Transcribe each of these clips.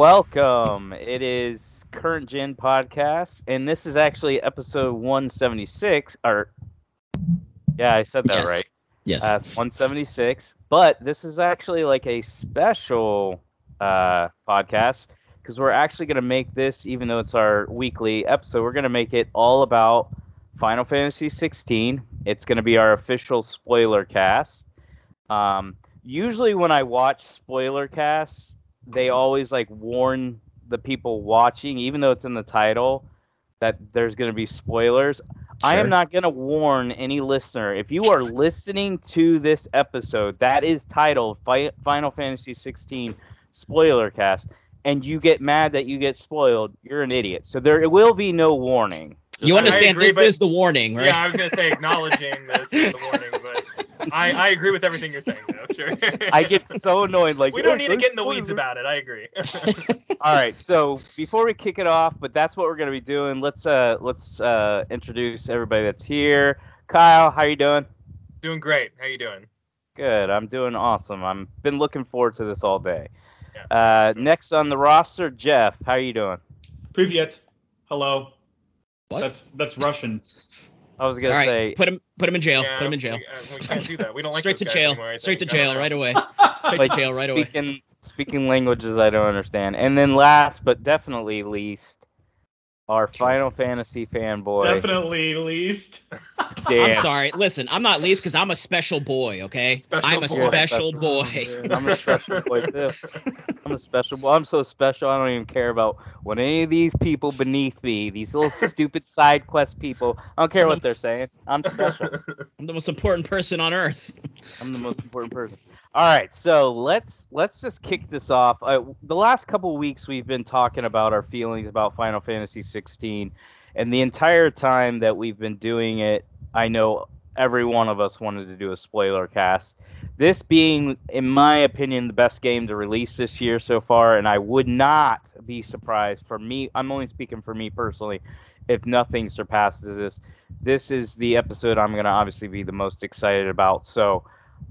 Welcome. It is Current Gen Podcast, and this is actually episode 176. Or, yeah, I said that Yes. right. Yes. Uh, 176. But this is actually like a special uh, podcast because we're actually going to make this, even though it's our weekly episode, we're going to make it all about Final Fantasy 16. It's going to be our official spoiler cast. Um, usually, when I watch spoiler casts, they always like warn the people watching, even though it's in the title, that there's going to be spoilers. I am not going to warn any listener. If you are listening to this episode that is titled Fi- Final Fantasy 16 Spoiler Cast, and you get mad that you get spoiled, you're an idiot. So there will be no warning. you understand agree, this but- is the warning, right? Yeah, I was gonna say acknowledging this is the warning, but I, I agree with everything you're saying. Though, sure. I get so annoyed. Like we don't "Oh, need to get in the weeds about it. I agree. All right, so before we kick it off, but that's what we're gonna be doing. Let's uh let's uh introduce everybody that's here. Kyle, how you doing? doing great. How you doing? Good. I'm doing awesome. I'm been looking forward to this all day. Yeah. Uh, next on the roster, Jeff. How are you doing? Privyet. Hello. What? That's that's Russian. I was gonna right, say. put him put him in jail. Yeah, put him in jail. We, uh, we can't do that. We don't like Straight to jail. anymore, Straight to jail right away. Straight like, to jail right away. Speaking speaking languages I don't understand. And then last but definitely least, our Final Fantasy fanboy. Definitely least. Dan. I'm sorry. Listen, I'm not least because I'm a special boy. Okay, Special I'm a boy. special boy. I'm a special boy too. I'm a special boy. I'm so special. I don't even care about what any of these people beneath me, these little stupid side quest people. I don't care what they're saying. I'm special. I'm the most important person on earth. I'm the most important person. All right, so let's let's just kick this off. Uh, the last couple weeks we've been talking about our feelings about Final Fantasy 16, and the entire time that we've been doing it, I know every one of us wanted to do a spoiler cast. This being, in my opinion, the best game to release this year so far, and I would not be surprised for me. I'm only speaking for me personally. If nothing surpasses this, this is the episode I'm going to obviously be the most excited about. So.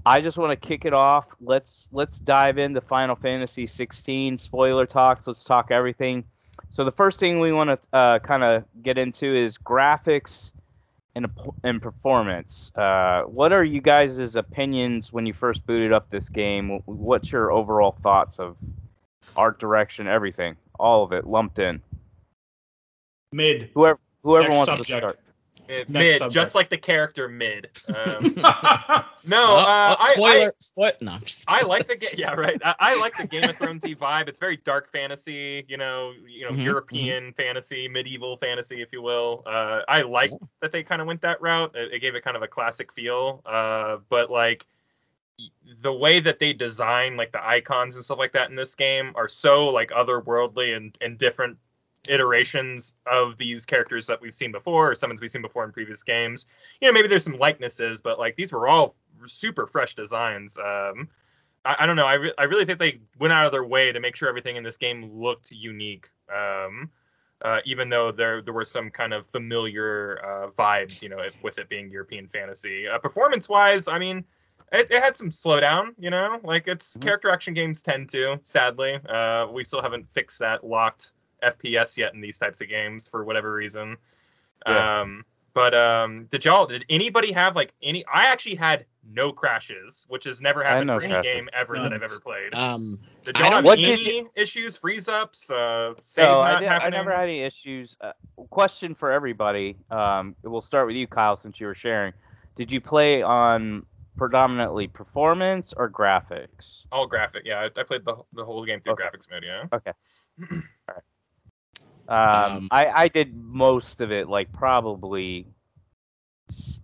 I just want to kick it off. Let's let's dive into Final Fantasy 16 spoiler talks. Let's talk everything. So the first thing we want to uh, kind of get into is graphics and and performance. Uh, what are you guys' opinions when you first booted up this game? What's your overall thoughts of art direction, everything, all of it lumped in? Mid. Whoever whoever Next wants subject. to start. Uh, Next mid, subject. just like the character mid. Um, no, Oh, uh, oh, I, spoiler. Spoil. No, I'm just I, I like the ga- yeah right. I, I like the Game of Thronesy vibe. It's very dark fantasy, you know, you know, Mhm, European fantasy, medieval fantasy, if you will. Uh, I like that they kind of went that route. It, it gave it kind of a classic feel. Uh, but like the way that they design like the Eikons and stuff like that in this game are so like otherworldly and and different iterations of these characters that we've seen before or summons we've seen before in previous games you know maybe there's some likenesses but like these were all super fresh designs um i, I don't know I, re- I really think they went out of their way to make sure everything in this game looked unique um uh, even though there there were some kind of familiar uh, vibes, you know, it, with it being European fantasy. Uh, performance wise, I mean, it, it had some slowdown, you know, like it's Mhm. character action games tend to. Sadly, uh, we still haven't fixed that locked FPS yet in these types of games for whatever reason. Yeah. Um, but um, did y'all? Did anybody have like any? I actually had no crashes, which has never happened no for any game ever that I've ever played. um. did y'all have What any did issues, freeze ups, uh, save So not I, did, I never had any issues. Uh, question for everybody. Um, we'll start with you, Kyle, since you were sharing. Did you play on predominantly performance or graphics? All graphic, yeah. I, I played the the whole game through Okay. graphics mode, yeah. Um, Um, I, I did most of it, like probably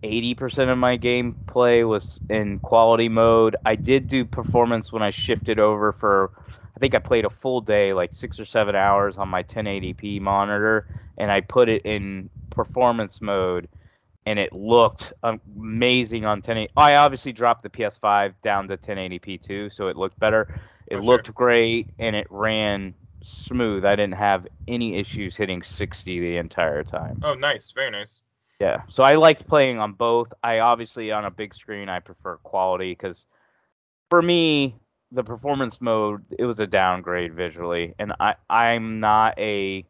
80% of my gameplay was in quality mode. I did do performance when I shifted over for, I think I played a full day, like six or seven hours on my 1080p monitor, and I put it in performance mode, and it looked amazing on 1080. I obviously dropped the PS5 down to 1080p too, so it looked better. It For sure. looked great, and it ran smooth. I didn't have any issues hitting 60 the entire time. Oh, nice, very nice. Yeah. So I liked playing on both. I obviously on a big screen I prefer quality because for me the performance mode it was a downgrade visually, and I I'm not a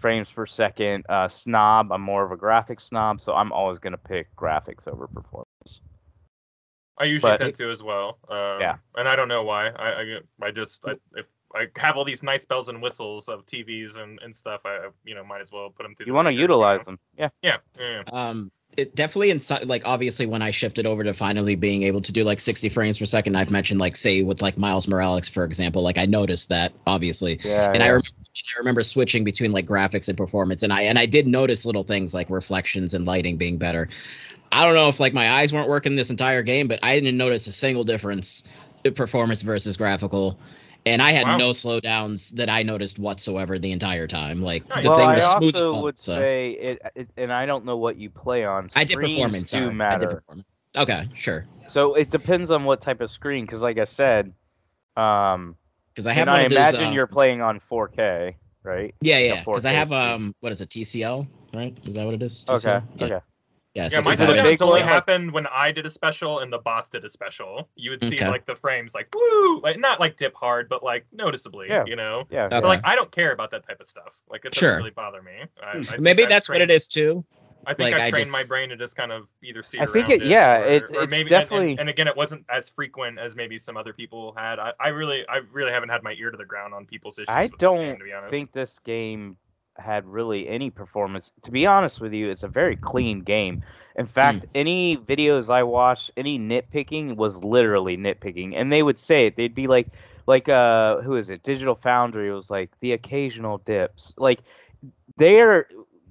frames per second uh, snob. I'm more of a graphics snob, so I'm always gonna pick graphics over performance. I usually But- tend to as well. Um, Yeah. And I don't know why. I I, I just I, if I have all these nice bells and whistles of TVs and, and stuff, I I, you know might as well put them through. You the want to ringer, utilize know? them, yeah. Yeah. yeah. Um, it definitely in si- like obviously when I shifted over to finally being able to do like 60 frames per second, I've mentioned like say with like Miles Morales for example, like I noticed that obviously, Yeah, and I remember I remember switching between like graphics and performance, and I and I did notice little things like reflections and lighting being better. I don't know if like my eyes weren't working this entire game, but I didn't notice a single difference performance versus graphical. And I had Wow. no slowdowns that I noticed whatsoever the entire time. Like Nice. the well, thing I was smooth as also fuck, would so. say it, it, and I don't know what you play on. I did performance. do Sorry. I did matter. performance. Okay, sure. So it depends on what type of screen, because like I said, um, Because I have and one I of those, imagine uh, you're playing on 4K, right? Yeah, yeah. Because I have um, what is it? TCL, right? Is that what it is? Okay, TCL? Yeah. okay. Yeah, Yeah, my Is it a only happened when I did a special and the boss did a special. You would see Okay. like the frames like woo, like not like dip hard, but like noticeably. Yeah. You know. Yeah. Okay. But like I don't care about that type of stuff. Like it doesn't Sure. really bother me. I, I Maybe I've that's what it is too. I think Like, I I trained my brain to just kind of either see. I think around it- yeah, or, it- or it's maybe, and- and- definitely- And, again, it wasn't as frequent as maybe some other people had. I, I really, I really haven't had my ear to the ground on people's issues. I with this game, don't to be honest. think this game had really any performance. To be honest with you, it's a very clean game. In fact, Hmm. any videos I watched, any nitpicking was literally nitpicking, and they would say it. They'd be like, like, uh, who is it? Digital Foundry was like the occasional dips. Like, they're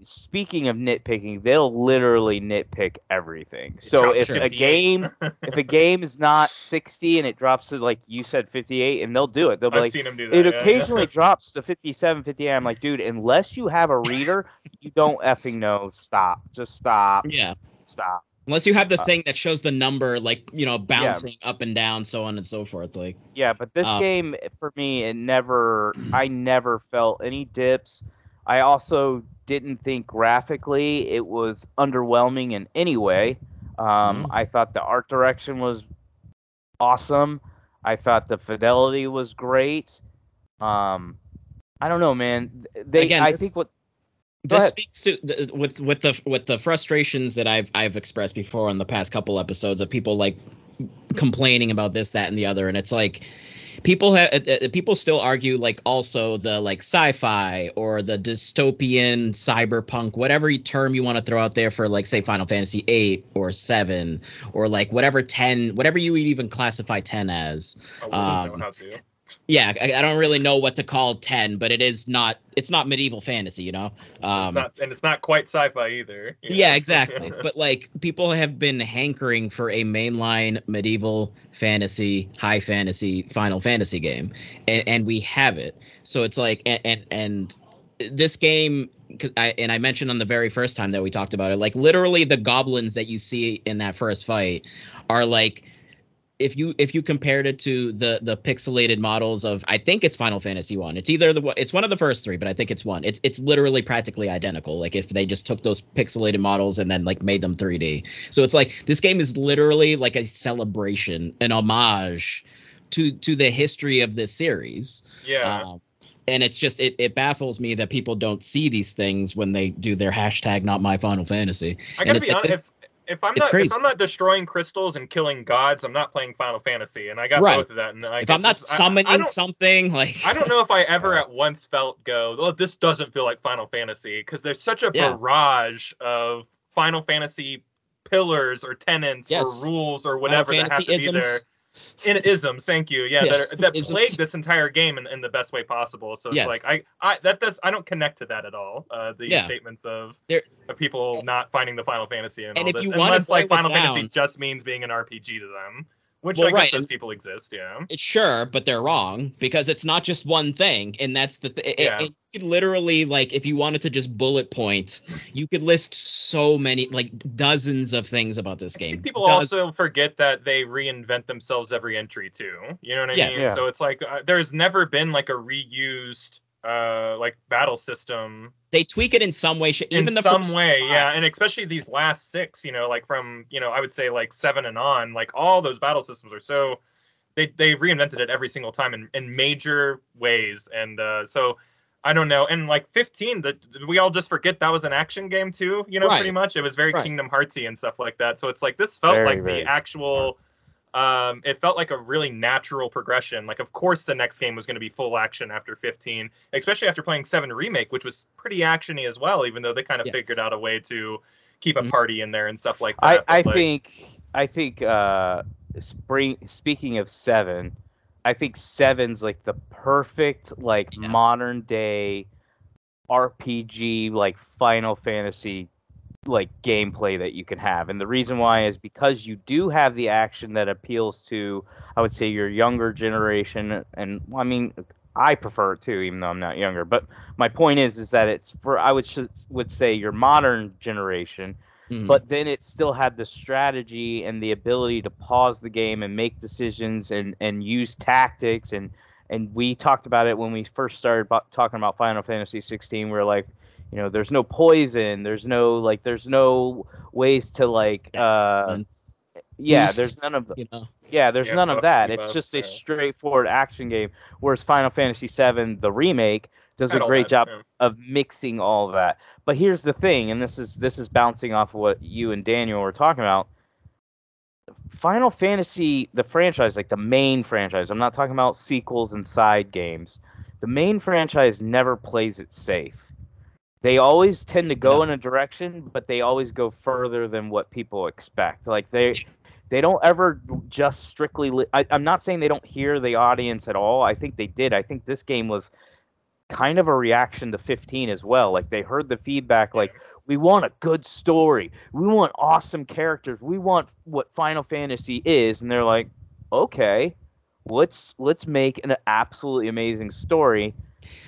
speaking of nitpicking, they'll literally nitpick everything. So dropped if a game, if a game is not 60 and it drops to like you said 58, and they'll do it. They'll be I've like, seen him do that. it yeah, yeah. occasionally drops to 57, 58. I'm like, dude, unless you have a reader, you don't effing know. Stop. Just stop. Yeah. Stop. Unless you have the Uh, thing that shows the number, like you know, bouncing up and down, so on and so forth. Like, Yeah, but this Um, game for me, it never. I never felt any dips. I also didn't think graphically it was underwhelming in any way. Um, Mm. I thought the art direction was awesome. I thought the fidelity was great. Um, I don't know, man. They, Again, I this- think what this ahead. speaks to the, with with the with the frustrations that I've I've expressed before on the past couple episodes of people like complaining about this, that, and the other, and it's like people have uh, uh, people still argue like also the like sci-fi or the dystopian cyberpunk whatever term you want to throw out there for like say final fantasy 8 or 7 or like whatever 10 whatever you would even classify 10 as I wouldn't know um. Yeah I, I don't really know what to call 10 but it is not it's not medieval fantasy you know um it's not, and it's not quite sci-fi either. yeah, know? exactly. but like people have been hankering for a mainline medieval fantasy, high fantasy, Final Fantasy game, and, and we have it. So it's like, and and, and this game, 'cause I and I mentioned on the very first time that we talked about it, like literally the goblins that you see in that first fight are like. If you if you compared it to the the pixelated models of I think it's Final Fantasy one, it's either the one- it's one of the first three, but I think it's one. It's it's literally practically identical. Like if they just took those pixelated models and then like made them 3D. So it's like this game is literally like a celebration, an homage to to the history of this series. yeah. Um, and it's just it, it baffles me that people don't see these things when they do their hashtag not my final fantasy I and gotta it's be like honest. If, if I'm it's not crazy. if I'm not destroying crystals and killing gods, I'm not playing Final Fantasy, and I got Right. both of that. And like, if i'm not just- I- I summoning something like I don't know if I ever at once felt go, oh, this doesn't feel like Final Fantasy because there's such a Yeah. barrage of Final Fantasy pillars or tenets Yes. or rules or Final whatever that have fantasy to be there. In isms, thank you. Yeah, Yes, that, are, that isms. plague this entire game in, in the best way possible. So it's Yes. like I, I that does I don't connect to that at all. Uh, the Yeah. statements of There- of people not finding the Final Fantasy and, And all this, unless like Final Fantasy just means being an RPG to them, which Well, I guess right, those people exist. Yeah. It's sure, but they're wrong because it's not just one thing, and that's the th- it, Yeah. it's literally like if you wanted to just bullet point, you could list so many like dozens of things about this I game. think people Does- also forget that they reinvent themselves every entry too. You know what I Yes. mean? Yeah. So it's like uh, there's never been like a reused uh like battle system they tweak it in some way, even in the some first way, five. yeah. And especially these last six, you know, like from you know I would say like seven and on, like all those battle systems are so they they reinvented it every single time in, in major ways, and uh, so I don't know. And like 15, that we all just forget that was an action game too. You know, Right. pretty much it was very Right. Kingdom Heartsy and stuff like that. So it's like this felt Very, like very. the actual. Um, it felt like a really natural progression. Like, of course, the next game was going to be full action after 15, especially after playing 7 Remake, which was pretty actiony as well, even though they kind of Yes. figured out a way to keep a Mhm. party in there and stuff like I, that. I But, like, think I think uh spring speaking of seven, I think seven's like the perfect like Yeah. modern day RPG like Final Fantasy like gameplay that you can have. And the reason why is because you do have the action that appeals to I would say your younger generation and well, I mean I prefer it too even though I'm not younger. But my point is is that it's for I would would say your modern generation Mhm. but then it still had the strategy and the ability to pause the game and make decisions and and use tactics and and we talked about it when we first started talking about Final Fantasy 16 We're like you know there's no poison there's no like there's no ways to like uh yeah there's none of the, you know. yeah there's Yeah, none of that it's debuffs, just a straightforward action game whereas Final Fantasy 7 the remake does had a great job yeah. of mixing all of that. But here's the thing, and this is this is bouncing off of what you and Daniel were talking about. Final Fantasy, the franchise, like the main franchise, I'm not talking about sequels and side games. The main franchise never plays it safe. They always tend to go Yeah. in a direction, but they always go further than what people expect. Like they they don't ever just strictly li- I, i'm not saying they don't hear the audience at all. I think they did. I think this game was kind of a reaction to 15 as well. Like they heard the feedback like we want a good story. We want awesome characters. We want what final fantasy is. And they're like okay let's let's make an absolutely amazing story.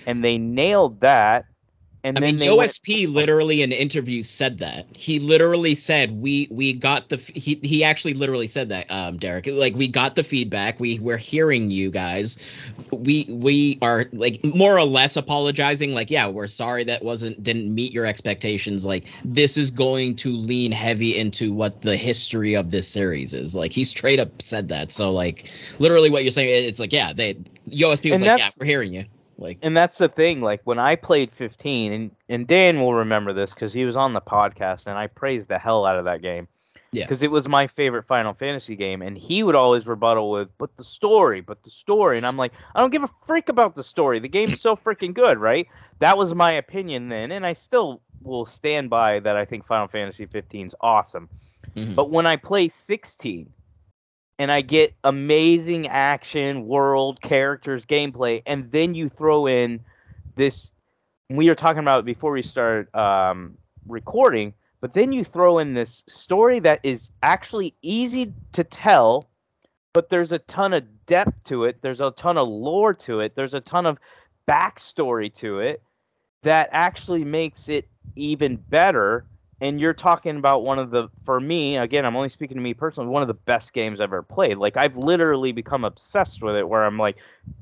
And they nailed that and I then mean, they went- Yoshi-P literally in interviews said that. He literally said we we got the f- he he actually literally said that um Derek. Like we got the feedback. We we're hearing you guys. We we are like more or less apologizing. Like yeah we're sorry that wasn't didn't meet your expectations. Like this is going to lean heavy into what the history of this series is. Like he straight up said that. So like literally what you're saying it's like yeah they Yoshi-P was And like yeah we're hearing you like and that's the thing like when i played 15 and, and dan will remember this because he was on the podcast and i praised the hell out of that game Yeah. because it was my favorite final fantasy game and he would always rebuttal with but the story but the story and i'm like i don't give a freak about the story the game's so freaking good right that was my opinion then and i still will stand by that i think final fantasy 15 is awesome mhm. but when I play 16 and I get amazing action, world, characters, gameplay, and then you throw in this, we were talking about before we started um, recording, but then you throw in this story that is actually easy to tell, but there's a ton of depth to it, there's a ton of lore to it, there's a ton of backstory to it that actually makes it even better and you're talking about one of the for me again i'm only speaking to me personally one of the best games i've ever played like i've literally become obsessed with it where i'm like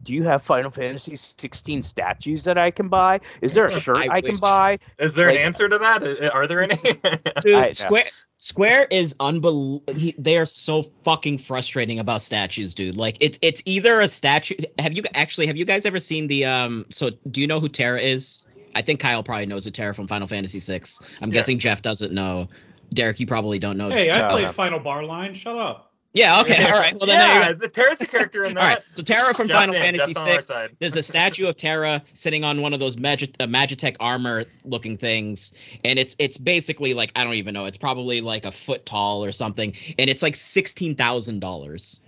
do you have final fantasy 16 statues that i can buy is there a shirt I i, can buy Is there Like- an answer to that? Are there any? Dude, I- no. Square Square is unbelievable. They are so fucking frustrating about statues, dude. Like it's it's either a statue. Have you actually have you guys ever seen the um? So do you know who Terra is? I think Kyle probably knows who Terra from Final Fantasy VI. I'm Yeah. guessing Jeff doesn't know. Derek, you probably don't know. Hey, I No, played. Final Bar Line. Shut up. Yeah. Okay. All right. Well then. there yeah, the Terra's a character in All right, that. so Terra from Just Final in, Fantasy just VI. There's a statue of Terra sitting on one of those Magi- uh, Magitech armor looking things, and it's it's basically like I don't even know. It's probably like a foot tall or something, and it's like sixteen thousand dollars.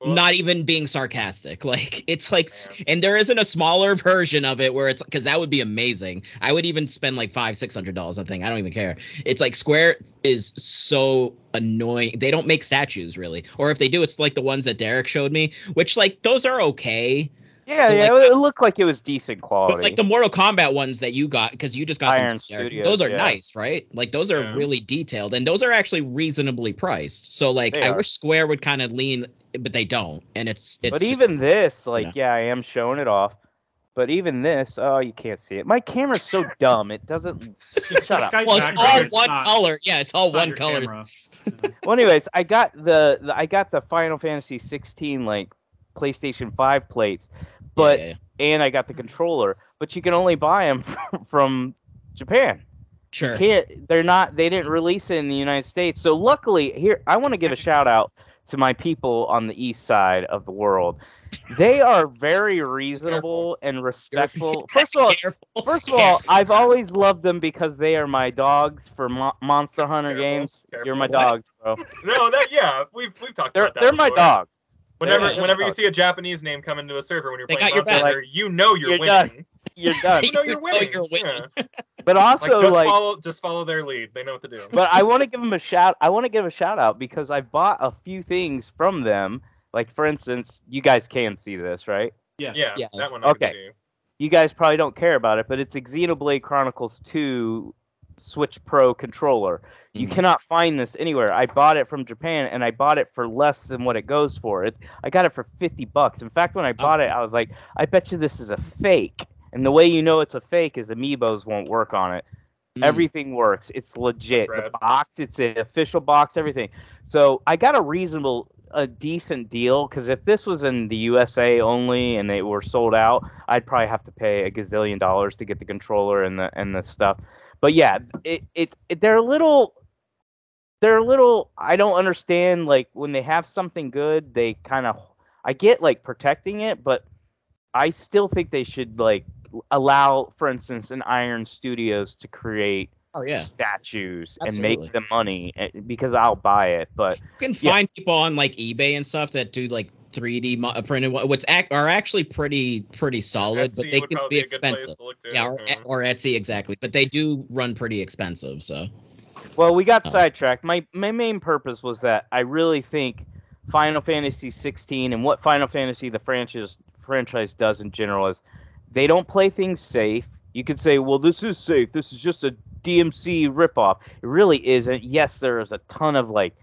Well, Not even being sarcastic. Like it's like, s- and there isn't a smaller version of it where it's because that would be amazing. I would even spend like five, six hundred dollars on thing. I don't even care. It's like Square is so annoying. They don't make statues really, or if they do, it's like the ones that Derek showed me, which like those are okay. Yeah But, yeah like, it looked like it was decent quality But like the Mortal Kombat ones that you got because you just got Iron too, Derek, Studios, those are yeah. nice, right? Like those are Yeah. really detailed, and those are actually reasonably priced. So like, They I are. wish Square would kind of lean, but they don't, and it's it's. but just- even this like yeah. yeah i am showing it off But even this, oh, you can't see it. My camera's so dumb; it doesn't. Shut up. Well, it's all it's one not- color. Yeah, it's all it's one color. Mm-hmm. Well, anyways, I got the, the I got the Final Fantasy 16 like PlayStation 5 plates, but Yeah, yeah, and I got the controller, but you can only buy them from, from Japan. sure. Can't they're not they didn't release it in the United States. So luckily, here I want to give a shout out to my people on the east side of the world. They are very reasonable and respectful. First of all, Careful. First of all, I've always loved them because they are my dogs for Mo- Monster Hunter Careful, games. You're my careful. dogs, bro. No, that yeah, we've we've talked They're about that. they're my dogs. Whenever They're whenever you see a Japanese name come into a server when you're They playing got your Monster. Hunter, you know you're You're winning. done. You're done. You know you're know winning. you're winning. Yeah. But also, Like just like, follow just follow their lead. They know what to do. but I want to give them a shout. I want to give a shout out because I bought a few things from them. Like for instance, you guys can see this, right? Yeah. yeah, Yeah. that one. I can Okay. see. You guys probably don't care about it, but it's a Xenoblade Chronicles 2 Switch Pro controller. You Mhm. cannot find this anywhere. I bought it from Japan and I bought it for less than what it goes for. It I got it for 50 bucks. In fact, when I bought it, I was like, I bet you this is a fake. And the way you know it's a fake is amiibos won't work on it. Mm. Everything works. It's legit. The box, it's an official box, everything. So I got a reasonable, a decent deal because if this was in the USA only and they were sold out, I'd probably have to pay a gazillion dollars to get the controller and the and the stuff. But yeah, it, it, it they're a little they're a little I don't understand like when they have something good, they kind of I get like protecting it, but I still think they should like allow for instance an Iron Studios to create Oh yeah. statues and make the money eh, because I'll buy it, but You can Yeah. find people on like eBay and stuff that do like 3D mo- uh, printed one- what's ac- are actually pretty pretty solid, but they can be a good place expensive. to look to. Yeah, or, or Etsy exactly, but they do run pretty expensive. So Well, we got Oh. sidetracked. My my main purpose was that I really think Final Fantasy 16 and what Final Fantasy the franchise franchise does in general is they don't play things safe. You could say, well, this is safe. This is just a DMC ripoff. It really isn't. Yes, there is a ton of like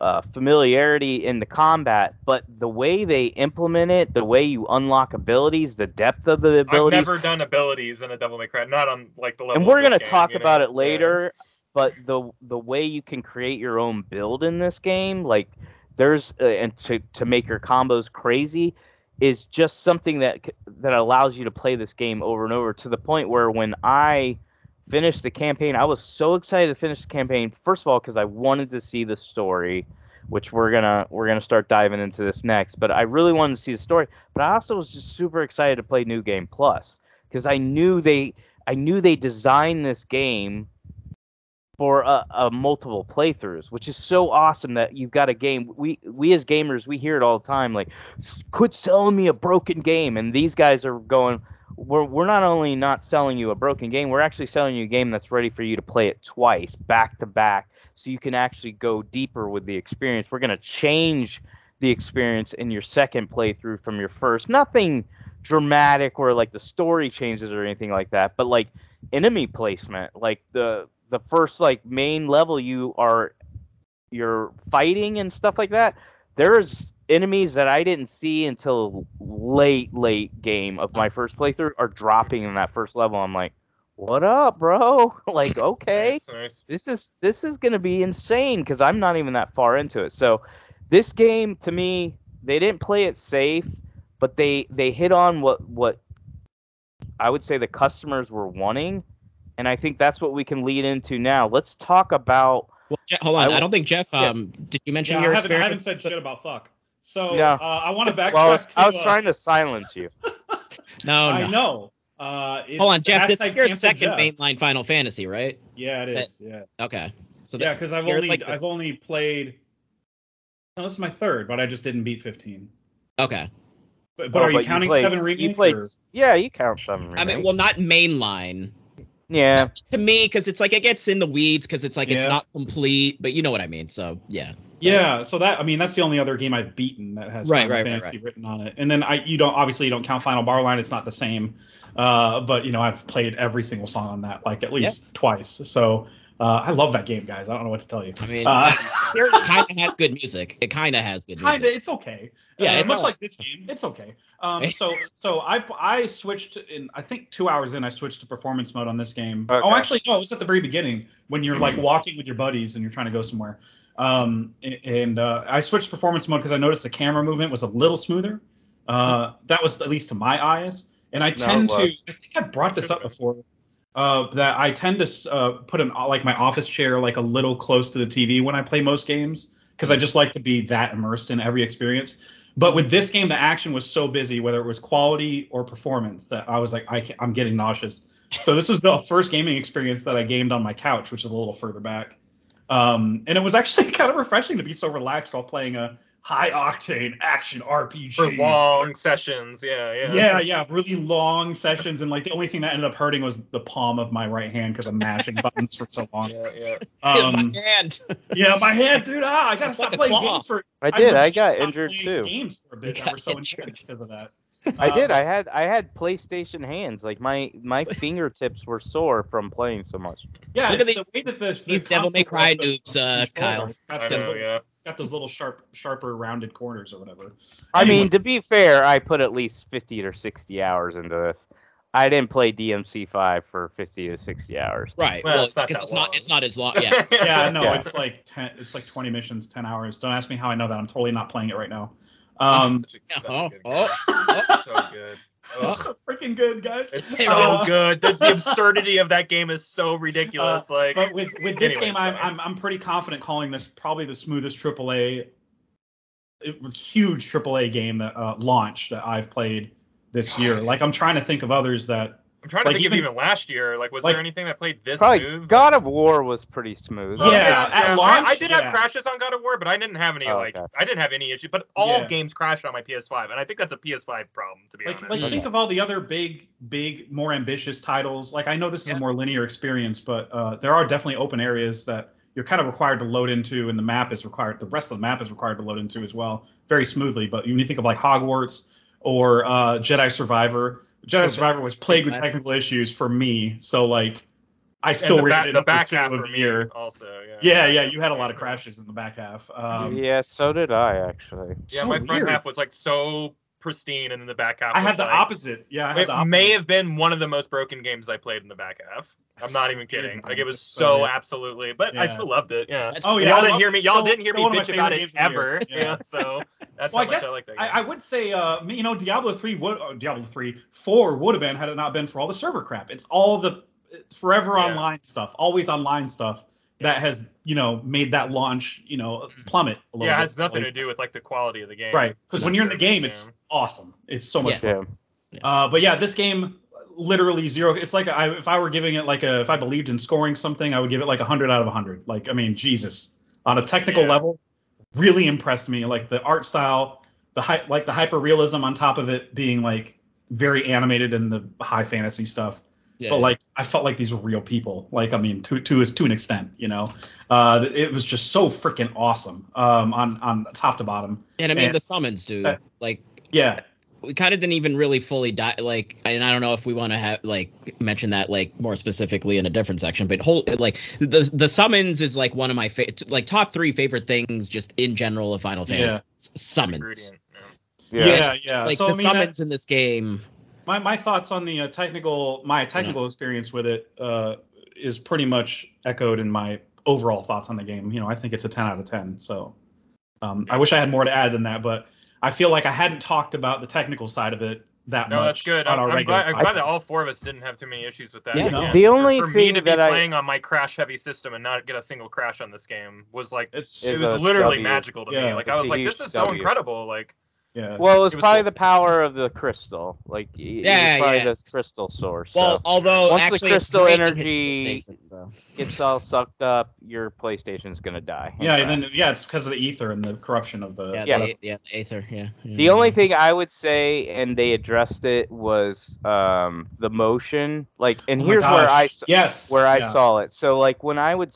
uh, familiarity in the combat, but the way they implement it, the way you unlock abilities, the depth of the abilities. I've never done abilities in a Devil May Cry, not on like the level. and we're gonna game, talk you know? about it Yeah. later but the the way you can create your own build in this game like there's uh, and to, to make your combos crazy is just something that that allows you to play this game over and over to the point where when i finished the campaign i was so excited to finish the campaign first of all because i wanted to see the story which we're gonna we're gonna start diving into this next but i really wanted to see the story but i also was just super excited to play new game plus because i knew they I knew they designed this game for a, a multiple playthroughs, which is so awesome that you've got a game. We we as gamers we hear it all the time, like "S- quit selling me a broken game, and these guys are going. We're we're not only not selling you a broken game, we're actually selling you a game that's ready for you to play it twice, back to back, so you can actually go deeper with the experience. We're gonna change the experience in your second playthrough from your first. Nothing dramatic or like the story changes or anything like that, but like enemy placement, like the the first like main level you are you're fighting and stuff like that. There's enemies that I didn't see until late late game of my first playthrough are dropping in that first level. I'm like, "What up, bro?" like, "Okay." Nice, nice. this is this is going to be insane because I'm not even that far into it. So this game to me, they didn't play it safe, but they they hit on what what I would say the customers were wanting, and I think that's what we can lead into now. Let's talk about well, Je- hold on. I I, don't think Jeff. Yeah. Um, did you mention Yeah, I your haven't, I haven't said shit about fuck. So Yeah. uh, I want to backtrack well, I was, to. I was uh, trying to silence you. No, I no. know. Uh, Hold on, Jeff. This is your second Jeff. mainline Final Fantasy, right? Yeah, it is. Yeah, Okay. So yeah, because I've only like the- I've only played. No, this is my third, but I just didn't beat 15. okay. But, but Oh, are you but counting played- seven You played, or- yeah, you count seven. I mean, well, not mainline yeah, to me because it's like it gets in the weeds because it's like it's not complete, but you know what I mean. So yeah. Yeah, so that I mean that's the only other game I've beaten that has Right, right, right, Fantasy written on it. And then I you don't obviously you don't count Final Bar Line, it's not the same. Uh, but you know I've played every single song on that like at least twice. So Uh, I love that game, guys. I don't know what to tell you. I mean, Uh, series kind of has good music. It kind of has good music. kind of, it's okay. Yeah, Uh, it's much all- like this game. It's okay. Um, so so I I switched in. I think two hours in, I switched to performance mode on this game. Oh, actually, no, it was at the very beginning when you're like walking with your buddies and you're trying to go somewhere. Um, and uh, I switched performance mode because I noticed the camera movement was a little smoother. Uh, that was at least to my eyes. And I No, tend to. I think I brought this up before. Uh, that I tend to uh, put an like my office chair like a little close to the TV when I play most games because I just like to be that immersed in every experience. But with this game, the action was so busy, whether it was quality or performance, that I was like, I I'm getting nauseous. So this was the first gaming experience that I gamed on my couch, which is a little further back. Um, and it was actually kind of refreshing to be so relaxed while playing a high octane action RPG For long sessions, yeah, yeah. yeah, yeah, really long sessions, and like the only thing that ended up hurting was the palm of my right hand because I'm mashing buttons for so long. Yeah, yeah. Um, my hand. yeah, my hand, dude. Ah, I gotta It's stop like playing claw. games for. I did. I legit got injured too. Games for a bit. You I was so got injured. because of that. I did. Um, I had I had PlayStation hands. Like my my fingertips were sore from playing so much. Yeah, Look at it's these- the way that the, the These Devil May Cry noobs, uh, Kyle. It's I got, know, yeah. it's got those little sharp, sharper, rounded corners or whatever. I Anyway. mean, to be fair, I put at least fifty or sixty hours into this. I didn't play DMC five for fifty to sixty hours. Right. Well, Well, it's not because it's not it's not as long. Yeah. yeah, no, Yeah. it's like ten. It's like twenty missions, ten hours. Don't ask me how I know that. I'm totally not playing it right now. Um, Such a- Oh, good oh, so good. it's so freaking good, guys. It's so Uh, good. The, the absurdity of that game is so ridiculous. like, But with with this Anyway, game, I'm. I'm I'm pretty confident calling this probably the smoothest AAA, it was huge AAA game that uh, launched that I've played this year. Like I'm trying to think of others that. I'm trying to like, think even- of even last year. Like, was like- there anything that played this smooth? God of War was pretty smooth. Yeah, at I- launch, I, did yeah. have crashes on God of War, but I didn't have any Oh, like okay. I didn't have any issue. But all Yeah. games crashed on my PS5, and I think that's a PS5 problem to be Like, honest. like Okay. think of all the other big, big, more ambitious titles. Like I know this is Yeah. a more linear experience, but uh, there are definitely open areas that you're kind of required to load into, and the map is required. The rest of the map is required to load into as well, very smoothly. But when you think of like Hogwarts or uh, Jedi Survivor, Jedi Survivor was plagued with technical issues for me. So like, I And still the, rated the back half of the year. also. Yeah, Yeah, yeah, you had a lot of crashes in the back half. Um, yeah, so did I actually. Yeah, So my front weird. half was like so pristine, and then the back half. I had the like, opposite. Yeah, I had It the opposite. may have been one of the most broken games I played in the back half. I'm not even kidding. Like it was It's so weird. absolutely, but I still loved it. Yeah. That's Oh, yeah, y'all didn't hear me. Y'all still- didn't hear me one of my bitch about it games of the year. ever. Yeah. Yeah. So that's well, I guess I like that. I, I would say, uh, you know, Diablo three would uh, Diablo three four would have been had it not been for all the server crap. It's all the forever Yeah. online stuff, always online stuff that has you know made that launch you know plummet a little yeah, it bit. has nothing Like, to do with like the quality of the game. right because when you're in the game, it's awesome. It's so much Yeah. fun. Yeah. Uh, but yeah, this game literally zero. It's like I, if I were giving it like a if I believed in scoring something, I would give it like a hundred out of a hundred. Like I mean, Jesus, on a technical Yeah. level, really impressed me. Like the art style, the hy- like the hyper realism on top of it being like very animated and the high fantasy stuff. Yeah, But like I felt like these were real people. Like I mean, to to to an extent, you know, uh, it was just so freaking awesome um, on on top to bottom. and I mean and- the summons, dude. uh, like Yeah, we kind of didn't even really fully die like and i don't know if we want to have like mention that like more specifically in a different section but whole like the the summons is like one of my fa- like top three favorite things just in general of final fantasy Yeah. Summons Ingredient. Yeah. yeah, yeah. Like So, the I mean, that- summons in this game my my thoughts on the uh, technical my technical experience with it uh, is pretty much echoed in my overall thoughts on the game. You know, I think it's a 10 out of 10. So um, I wish I had more to add than that, but I feel like I hadn't talked about the technical side of it that No, much. that's good. On I'm, our I'm regular glad, I'm glad that all four of us didn't have too many issues with that. Yeah, no. The only for me thing to be that I playing on my crash heavy system and not get a single crash on this game was like It's it was literally W. magical to me. Like it's I was like, this is so incredible. Like yeah. Well, it was It was probably cool. the power of the crystal. Like, y- Yeah, was probably yeah. the crystal source. well so. although Once the actually it's crystal great to hit energy- so. gets all sucked up, your PlayStation's gonna die. yeah, and then yeah, it's because of the ether and the corruption of the yeah Yeah. the, yeah the aether yeah, yeah The only thing I would say, and they addressed it, was um, the motion. Like, and Oh here's where I yes where I yeah. saw it. So like when I would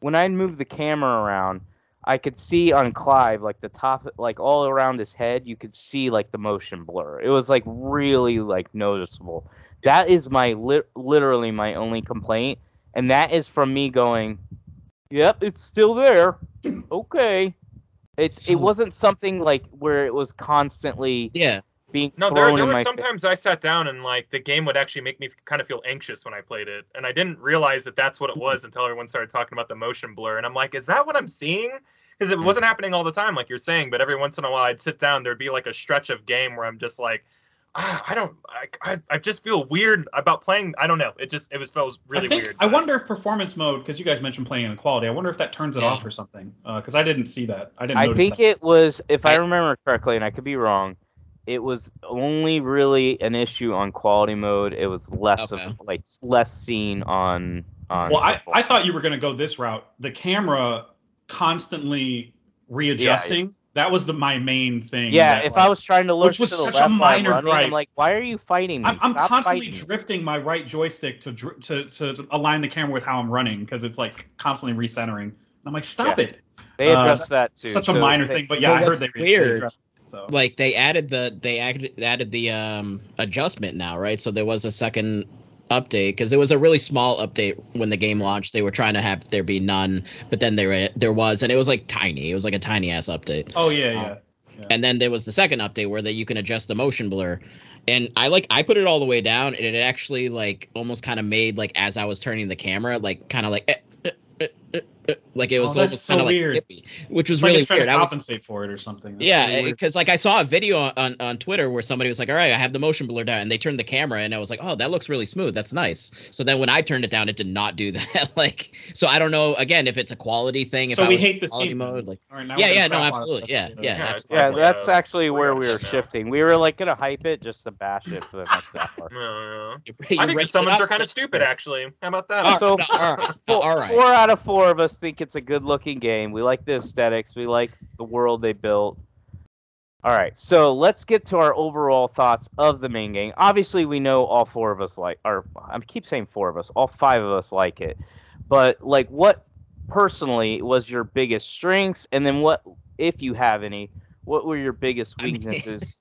when I move the camera around, I could see on Clive like the top like all around his head, you could see like the motion blur. It was like really like noticeable. That is my lit literally my only complaint. and that is from me going, "Yep, it's still there." okay, it's So- it wasn't something like where it was constantly Yeah. Being No, there, thrown there in were my face. sometimes I sat down and like the game would actually make me kind of feel anxious when I played it, and I didn't realize that that's what it mm-hmm. was until everyone started talking about the motion blur, and I'm like, is that what I'm seeing? Because it mm-hmm. wasn't happening all the time, like you're saying, but every once in a while I'd sit down, there'd be like a stretch of game where I'm just like, ah, I don't, I, I, I just feel weird about playing. I don't know, it just it was felt really I think weird. I wonder if performance mode, because you guys mentioned playing inequality. I wonder if that turns it Yeah. off or something. Uh, because I didn't see that. I didn't. I think that. it was, if I, I- remember correctly, and I could be wrong, it was only really an issue on quality mode. It was less Okay. of like less seen on on. Well, I, I thought you were going to go this route. The camera constantly readjusting. That was the my main thing. Yeah, that, if like, I was trying to look which was to the such a left while minor running, gripe. I'm like, why are you fighting me? I'm, I'm constantly fighting me." drifting my right joystick to dr- to to align the camera with how I'm running because it's like constantly recentering. And I'm like, stop Yeah. it. They uh, addressed that too. Such a so minor they- thing, but yeah, Well, I heard they, they weird- addressed it, so Like they added the they added added the um adjustment now, right? So there was a second update because it was a really small update when the game launched. They were trying to have there be none, but then there there was, and it was like tiny. It was like a tiny ass update. oh yeah, yeah. And then there was the second update where that you can adjust the motion blur. And I like I put it all the way down and it actually like almost kind of made like as I was turning the camera like kind of like eh, eh, eh, like it Oh, was that's almost so kind of like skippy, which was It's like really it's trying weird. to I was compensate for it or something. That's yeah, really because like I saw a video on, on on Twitter where somebody was like, "All right, I have the motion blur down," and they turned the camera, and I was like, "Oh, that looks really smooth. That's nice." So then when I turned it down, it did not do that. like, so I don't know again if it's a quality thing. If so I we was hate this quality game. mode, like All right, now Yeah, yeah, no, scrap a lot of absolutely, yeah, yeah, Yeah, it's Yeah, that's a- actually where we were shifting. We were like gonna hype it just to bash it for the next hour. Yeah, yeah. you- I you think the raised summons are kind of stupid, actually. How about that? So- right, no, all right, no, Four, all right. four out of four of us think it's a good looking game. We like the aesthetics. We like the world they built. All right, so let's get to our overall thoughts of the main game. Obviously, we know all four of us like, or I keep saying four of us, all five of us like it. But like, what personally was your biggest strengths, and then what, if you have any, what were your biggest weaknesses?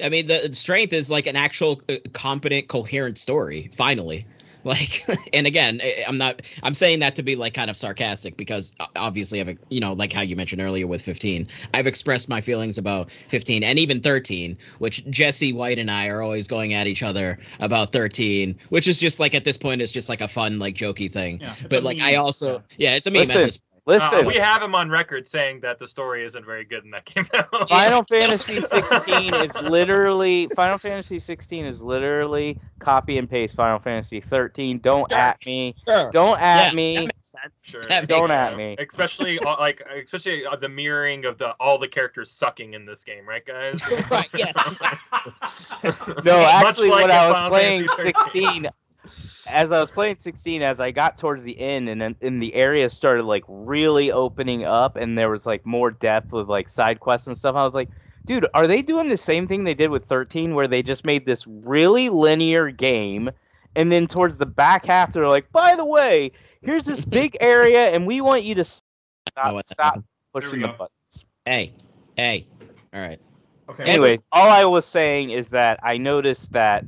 I mean, the strength is like an actual uh, competent, coherent story. Finally, like, and again, I- I'm not. I'm saying that to be like kind of sarcastic because obviously, I've you know, like how you mentioned earlier with 15, I've expressed my feelings about 15 and even 13, which Jesse White and I are always going at each other about 13, which is just like at this point, it's just like a fun, like jokey thing. Yeah, But like, meme. I also, Yeah. yeah, it's a meme at Listen, this. Listen, Uh, we have him on record saying that the story isn't very good in that game. now. Final Fantasy 16 is literally Final Fantasy 16 is literally copy and paste Final Fantasy 13. Don't Sure. at me. Sure. Don't at Yeah, me. That makes sense. Sure. That Don't makes at sense. me. especially uh, like especially uh, the mirroring of the all the characters sucking in this game, right, guys? Right, yeah. No, actually, like when I was Final playing 16, as I was playing 16, as I got towards the end, and then and the area started like really opening up, and there was like more depth with like side quests and stuff. I was like, dude, are they doing the same thing they did with 13, where they just made this really linear game, and then towards the back half, they're like, by the way, here's this big area, and we want you to stop, stop pushing the buttons. Hey, hey. All right. Okay. Anyway, all I was saying is that I noticed that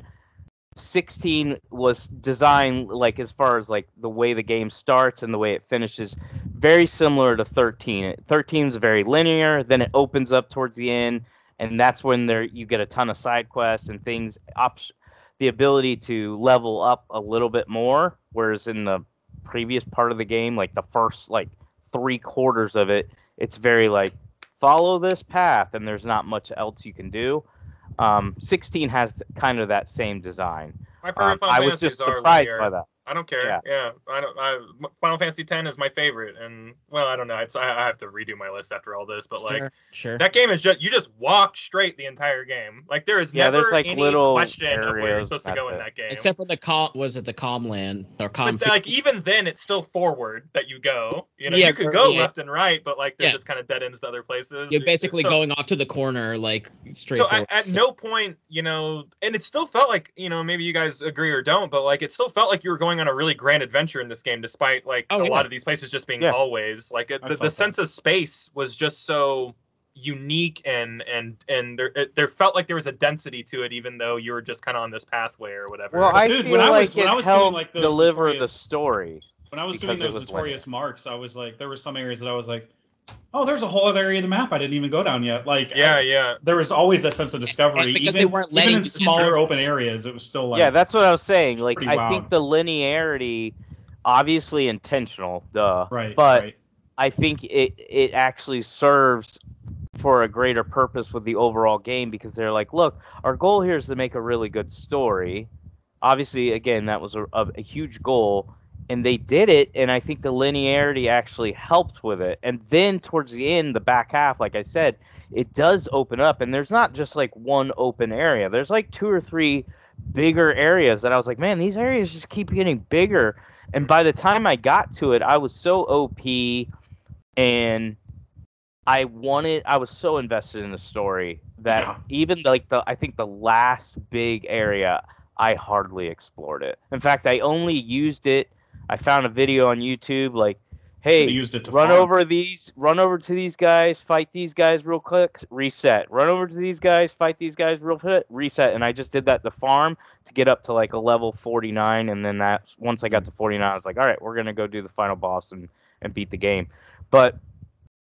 16 was designed like as far as like the way the game starts and the way it finishes very similar to 13 13 is very linear then it opens up towards the end and that's when there you get a ton of side quests and things op- the ability to level up a little bit more whereas in the previous part of the game like the first like three quarters of it it's very like follow this path and there's not much else you can do um, 16 has kind of that same design. My um, i was just surprised by that I don't care. Yeah. Yeah, I don't. I, Final Fantasy X is my favorite, and well, I don't know. It's, I, I have to redo my list after all this, but like sure, sure. that game is just you just walk straight the entire game. Like there is Yeah, never there's, like, any little question of where you're supposed to go that's in that game. Except for the calm, was it the calm land or calm? but like even then, it's still forward that you go. You know, Yeah, you could go yeah. left and right, but like there's Yeah. just kind of dead ends to other places. you're basically So- going off to the corner, like straight So forward. at, at no point, you know, and it still felt like, you know, maybe you guys agree or don't, but like it still felt like you were going on a really grand adventure in this game, despite like Oh, a yeah. lot of these places just being Yeah. hallways. Like it, the, the sense of space was just so unique and and and there it, there felt like there was a density to it, even though you were just kind of on this pathway or whatever. Well, I Dude, feel when I like was- when it I was doing, helped like, deliver the story. When I was doing those was notorious marks, I was like, there were some areas that I was like, oh, there's a whole other area of the map I didn't even go down yet. Like, yeah, I- yeah. there was always that sense of discovery. And because even, they weren't even in smaller through. open areas, it was still like, yeah, that's what I was saying. Like pretty I think the linearity, obviously intentional, duh. right. but- right. I think it it actually serves for a greater purpose with the overall game because they're like, look, our goal here is to make a really good story. Obviously, again, that was a, a, a huge goal, and they did it. And I think the linearity actually helped with it. And then towards the end, the back half, like I said, it does open up, and there's not just like one open area. There's like two or three bigger areas that I was like, man, these areas just keep getting bigger. And by the time I got to it, I was so OP and I wanted I was so invested in the story that Yeah. even like the I think the last big area I hardly explored it. In fact, I only used it I found a video on YouTube like hey used it to run farm. over these run over to these guys fight these guys real quick reset. Run over to these guys fight these guys real quick reset. And i just did that the farm to get up to like a level 49 and then that once i got to 49 i was like all right we're gonna go do the final boss and and beat the game. But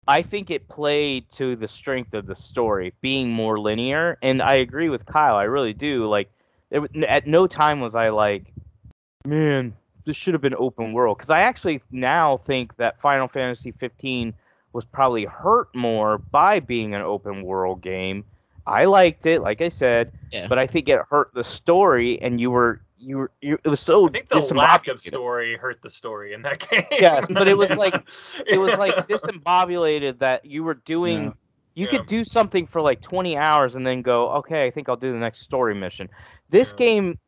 i think it played to the strength of the story being more linear. And i agree with kyle i really do. Like it, at no time was i like man this should have been open world because I actually now think that Final Fantasy 15 was probably hurt more by being an open world game. I liked it, like I said, Yeah. but I think it hurt the story, and you were you were you, it was so I think the lack of story hurt the story in that game. Yes, but it was like- It was like disembobulated that you were doing. Yeah. You Yeah. could do something for like 20 hours and then go, okay, I think I'll do the next story mission. This Yeah. game,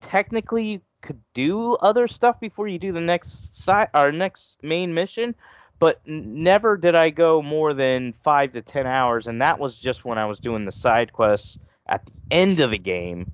technically, you could do other stuff before you do the next side our next main mission, but never did I go more than five to 10 hours, and that was just when I was doing the side quests at the end of the game.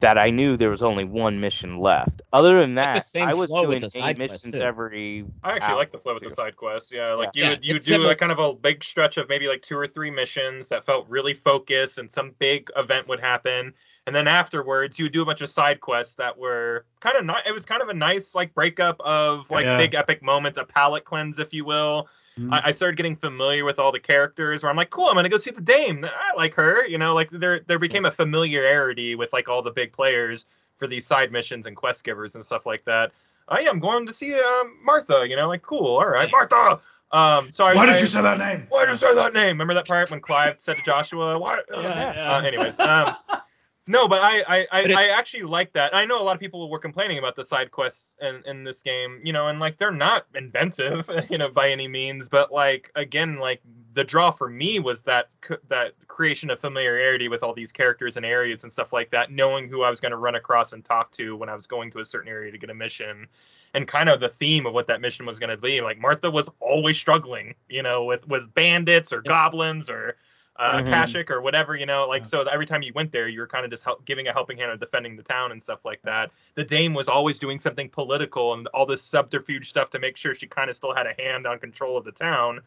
That I knew there was only one mission left. Other than that, same I was flow with doing the eight side quests, missions too. every. I actually hour like the flow with the side quests. Yeah, like Yeah. you would you would do similar- a kind of a big stretch of maybe like two or three missions that felt really focused, and some big event would happen, and then afterwards you would do a bunch of side quests that were kind of not. It was kind of a nice like breakup of like Yeah. big epic moments, a palate cleanse, if you will. Mhm. I, I started getting familiar with all the characters where I'm like, cool, I'm gonna go see the Dame. I like her, you know, like there there became a familiarity with like all the big players for these side missions and quest givers and stuff like that. I am going to see um, Martha, you know, like cool, all right, Martha. Um, so I, Why did you say that name? Why did you say that name? Remember that part when Clive said to Joshua, "Why?" Uh, anyways, um, no, but I I, I, I actually like that. I know a lot of people were complaining about the side quests in, in this game, you know, and like they're not inventive, you know, by any means. But like again, like the draw for me was that that creation of familiarity with all these characters and areas and stuff like that, knowing who I was going to run across and talk to when I was going to a certain area to get a mission. And kind of the theme of what that mission was going to be, like Martha was always struggling, you know, with with bandits or goblins or uh, Mhm. Akashic or whatever, you know, like Yeah. so every time you went there, you were kind of just help, giving a helping hand or defending the town and stuff like that. The Dame was always doing something political and all this subterfuge stuff to make sure she kind of still had a hand on control of the town,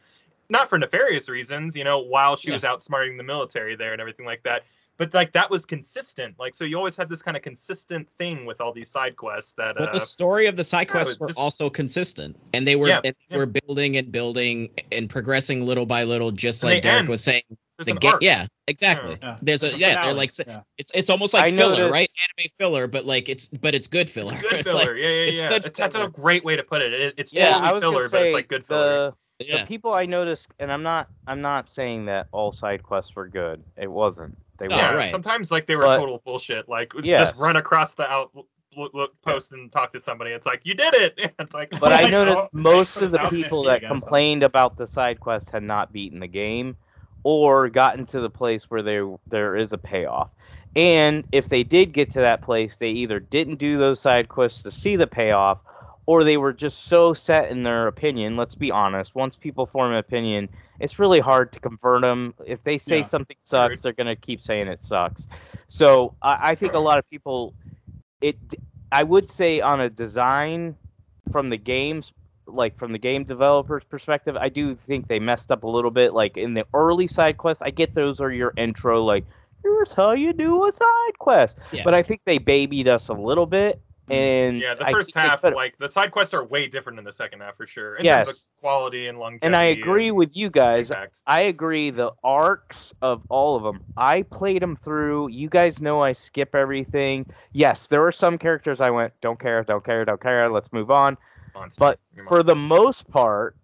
not for nefarious reasons, you know, while she Yeah. was outsmarting the military there and everything like that. But like that was consistent, like so you always had this kind of consistent thing with all these side quests that. But uh, the story of the side quests it were just- also consistent, and they were Yeah, and they yeah. were building and building and progressing little by little, just And like Derek end. was saying. There's The an game, yeah, exactly. Yeah. There's a a yeah, they're like Yeah. it's it's almost like I filler, noticed- right? Anime filler, but like it's but it's good filler. It's good Like, filler. yeah, yeah, it's yeah. good It's, that's a great way to put it. it it's Yeah, totally I was filler, gonna but say it's like good filler. the yeah. the people I noticed, and I'm not I'm not saying that all side quests were good. It wasn't. They No, were. yeah, right. sometimes like they were But- total bullshit. Like Yes. just run across the out look, look post and talk to somebody. It's like you did it. It's like But oh I noticed oh, most of the people that complained about the side quest had not beaten the game or gotten to the place where there there is a payoff. And if they did get to that place, they either didn't do those side quests to see the payoff or they were just so set in their opinion. Let's be honest. Once people form an opinion, it's really hard to convert them. If they say Yeah. something sucks, they're going to keep saying it sucks. So I, I think a lot of people, it, I would say on a design from the games like from the game developer's perspective, I do think they messed up a little bit. Like in the early side quests, I get those are your intro, like here's how you do a side quest. Yeah. But I think they babied us a little bit, mm-hmm. and Yeah, the first half, like the side quests are way different in the second half for sure. In Yes. terms of quality and longevity. and I agree and with you guys. impact. I agree. The arcs of all of them, I played them through. You guys know I skip everything. Yes, there were some characters I went, don't care, don't care, don't care. Let's move on. Monster. But You're for the most part,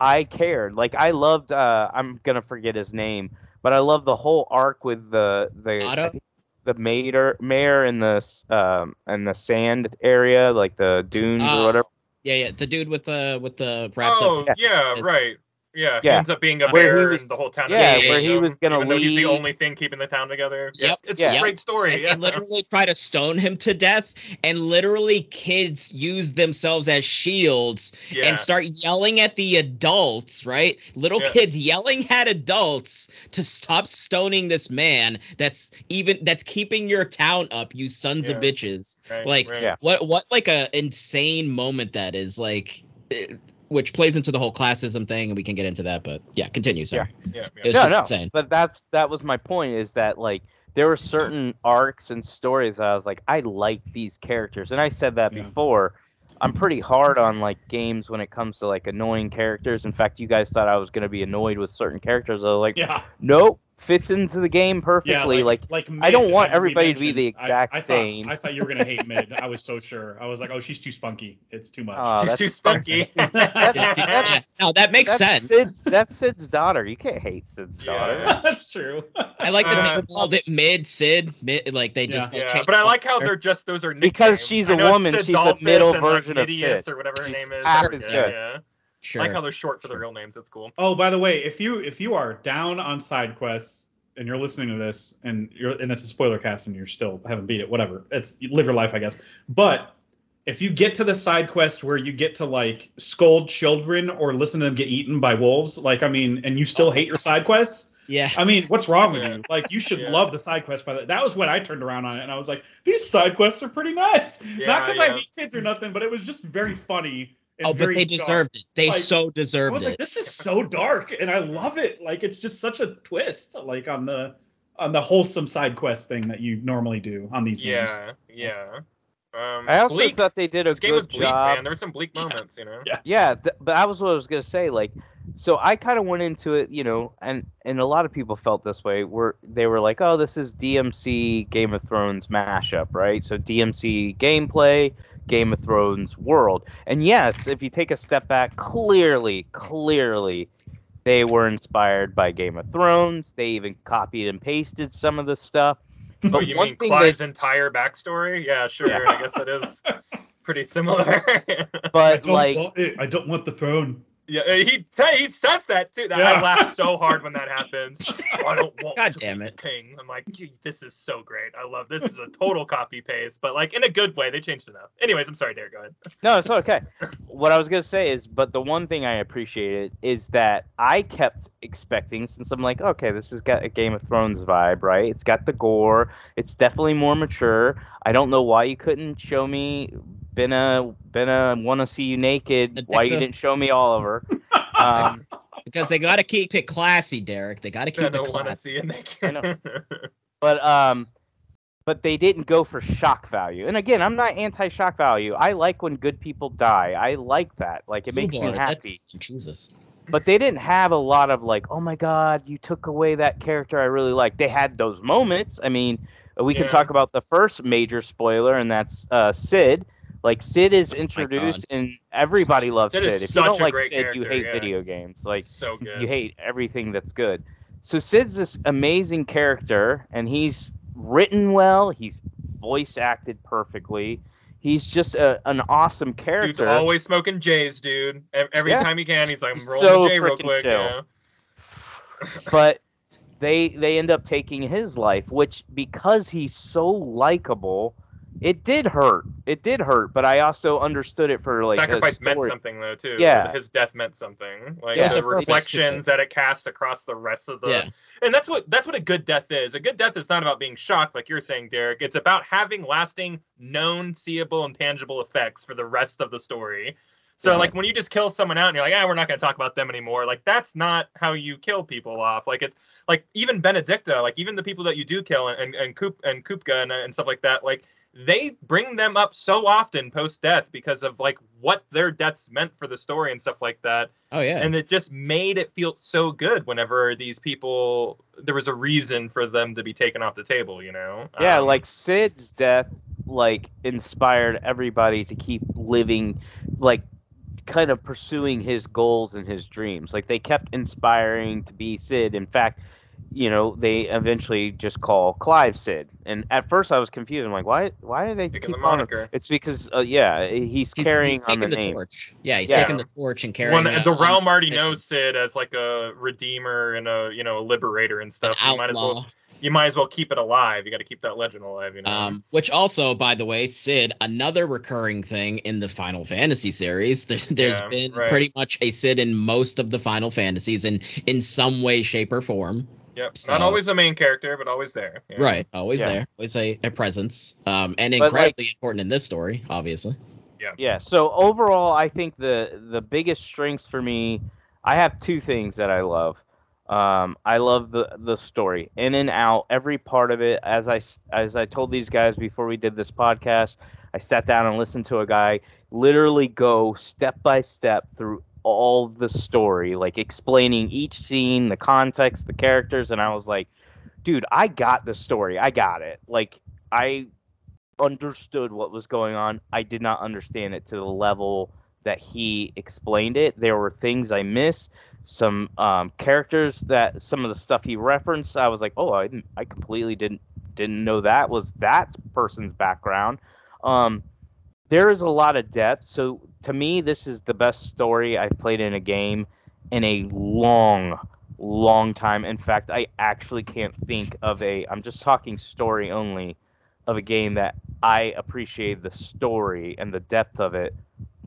I cared. Like I loved. Uh, I'm gonna forget his name, but I love the whole arc with the the I Otto? think the mayor mayor in the um in the sand area, like the dunes Oh, or whatever. Yeah, yeah. The dude with the with the wrapped oh up. yeah, is- right. Yeah, he Yeah. ends up being a Where bear, was- and the whole town. yeah, hates where he was gonna even though he's the only thing keeping the town together. Yep. it's Yeah. a great story. And yeah. they literally try to stone him to death, and literally kids use themselves as shields yeah. and start yelling at the adults, right? Little Yeah. kids yelling at adults to stop stoning this man that's even that's keeping your town up, you sons of bitches. Right, like right. Yeah. what what like a insane moment that is like eh, which plays into the whole classism thing and we can get into that, but yeah, continue, sir. yeah, yeah. It's no, just no. insane. But that's that was my point. Is that like there were certain arcs and stories that I was like, I like these characters, and I said that Yeah. before. I'm pretty hard on like games when it comes to like annoying characters. In fact, you guys thought I was gonna be annoyed with certain characters. I was like, Yeah. nope, fits into the game Yeah, perfectly. like, like I don't want everybody to be the exact I, I same. Thought, I thought you were gonna hate mid. I was so sure. I was like, oh, she's too spunky. It's too much. Oh, She's too spunky. that's- that's- no, that makes that's sense. Sid's, that's Sid's daughter. You can't hate Sid's Yeah. daughter. That's true. I like that Uh, they called it mid Sid, mid like they just like, yeah, changed but I like how they're just those are Because she's a woman, Sid she's a middle version of Midius Sid. or whatever her She's name is. half They're good, good. Yeah. Sure. I like how they're short for their real names. That's cool. Oh, by the way, if you if you are down on side quests and you're listening to this and you're and it's a spoiler cast and you're still haven't beat it, whatever. It's you live your life, I guess. But if you get to the side quest where you get to like scold children or listen to them get eaten by wolves, like I mean, and you still hate your side quests, yeah. I mean, what's wrong with Yeah. you? Like, you should Yeah. love the side quest. By that, that was when I turned around on it, and I was like, these side quests are pretty nice. Not Yeah, because I hate kids or nothing, but it was just very funny. And Oh, but very they dark. deserved it. They Like, so I deserved was it. like, this is so dark, and I love it. Like, it's just such a twist, like on the on the wholesome side quest thing that you normally do on these games. Yeah, yeah. Um, I also bleak. thought they did a this game was good bleak, job. man. There were some bleak moments, you know. Yeah. Yeah, th- but that was what I was gonna say. Like, so I kind of went into it, you know, and and a lot of people felt this way. Where they were like, "Oh, this is DMC Game of Thrones mashup, right?" So DMC gameplay, Game of Thrones world, and yes, if you take a step back, clearly, clearly, they were inspired by Game of Thrones. They even copied and pasted some of the stuff. Oh, But you one mean thing Clive's that, entire backstory? Yeah, sure. Yeah. I guess that is pretty similar. but like, it. I don't want the throne. Yeah, he sa- he says that too. That Yeah. I laugh so hard when that happens. I don't want God to damn it. king. I'm like, this is so great. I love this. Is a total copy paste, but like in a good way. They changed enough. Anyways, I'm sorry, Derek. Go ahead. No, it's okay. what I was gonna say is, but the one thing I appreciated is that I kept expecting, since I'm like, okay, this has got a Game of Thrones vibe, right? It's got the gore. It's definitely more mature. I don't know why you couldn't show me Benna Benna want to see you naked. Why you didn't show me Oliver? Um, because they got to keep it classy, Derek. They got to I keep it don't want classy. see it I naked. but um, but they didn't go for shock value. And again, I'm not anti-shock value. I like when good people die. I like that. Like it makes me happy. that's- Jesus. but they didn't have a lot of like, oh my god, you took away that character I really like. They had those moments. I mean, we can talk about the first major spoiler, and that's uh, Sid. Like Sid is Oh introduced, and everybody loves Sid Sid. If you don't like Sid, you hate yeah. video games. Like so good. you hate everything that's good. So Sid's this amazing character, and he's written well. He's voice acted perfectly. He's just a, an awesome character. Dude's always smoking J's, dude. Every Yeah. time he can, he's like, I'm rolling so a J real quick. chill. Yeah. but they they end up taking his life which because he's so likable it did hurt it did hurt but i also understood it for like a Sacrifice meant something though too. Yeah. his death meant something. Like Yeah. the There's a purpose to reflections that it casts across the rest of the. Yeah. And that's what that's what a good death is. A good death is not about being shocked, like you're saying, Derek. It's about having lasting, known, seeable, and tangible effects for the rest of the story. So Yeah. like when you just kill someone out and you're like, ah, we're not gonna talk about them anymore. Like that's not how you kill people off. Like it, like even Benedikta, like even the people that you do kill and and and Koop and Kupka and, and stuff like that, like they bring them up so often post death because of like what their deaths meant for the story and stuff like that Oh yeah. and it just made it feel so good whenever these people there was a reason for them to be taken off the table you know Yeah, Um, like Sid's death, like inspired everybody to keep living, like kind of pursuing his goals and his dreams. Like they kept inspiring to be Sid. In fact, you know, they eventually just call Clive Sid. And at first, I was confused. I'm like, why? Why are they picking keep the calling him? It's because, uh, yeah, he's, he's, carrying he's on the taking the, name. torch. Yeah, he's Yeah. taking the torch and carrying. when the realm already mission. knows sid as like a redeemer and a you know a liberator and An stuff you might as outlaw. well you might as well keep it alive you got to keep that legend alive you know Um, which also, by the way, Sid, another recurring thing in the Final Fantasy series. There, there's Yeah, been right. pretty much a Sid in most of the Final Fantasies, in in some way, shape, or form. Yep so- not always a main character but always there you know? Right, always Yeah. there, always a, a presence, um, and But, like- incredibly important in this story, obviously. Yeah. Yeah. So overall, I think the the biggest strengths for me, I have two things that I love. Um, I love the the story in and out, every part of it. As I as I told these guys before we did this podcast, I sat down and listened to a guy literally go step by step through all the story, like explaining each scene, the context, the characters, and I was like, dude, I got the story. I got it. Like I understood what was going on. I did not understand it to the level that he explained it. There were things I missed, some um, characters that some of the stuff he referenced. I was like, oh, I didn't, I completely didn't didn't know that was that person's background. Um, there is a lot of depth. So to me, this is the best story I've played in a game in a long, long time. In fact, I actually can't think of a. I'm just talking story only of a game that I appreciate the story and the depth of it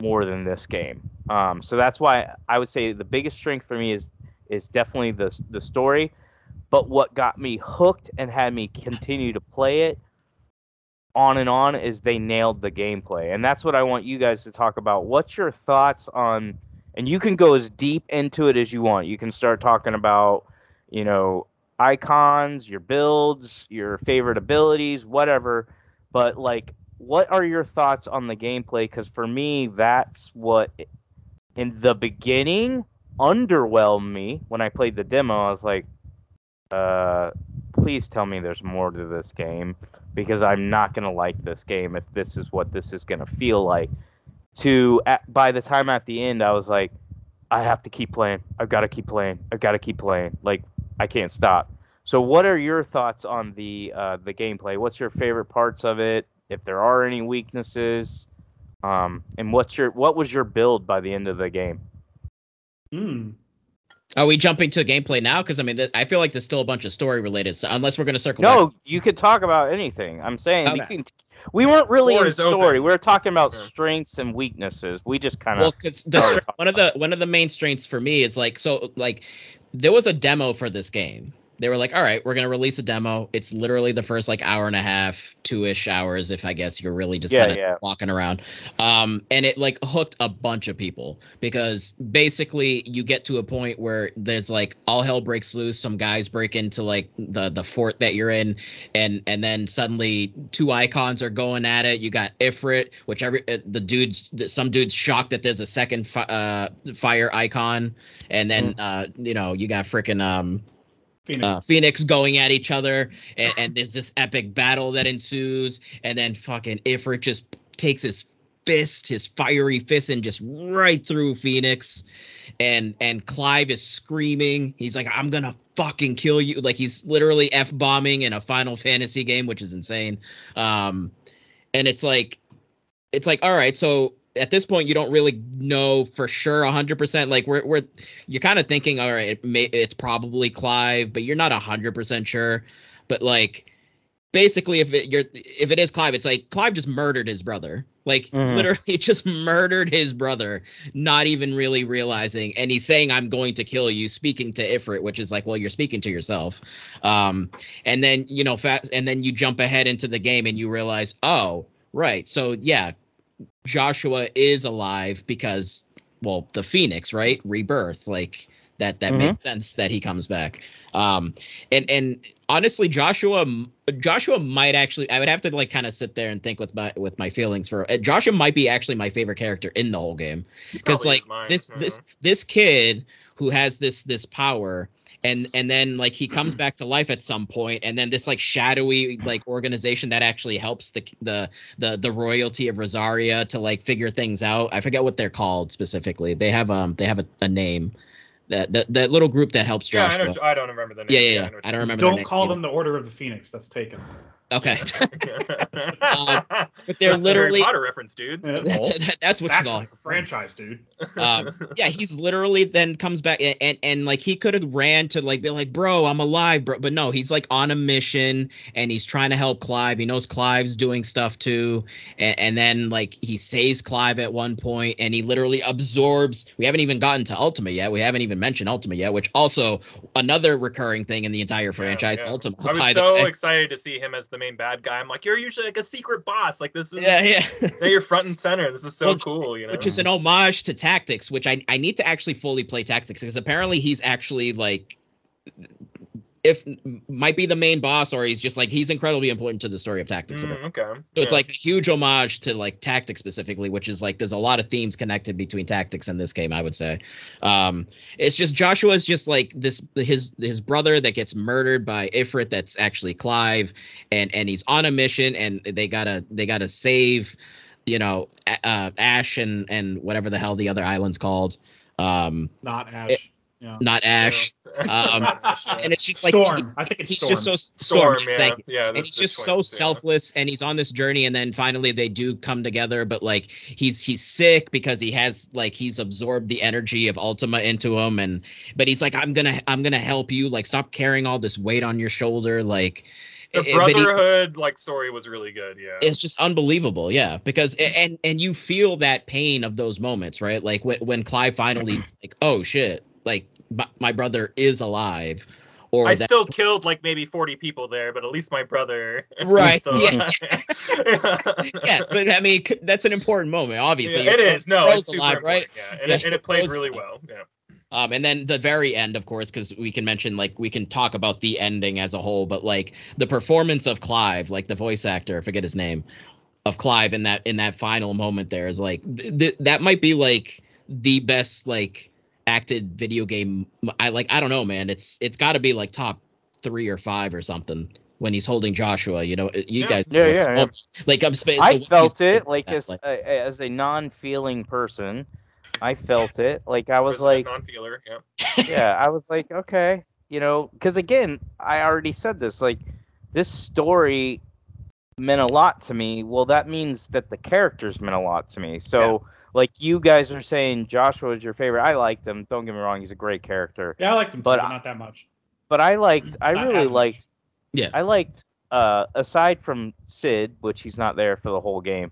more than this game. Um, so that's why I would say the biggest strength for me is is definitely the the story. But what got me hooked and had me continue to play it on and on is they nailed the gameplay. And that's what I want you guys to talk about. What's your thoughts on and you can go as deep into it as you want. You can start talking about, you know, Eikons, your builds, your favorite abilities, whatever. But like, what are your thoughts on the gameplay? Because for me, that's what in the beginning underwhelmed me when I played the demo. I was like, uh, please tell me there's more to this game because I'm not gonna like this game if this is what this is gonna feel like. To at, by the time at the end, I was like, I have to keep playing. I've got to keep playing. I've got to keep playing. Like I can't stop. So, what are your thoughts on the uh, the gameplay? What's your favorite parts of it? If there are any weaknesses, um, and what's your what was your build by the end of the game? Hmm. Are we jumping to gameplay now? Because I mean, th- I feel like there's still a bunch of story related. So unless we're going to circle back. No, you could talk about anything. I'm saying you Okay. can. We weren't really in is open. story. We were talking about Yeah. strengths and weaknesses. We just kind of well because the str- one of the one of the main strengths for me is like so like there was a demo for this game they were like all right we're gonna release a demo it's literally the first like hour and a half two-ish hours if i guess you're really just Yeah, kind of yeah. walking around um and it like hooked a bunch of people because basically you get to a point where there's like all hell breaks loose some guys break into like the the fort that you're in and and then suddenly two Eikons are going at it. You got Ifrit, which every uh, the dudes, some dudes shocked that there's a second fi- uh, fire Eikon, and then uh, you know you got freaking um Phoenix. uh, Phoenix going at each other, and, and there's this epic battle that ensues, and then fucking Ifrit just takes his fist, his fiery fist, and just right through Phoenix, and and Clive is screaming. He's like, "I'm gonna fucking kill you!" Like he's literally f bombing in a Final Fantasy game, which is insane. Um, and it's like, it's like, all right, so at this point you don't really know for sure 100% like we're, we're you're kind of thinking all right it may, it's probably clive but you're not 100% sure. But like basically if it you're if it is clive it's like clive just murdered his brother. Like Mhm. literally just murdered his brother not even really realizing and he's saying i'm going to kill you speaking to ifrit which is like well you're speaking to yourself. Um and then you know fast and then you jump ahead into the game and you realize oh right so yeah Joshua is alive because well, the Phoenix, right? Rebirth, like that that Mhm. makes sense that he comes back. Um and and honestly Joshua Joshua might actually I would have to like kind of sit there and think with my with my feelings for uh, Joshua might be actually my favorite character in the whole game because like is mine, this yeah. this this kid who has this this power and and then like he comes back to life at some point and then this like shadowy like organization that actually helps the the the the royalty of rosaria to like figure things out i forget what they're called specifically they have um they have a, a name that that that little group that helps Yeah, I, joshua know, I don't remember the name. yeah yeah, yeah. what i don't remember Don't name call either. them the Order of the Phoenix. That's taken. Okay mean. but they're That's a literally Harry Potter reference, dude. That's, well, that, that's what you call like a franchise, dude. um, yeah, he's literally then comes back and, and and like he could have ran to like be like, bro, I'm alive, bro. But no, he's like on a mission and he's trying to help Clive. He knows Clive's doing stuff too, and, and then like he saves Clive at one point, and he literally absorbs. We haven't even gotten to Ultima yet. We haven't even mentioned Ultima yet, which also another recurring thing in the entire franchise. yeah. Ultima, I was by the so excited to see him as the main bad guy. I'm like, you're usually like a secret boss. Like this is Yeah, yeah. you're front and center. This is so Well, cool, you know. which is an homage to tactics which i i need to actually fully play tactics because apparently he's actually like if might be the main boss or he's just like he's incredibly important to the story of tactics Mm, okay. so it's like a huge homage to like tactics specifically which is like there's a lot of themes connected between tactics and this game i would say um it's just joshua's just like this his his brother that gets murdered by ifrit that's actually clive and and he's on a mission and they gotta they gotta save you know uh ash and and whatever the hell the other island's called um Not Ash. It- yeah. not ash um, and it's just like Storm. I think it's he's Storm. just so Storm, storm, yeah, thank you yeah. and he's just so twins, yeah. selfless and he's on this journey and then finally they do come together but like he's he's sick because he has like he's absorbed the energy of ultima into him and but he's like i'm gonna i'm gonna help you like stop carrying all this weight on your shoulder like The eh, but he- brotherhood like story was really good. Yeah. it's just unbelievable yeah because and and you feel that pain of those moments right like when, when clive finally like oh shit like my, my brother is alive or I that still killed like maybe 40 people there, but at least my brother. Right, still yeah. yes but i mean that's an important moment obviously Yeah, it is. No, it's super alive, right? Yeah, and, Yeah, it, and it plays really well. Yeah. Um, and then the very end, of course, because we can mention like we can talk about the ending as a whole, but like the performance of Clive, like the voice actor, I forget his name, of Clive in that in that final moment there is like th- th- that might be like the best like acted video game. I like I don't know, man. It's it's got to be like top three or five or something when he's holding Joshua. You know, you Yeah. guys. Yeah, know yeah, yeah. Like I'm. Sp- I felt it like as a, as a non-feeling person. I felt it like I was like, non-feeler. Yeah. yeah, I was like, okay, you know, because again, I already said this. Like, this story meant a lot to me. Well, that means that the characters meant a lot to me. So, like, you guys are saying Joshua is your favorite. I liked him. Don't get me wrong; he's a great character. Yeah, I liked him, But too, but not that much. But I liked. I Not really as much. liked. Yeah. I liked. Uh, aside from Sid, which he's not there for the whole game,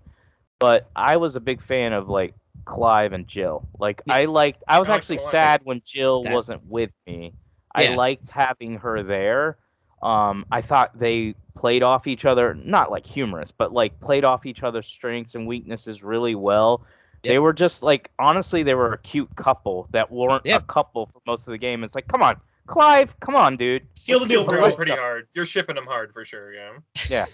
but I was a big fan of like Clive and Jill. Like Yeah. I liked. I was I actually sad when Jill That's- wasn't with me. Yeah. I liked having her there. Um, I thought they played off each other, not like humorous, but like played off each other's strengths and weaknesses really well. Yeah. They were just like honestly, they were a cute couple that weren't Yeah. a couple for most of the game. It's like, come on, Clive, come on, dude. Seal the deal, You're pretty hard. You're shipping them hard for sure. Yeah. Yeah.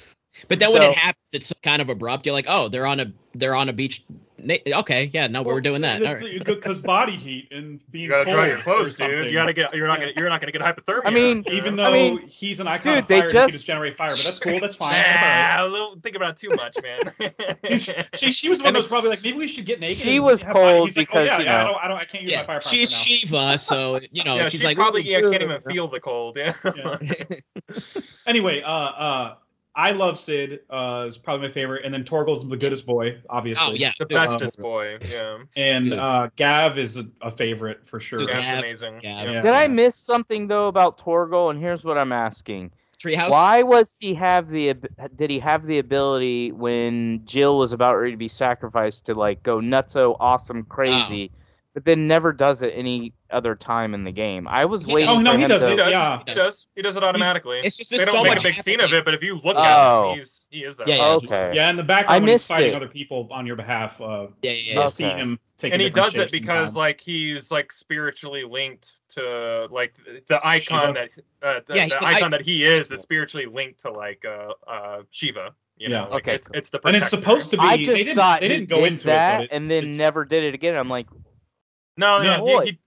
but then when it happens, it's kind of abrupt. You're like, oh, they're on a they're on a beach. Na- Okay, yeah, no, we're doing that. All right. Because body heat and being You gotta cold dry your clothes, dude. You gotta get. You're not gonna. You're not gonna get hypothermia. I mean, you? Even though I mean, he's an Eikon dude, of they fire, and he just- can just generate fire, but that's cool. That's fine. That's all right. Nah, a little, think about it too much, man. She, she was one that was probably like, maybe we should get naked. She was cold he's like, because, oh, yeah, you yeah, I know- don't, I don't, I can't use Yeah, my fire she's now. Shiva, so you know yeah, she's she like, probably "Ooh, yeah, can't even feel the cold. Yeah. Yeah. Anyway, uh, uh, I love Sid. Uh, is probably my favorite, and then Torgal's the goodest boy, obviously. Oh yeah, the dude, bestest boy. Yeah. And uh, Gav is a, a favorite for sure. Dude, That's Gav- amazing. Gav. Yeah. Did I miss something though about Torgal? And here's what I'm asking: Treehouse. Why was he have the did he have the ability when Jill was about ready to be sacrificed to like go nutso awesome crazy? But then never does it any other time in the game. I was He- waiting oh, no, for he him does to. He does. Yeah. He does. He does it automatically. It's just they don't so make much a big scene of it, but if you look Oh. at him, he's he is that. Yeah, yeah. Okay. Yeah, in the I background when he's missed fighting it. other people on your behalf, uh, Yeah, yeah, you'll. Okay. see him taking and he does it because like he's like spiritually linked to like the Eikon that uh, the, Yeah, the Eikon Eikon. that he is is spiritually linked to like uh uh Shiva. You know, Yeah. like, Okay, it's, it's the and it's supposed to be. I they just didn't, thought they didn't go did into that it, but it, and then never did it again. I'm like, No, No. yeah, Boy. he, he,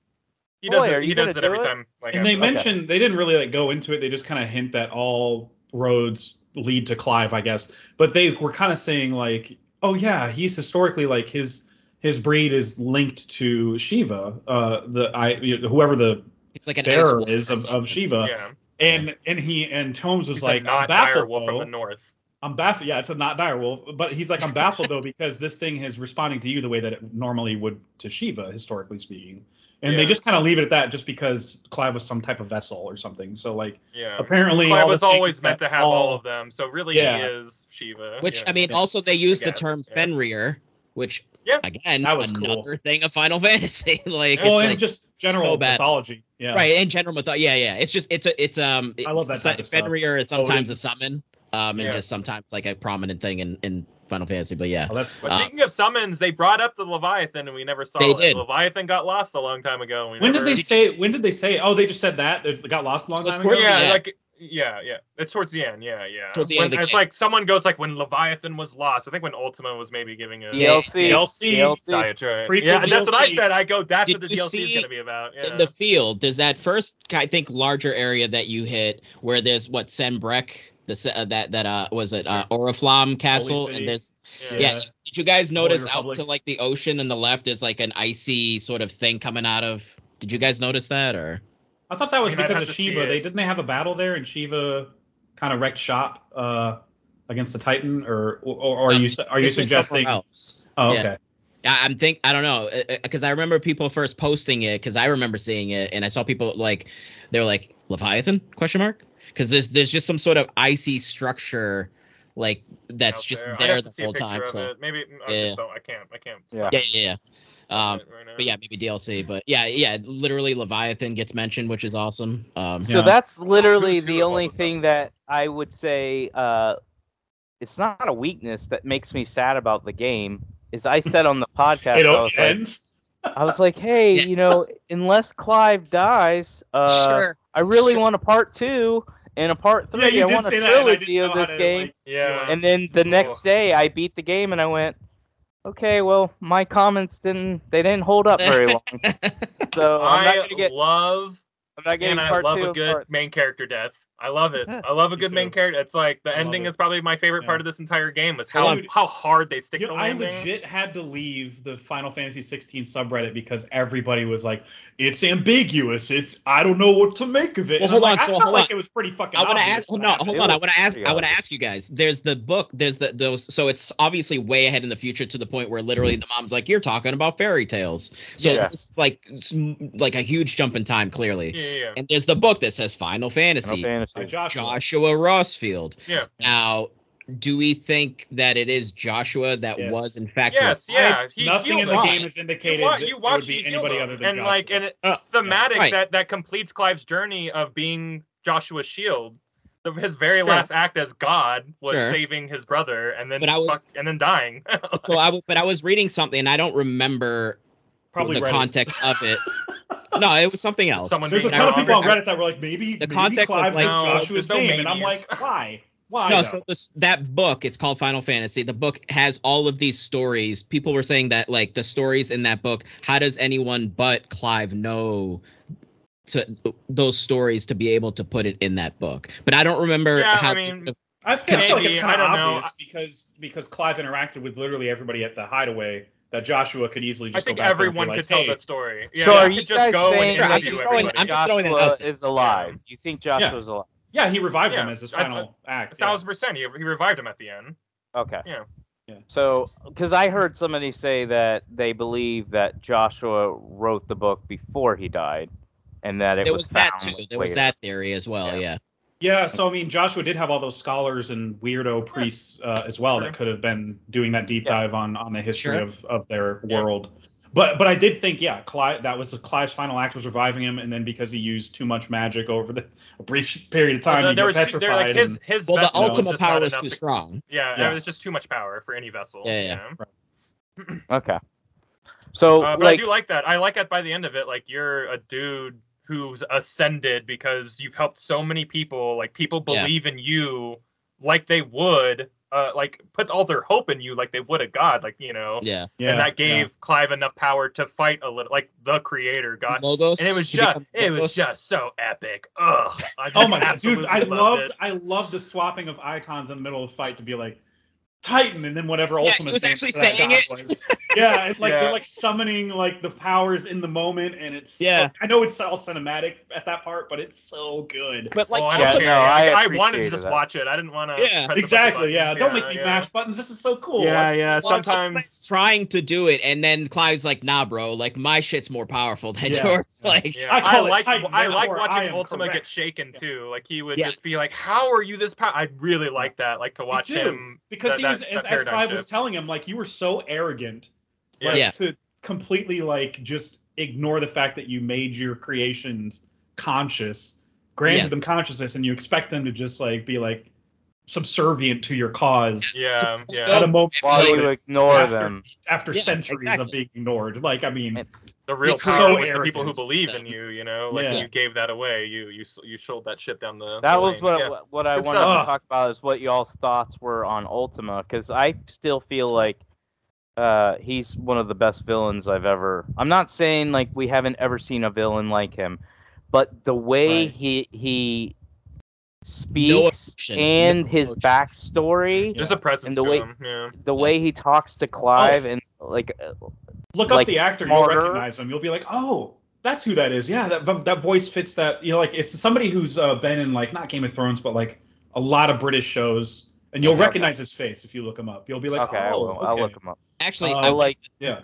he Boy, does are it. He does gonna it every it? time. Like and they after- mentioned they didn't really like go into it. They just kind of hint that all roads lead to Clive, I guess. But they were kind of saying like, oh yeah, he's historically like his his breed is linked to Shiva, uh, the I whoever the It's like an bearer is of, of Shiva. yeah, And and he and Tomes was he's like, like not I'm baffled direwolf from the north. I'm baffled. Yeah, it's a not direwolf, but he's like, I'm baffled though because this thing is responding to you the way that it normally would to Shiva, historically speaking. And they just kind of leave it at that, just because Clive was some type of vessel or something. So like, Yeah, apparently, Clive was always meant to have all of them, so really Yeah. he is Shiva. Which yeah. I mean, also they use the term yeah. Fenrir, which Yeah. again, That was another cool. thing of Final Fantasy. like Well, it's and like, just general so badass. mythology. Yeah, right in general myth- yeah, yeah. It's just it's a it's um. I love that it's- type of stuff. Fenrir is sometimes Odin. a summon, um, and Yeah. just sometimes like a prominent thing in in Final Fantasy. But yeah, Oh, that's But Uh, speaking of summons, they brought up the Leviathan, and we never saw They it. did. Leviathan got lost a long time ago. and we when did they say? When did they say? Oh, they just said that it got lost a long time ago. towards Yeah, like yeah, yeah. It's towards the end. Yeah, yeah. Towards the When- end of the it's game. like someone goes like when Leviathan was lost. I think when Ultima was maybe giving a Yeah, DLC. DLC. DLC. diatribe. Prequel Yeah, that's what I said. I go. That's Did what the you DLC is going to be about. Yeah. in the field, there's that first I think larger area that you hit where there's what Sanbreque, the uh, that that uh was it uh, Oriflamme Castle, and this yeah. yeah. Did you guys notice out to like the ocean and the left? is like an icy sort of thing coming out of. Did you guys notice that or? I thought that was I mean, because of Shiva. They didn't they have a battle there, and Shiva kind of wrecked shop uh, against the Titan, or or, or are you are you this suggesting? else. Oh, Yeah. okay. I- I'm think I don't know because I remember people first posting it because I remember seeing it and I saw people like they were like Leviathan question mark because there's there's just some sort of icy structure like that's just there. There the whole time. So it. maybe I Yeah. don't. I can't. I can't. Yeah. suck yeah, yeah, yeah. Um, it right but yeah, maybe DLC. But yeah, yeah, literally Leviathan gets mentioned, which is awesome. Um, So Yeah. that's literally the only thing stuff? that I would say uh, it's not a weakness that makes me sad about the game. Is I said on the podcast, It I o- was it like, ends. I was like, hey, Yeah. you know, unless Clive dies, uh, sure. I really Sure. want a part two and a part Yeah, three. you I did want a say that, and I didn't trilogy of know how this to, game. like, Yeah. And then the next day, I beat the game, and I went, okay, well, my comments didn't they didn't hold up very long. So I'm not gonna get love I'm not getting and I love two. a good part- main character death. I love it. I love a good main character. It's like the I ending is probably my favorite part of this entire game was how Dude, how hard they stick You the know, I legit had to leave the Final Fantasy 16 subreddit because everybody was like, "It's ambiguous. It's I don't know what to make of it." Well, And I'm hold on, like, I so felt hold like on. it was pretty fucking. I want to ask. what No, hold on. I was want to ask. I want to ask you guys. There's the book. There's the those. So it's obviously way ahead in the future to the point where literally mm-hmm. the mom's like, "You're talking about fairy tales." So Yeah. it's like it's like a huge jump in time, clearly. Yeah, yeah, yeah. And there's the book that says Final Fantasy, Final By Fantasy. Joshua. Joshua Rosfield. Yeah. Now, do we think that it is Joshua that Yes. was in fact? Yes, yeah. He Nothing in the him. Right. game is indicated You, wa- that you it watch would be anybody him. other than and Joshua. like and it, Uh, thematic Right. that that completes Clive's journey of being Joshua shield. The, his very Sure. last act as God was Sure. saving his brother and then But I was- fuck, and then dying. So I, w- but I was reading something, and I don't remember probably the Reddit. context of it. no, it was something else. Someone There's a ton of people on Reddit that were like, maybe The maybe context of, Clive like, no, Joshua's no name, and I'm like, why? Why? no though? so this that book it's called final fantasy the book has all of these stories people were saying that like the stories in that book how does anyone but clive know to those stories to be able to put it in that book but i don't remember Yeah, how I mean, I feel, I feel like it's kind of don't know. obvious because because Clive interacted with literally everybody at the hideaway that Joshua could easily just I think go back there and be everyone like, could tell hey, that story. Yeah, so yeah, are you just guys go saying and I'm just throwing- everybody. I'm just throwing Joshua out there. is alive? You think Joshua Joshua's alive? Yeah, he revived Yeah, him as his I- final act. A yeah. thousand percent. He, he revived him at the end. Okay. Yeah. Yeah. So, because I heard somebody say that they believe that Joshua wrote the book before he died, and that it there was, was that too there was that theory as well Yeah. Yeah Yeah, so I mean, Joshua did have all those scholars and weirdo priests uh, as well Sure. that could have been doing that deep Yeah. dive on on the history Sure. of of their Yeah. world. But but I did think yeah, Clive that was Clive's final act was reviving him, and then because he used too much magic over the a brief period of time, Uh, he there got was petrified. there, like his and- his Well, the ultimate power not was too to- strong. Yeah, Yeah. it was just too much power for any vessel. Yeah, yeah. you know? Okay. So Uh, but like I do like that. I like that by the end of it. Like you're a dude who's ascended because you've helped so many people. Like people Yeah. believe in you like they would, uh, like put all their hope in you like they would a god. Like you know, Yeah. yeah, and that yeah. gave Clive enough power to fight a little, like the creator god. Logos. And it was just, becomes it was just so epic. Ugh. I just Oh my god, dude! I loved, it. I loved the swapping of Eikons in the middle of the fight to be like Titan, and then whatever Yeah, he ultimate. was actually saying it. was. Yeah, it's like Yeah. they're like summoning like the powers in the moment, and it's Yeah. I know it's all cinematic at that part, but it's so good. But like, oh, I, Yeah, don't ultimate- no. I I, wanted to just that. watch it. I didn't want to. Yeah. Exactly. Yeah. Don't make me mash buttons. This is so cool. Yeah, Like, yeah. Sometimes trying to do it, and then Clive's like, "Nah, bro. Like my shit's more powerful than Yeah. yours." Like, Yeah, I I, call it like Titan, I like therefore I watching Ultima correct. get shaken too. Like he would Yes. just be like, "How are you this power?" I really like that. Like to watch him because that- he was that- as, that as paradigm Clive was telling him like you were so arrogant Yeah. like, Yeah. to completely like just ignore the fact that you made your creations conscious granted Yeah. them consciousness and you expect them to just like be like subservient to your cause Yeah, yeah. so- at a moment while you notice ignore after, them. after Yeah, centuries of being ignored like i mean And- The real It's power so was the people who arrogant. believe in you. You know, like Yeah. you gave that away. You you you sold that shit down the. That the was what Yeah. what I Good wanted stuff. to talk about is what y'all's thoughts were on Ultima because I still feel like uh, he's one of the best villains I've ever. I'm not saying like we haven't ever seen a villain like him, but the way Right. he he speaks emotion, and no his emotion. backstory, There's a presence And the to way- him. Yeah. the way he talks to Clive, and like uh, look like, up the actor smarter. you'll recognize him you'll be like oh that's who that is yeah that that voice fits that you know like it's somebody who's uh, been in like not game of thrones but like a lot of british shows and you'll Okay. recognize his face if you look him up you'll be like okay, I oh will, I'll look him up. actually, Uh, I I like yeah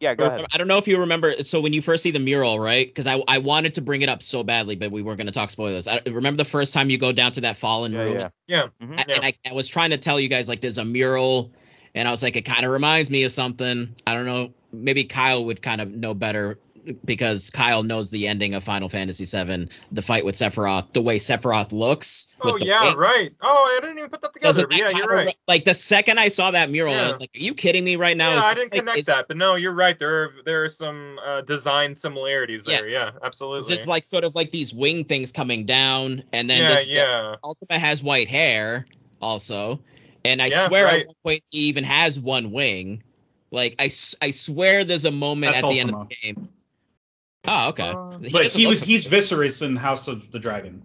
yeah, go ahead. I don't know if you remember. So when you first see the mural, right? Because I I wanted to bring it up so badly, but we weren't going to talk spoilers. I remember the first time you go down to that fallen Yeah, ruin, yeah. Yeah. Mhm. I- and I, I was trying to tell you guys like there's a mural, and I was like it kind of reminds me of something. I don't know. Maybe Kyle would kind of know better because Kyle knows the ending of Final Fantasy VII, the fight with Sephiroth, the way Sephiroth looks. Oh yeah, wings. right. Oh, I didn't even put that together. But yeah, you're right. Like the second I saw that mural, I was like, "Are you kidding me right now?" yeah, I didn't like- connect is- that, but no, you're right. There are there are some uh, design similarities there. Yes. Yeah, absolutely. It's like sort of like these wing things coming down, and then yeah, this yeah. Ultima has white hair also, and I Yeah, swear right. at one point he even has one wing. Like I, I swear there's a moment That's at the end of the game. Oh, okay. Uh, He but he was fam- he's Viserys in House of the Dragon.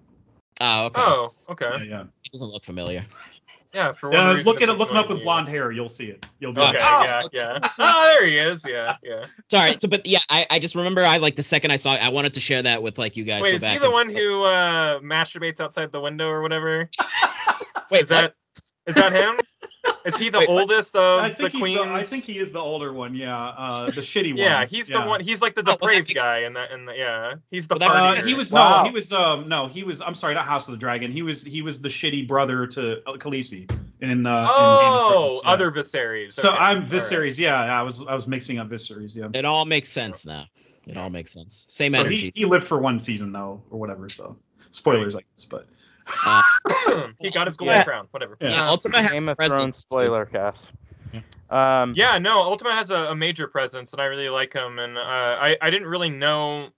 Oh, okay. Oh, okay. Yeah, yeah. He doesn't look familiar. Yeah, for one Uh, reason, look at it's it. Look him up with blonde hair. You'll see it. You'll be Okay, like, Oh, yeah, yeah. Oh, there he is. Yeah, yeah. Sorry. So, but yeah, I, I just remember I like the second I saw it, I wanted to share that with like you guys. Wait, so is bad, he the one who uh masturbates outside the window or whatever? Wait, Is that is that him? Is he the Wait, oldest of I the think he's queens? the, I think he is the older one. Yeah, uh, the shitty one. yeah, he's the one. He's like the Oh, well, depraved makes guy, and sense. that, and the, yeah, he's the Well, that- Uh, he was Wow. no, he was um no, he was. I'm sorry, not House of the Dragon. He was he was the shitty brother to uh, Khaleesi in. Uh, in Oh, Thrones, yeah. other Viserys. So Okay, I'm all right. Viserys. Yeah, I was I was mixing up Viserys. Yeah. It all makes sense now. It all makes sense. Same So energy. he, he lived for one season though, or whatever. So spoilers, I guess. But Uh, he got his golden Yeah. crown. Whatever. Yeah. yeah, Ultima has Game of presence. Thrones spoiler cast. Um, Yeah, no, Ultima has a, a major presence, and I really like him. And uh, I I didn't really know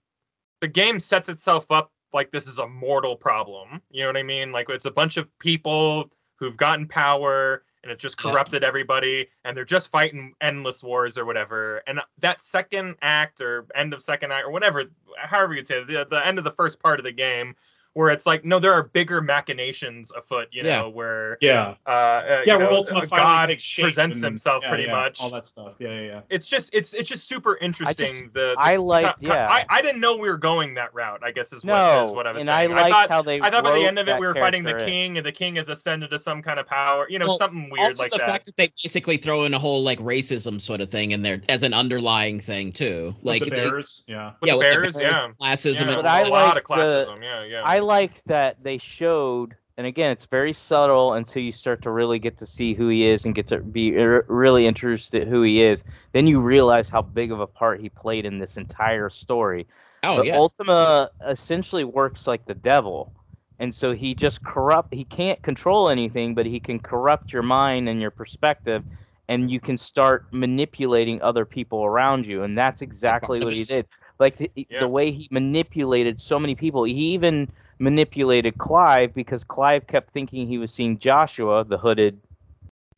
the game sets itself up like this is a mortal problem. You know what I mean? Like it's a bunch of people who've gotten power, and it's just Yeah. corrupted everybody, and they're just fighting endless wars or whatever. And that second act or end of second act or whatever, however you'd say it, the the end of the first part of the game. Where it's like, no, there are bigger machinations afoot, you Yeah. know, where yeah, uh, uh, yeah, where know, Ultima uh, God presents and- himself yeah, pretty yeah, much all that stuff. Yeah, yeah, yeah. it's just it's it's just super interesting. the, the I like co- co- yeah. I, I didn't know we were going that route. I guess is what, no, is what I was and saying. I like thought how they. I thought by the end of it we were fighting the character in. king, and the king has ascended to some kind of power. You know, Well, something weird also like the that. fact that they basically throw in a whole like racism sort of thing in there as an underlying thing too. Like With the they- bears. Yeah. With yeah, the with bears, yeah. classism, yeah, and But lot of classism. yeah, yeah. I like that they showed, and again, it's very subtle until you start to really get to see who he is and get to be really interested who he is. Then you realize how big of a part he played in this entire story. Oh but yeah. Ultima essentially works like the devil. And so he just corrupt he can't control anything, but he can corrupt your mind and your perspective and you can start manipulating other people around you and that's exactly what he did. Like the, Yeah. the way he manipulated so many people. He even manipulated Clive because Clive kept thinking he was seeing Joshua, the hooded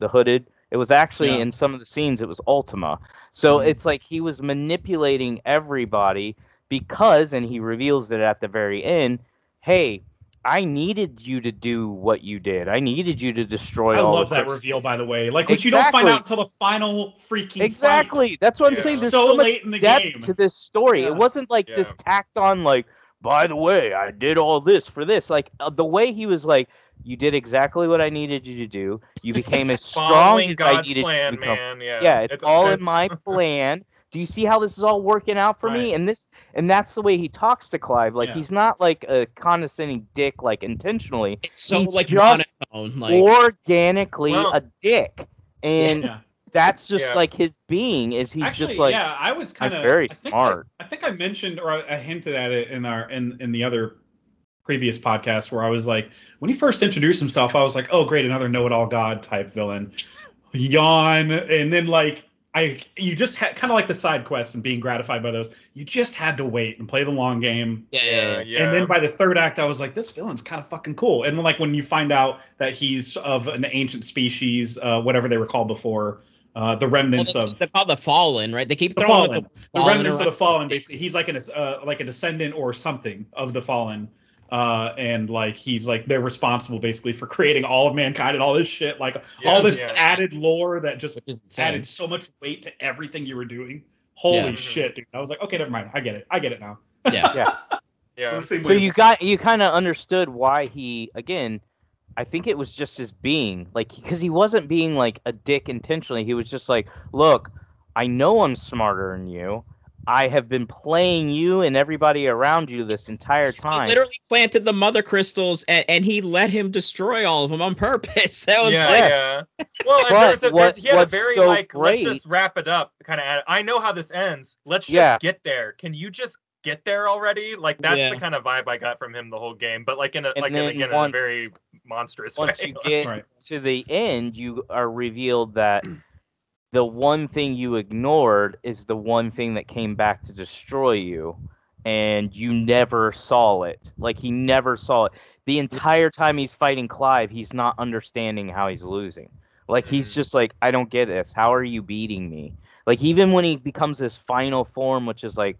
the hooded. It was actually Yeah. in some of the scenes it was Ultima. So Mhm. it's like he was manipulating everybody because and he reveals it at the very end, hey, I needed you to do what you did. I needed you to destroy I all love that crystals." reveal, by the way. Like, which you don't find out until the final freaking fight. Exactly. That's what I'm Yeah. saying. There's So so, much late in the depth game. to this story. Yeah. It wasn't like this tacked on like, by the way, I did all this for this. Like uh, the way he was like, you did exactly what I needed you to do. You became as strong Following as I needed plan, you to become. man. Yeah. Yeah, it's, all in my plan. Do you see how this is all working out for me? And this and that's the way he talks to Clive. Like Yeah. he's not like a condescending dick like intentionally. It's so he's like just monotone. Like organically Well- a dick. And Yeah. That's just Yeah. like his being is he's Actually, just like yeah, I was kind of very I think smart. I, I think I mentioned or I, I hinted at it in our in in the other previous podcast where I was like, when he first introduced himself, I was like, oh great, another know-it-all god type villain. Yawn, and then like I you just had kind of like the side quests and being gratified by those. You just had to wait and play the long game. yeah, yeah, Yeah, yeah. yeah. And then by the third act, I was like, this villain's kind of fucking cool. And like when you find out that he's of an ancient species, uh, whatever they were called before, uh, the Well, remnants they're, of they're called the fallen, right? They keep the throwing fallen, the, the fallen remnants of the fallen. Basically, he's like an uh, like a descendant or something of the fallen. Uh, and like he's like they're responsible basically for creating all of mankind and all this shit, like all this yeah. added lore that just which is insane. added so much weight to everything you were doing. Holy Yeah. shit, dude! I was like, okay, never mind. I get it. I get it now. Yeah. Yeah. yeah. So you got you kind of understood why he again. I think it was just his being, like, because he wasn't being like a dick intentionally. He was just like, "Look, I know I'm smarter than you. I have been playing you and everybody around you this entire time. He literally planted the mother crystals and, and he let him destroy all of them on purpose. That was yeah, like, yeah. Well, and But there's a, there's, what- he had a very so like, let's just wrap it up kind of. I know how this ends. Let's just Yeah. get there. Can you just get there already? Like that's Yeah. the kind of vibe I got from him the whole game. But like in a And like in, again once- in a very monstrous once way. you get Right. to the end, you are revealed that the one thing you ignored is the one thing that came back to destroy you, and you never saw it. Like he never saw it. The entire time he's fighting Clive, he's not understanding how he's losing. Like he's Mhm. just like, I don't get this. How are you beating me? Like even when he becomes this final form, which is like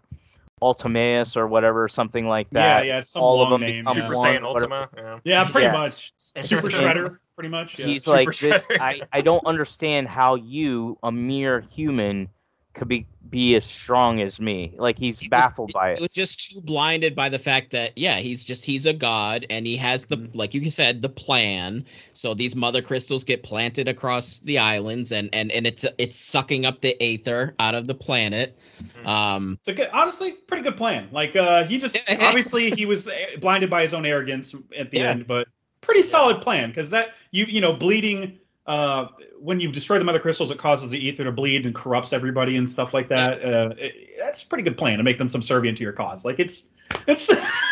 Ultimaeus or whatever, something like that. yeah, it's some all of them name. become Super one, Saiyan. Ultima. Yeah. Yeah, pretty Yes. much. Super Shredder, pretty much. Yeah. he's Super like this I, I don't understand how you a mere human could be be as strong as me like he's He was- baffled by it. he was just too blinded by the fact that yeah he's just he's a god and he has the Mhm. like you said the plan so these mother crystals get planted across the islands and and and it's it's sucking up the aether out of the planet Mhm. um It's a good, honestly, pretty good plan. Like, uh, he just obviously he was eh, blinded by his own arrogance at the Yeah. end, but pretty solid plan because that you you know bleeding. Uh, when you destroy the mother crystals, it causes the ether to bleed and corrupts everybody and stuff like that. Uh, it, that's a pretty good plan to make them subservient to your cause. Like it's it's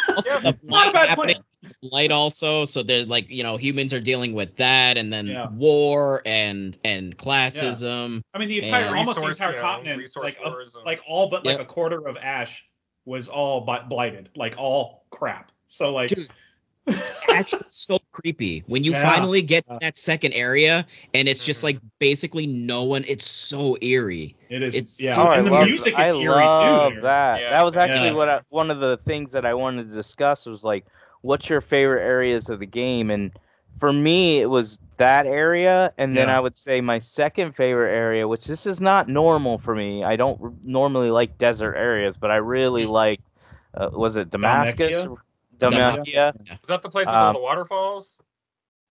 also Yeah. the not a bad plan. light also so they're like you know humans are dealing with that and then Yeah. war and and classism I mean, the entire And- almost the entire you continent, resource like of- wars and- like all but like Yep. a quarter of Ash was all but blighted, like all crap. So like, Dude. Actually so creepy when you Yeah. finally get to that second area and it's just like basically no one it's so eerie it is. It's yeah, so- Oh, I and the love- music is I eerie love too. there. that Yeah, that was actually Yeah. what I, one of the things that i wanted to discuss was like what's your favorite areas of the game and for me it was that area and then Yeah. i would say my second favorite area which this is not normal for me i don't r- normally like desert areas but i really like uh, was it damascus Dhalmekia? Dhalmekia? Was that the place with all Um, the waterfalls?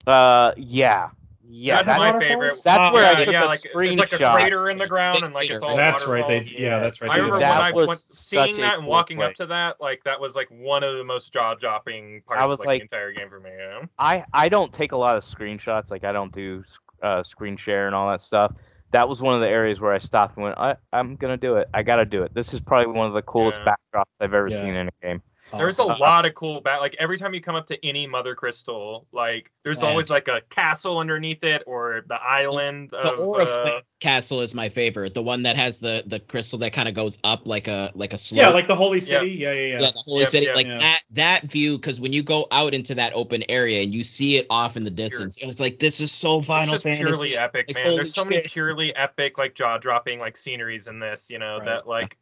Uh, yeah, Yeah, That's that's, my waterfalls? favorite. that's where yeah, I took yeah, a like, It's like a screenshot. crater in the ground, and like it's all. That's right. They yeah, that's right. I remember That when I was went seeing that and cool walking up to that, like that was like one of the most jaw dropping parts I was of like, like- the entire game for me. You know? I I don't take a lot of screenshots. Like I don't do uh, screen share and all that stuff. That was one of the areas where I stopped and went, I, I'm gonna do it. I gotta do it. This is probably one of the coolest Yeah. backdrops I've ever Yeah. seen in a game. It's There's a lot of cool back. Like every time you come up to any Mother Crystal, like there's Yeah. always like a castle underneath it or the island The of. Oriflamme uh, castle is my favorite. The one that has the the crystal that kind of goes up like a like a slope. Yeah, like the holy Yeah. city. Yeah, yeah, yeah. yeah, the holy Yep, city, yep. like Yeah. that that view. Because when you go out into that open area and you see it off in the distance, it's like this is so Final it's just Fantasy. purely epic, Like, man. There's so many purely epic, like jaw dropping, like sceneries in this. You know Right. that like.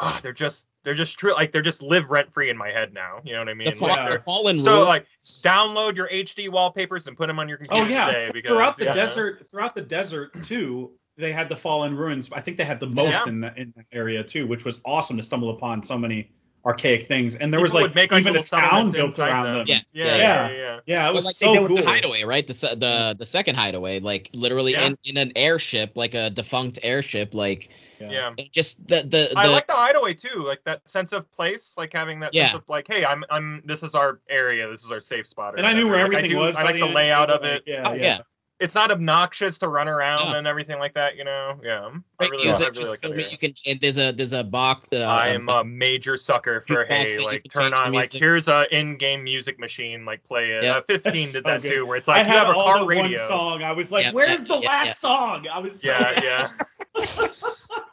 ah, they're just they're just true like they're just live rent free in my head now. You know what I mean? The, fall, Like, Yeah. the fallen So, like, download your HD wallpapers and put them on your computer Oh yeah. today because throughout the yeah. desert, throughout the desert too, they had the fallen ruins. I think they had the most Yeah. in that in that area too, which was awesome to stumble upon so many archaic things. And there was like make, even a little town built around them. them. Yeah, Yeah, yeah, yeah, yeah. yeah. yeah. Yeah, it Well, was like so did with cool. the hideaway, right? The the the second hideaway, like literally Yeah. in, in an airship, like a defunct airship, like Yeah. just the the, the I like the hideaway too, like that sense of place, like having that Yeah. sense of like, hey, I'm, I'm, this is our area, this is our safe spot. or And I knew whatever. where Like, everything I do- was. I like the end, layout so, of like, it. Yeah, Oh, yeah. Yeah. It's not obnoxious to run around Yeah. and everything like that, you know. Yeah, I right really, use I it really just like so that. that area. you can and there's a there's a box uh, I am a major sucker for hey, like turn on like here's a in-game music machine, like play it. Yeah. Uh, 15 That's did so that good. too, where it's I like you have a all car the radio. one song. I was like, Yeah, "Where's yeah, the yeah, last yeah. song?" I was. Yeah, yeah.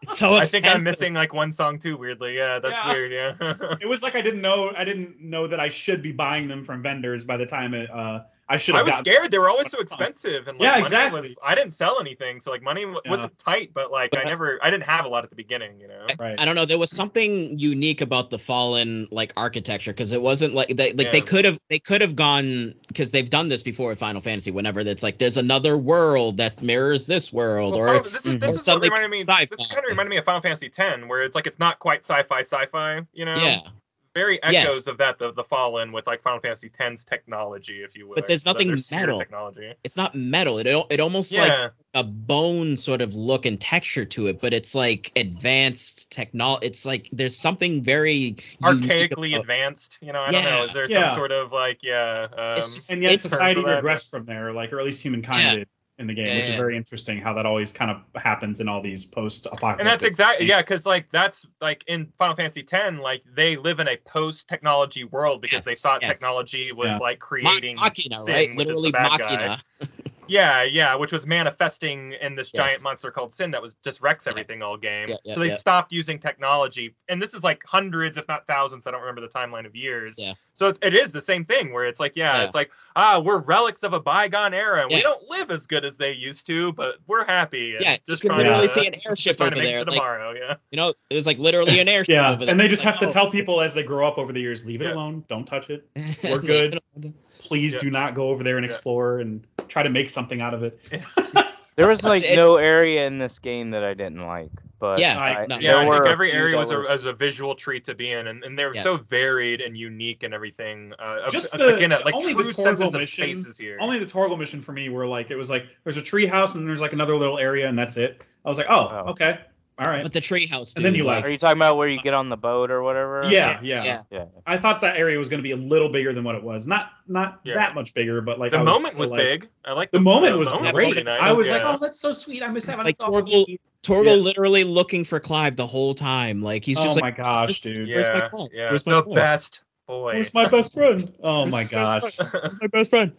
It's so I think I'm missing like one song too. Weirdly, yeah, that's Yeah. weird. Yeah. It was like I didn't know. I didn't know that I should be buying them from vendors by the time it. Uh, I should I was scared. They were always so expensive, and like, Yeah, money exactly. Was, I didn't sell anything, so like money Yeah. wasn't tight. But like I never, I didn't have a lot at the beginning. You know. Right. I don't know. There was something unique about the fallen like architecture because it wasn't like they like they could have they could have gone because they've done this before with Final Fantasy. Whenever it's like there's another world that mirrors this world, Well, or Final- it's this is or this is what something reminded me. sci-fi. This kind of reminded me of Final Fantasy X, where it's like it's not quite sci-fi, sci-fi. You know. yeah, Very echoes Yes. of that, the, the Fallen with like Final Fantasy X's technology, if you will. But there's nothing metal. Technology. it's not metal. It it almost like a bone sort of look and texture to it, but it's like advanced technology. It's like there's something very unique archaically about- advanced. You know, I don't know. Yeah. Is there Yeah. some sort of like yeah? Um, just and yet society for regressed from there, like or at least humankind Yeah. did in the game, Yeah, which is very interesting. How that always kind of happens in all these post-apocalyptic. and that's exactly yeah, because like that's like in Final Fantasy X, like they live in a post-technology world because they thought yes. technology was Yeah. like Ma- creating Machina, sin, right? the Literally. Machina. Yeah, yeah, which was manifesting in this giant monster called Sin that was just wrecks Yeah. everything all game. Yeah, yeah, so they yeah. stopped using technology, and this is like hundreds, if not thousands. I don't remember the timeline of years. Yeah. So it, it is the same thing where it's like, yeah, Yeah. it's like ah, we're relics of a bygone era, and we don't live as good as they used to, but we're happy. and Yeah, you just can literally to, see an airship over to there. Like tomorrow. Yeah. you know, it was like literally an airship Yeah, over there. and they just Like, have to oh. tell people as they grow up over the years, leave it Yeah. alone, don't touch it. We're good. Please Yeah. do not go over there and Yeah. explore and try to make something out of it. There was like it. no area in this game that I didn't like, but Yeah, I, no. Yeah, there I think every area was a, was- was a visual treat to be in, and, and they were so varied and unique and everything. Uh, of- Just of- the- again, like only the true Torgal senses of mission- spaces here. Only the Torgal mission for me were like it was like there's a tree house and there's like another little area and that's it. I was like, oh, Oh. okay, all right. But the treehouse, dude. And then you like, Are you talking about where you uh, get on the boat or whatever? Yeah, yeah, Yeah. Yeah. I thought that area was going to be a little bigger than what it was. Not not Yeah. that much bigger, but like the I moment still was like- big. I like The moment was moment great. really nice, I was yeah. like, oh, that's so sweet. I miss having Like a dog. Torgal- Torgal Yeah. literally looking for Clive the whole time. Like he's just oh like, my gosh, dude. yeah, Where's my call? yeah, Where's my the call? best boy. Where's my best friend? Oh my gosh. "Where's my best friend.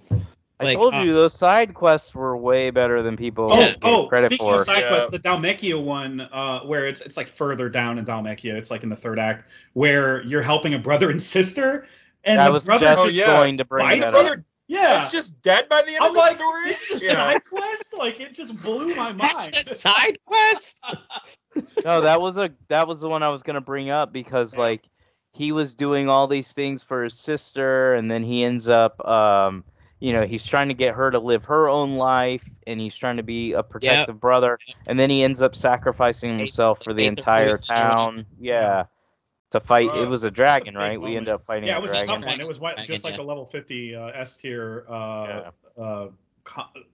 I told uh, you those side quests were way better than people Oh, gave oh! credit Speaking for. of side Yeah. quests, the Dhalmekia one, uh, where it's it's like further down in Dhalmekia, it's like in the third act, where you're helping a brother and sister, and I the was brother just Oh, yeah. going to bring Fight that up. yeah. is just dead by the end I'm of the like, story. this is a Yeah. side quest. Like it just blew my mind. That's a side quest. no, that was a that was the one I was gonna bring up because like he was doing all these things for his sister, and then he ends up, um, you know, he's trying to get her to live her own life, and he's trying to be a protective brother, and then he ends up sacrificing himself for the entire voice and everything. town. Yeah, to fight. Uh, it was a dragon, Big right? We moment. ended up fighting Yeah, it was a dragon. tough one. It was what, just like a level 50 uh, S tier uh, Yeah. uh,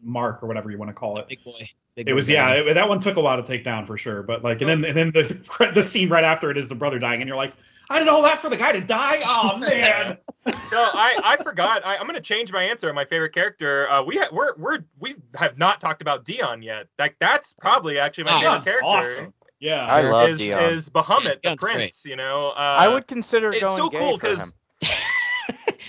mark or whatever you want to call it. Big boy. Big It boy was yeah, it- that one took a while to take down for sure. But like, and then and then the the scene right after it is the brother dying, and you're like, I did all that for the guy to die. Oh man, No, I, I forgot. I, I'm gonna change my answer. My favorite character. Uh, we ha- we're we're we have not talked about Dion yet. Like that's probably actually my Oh, favorite character. awesome. Yeah, I love is Dion. is Bahamut the Dion's great. prince? You know. Uh, I would consider It's going so gay cool for him. because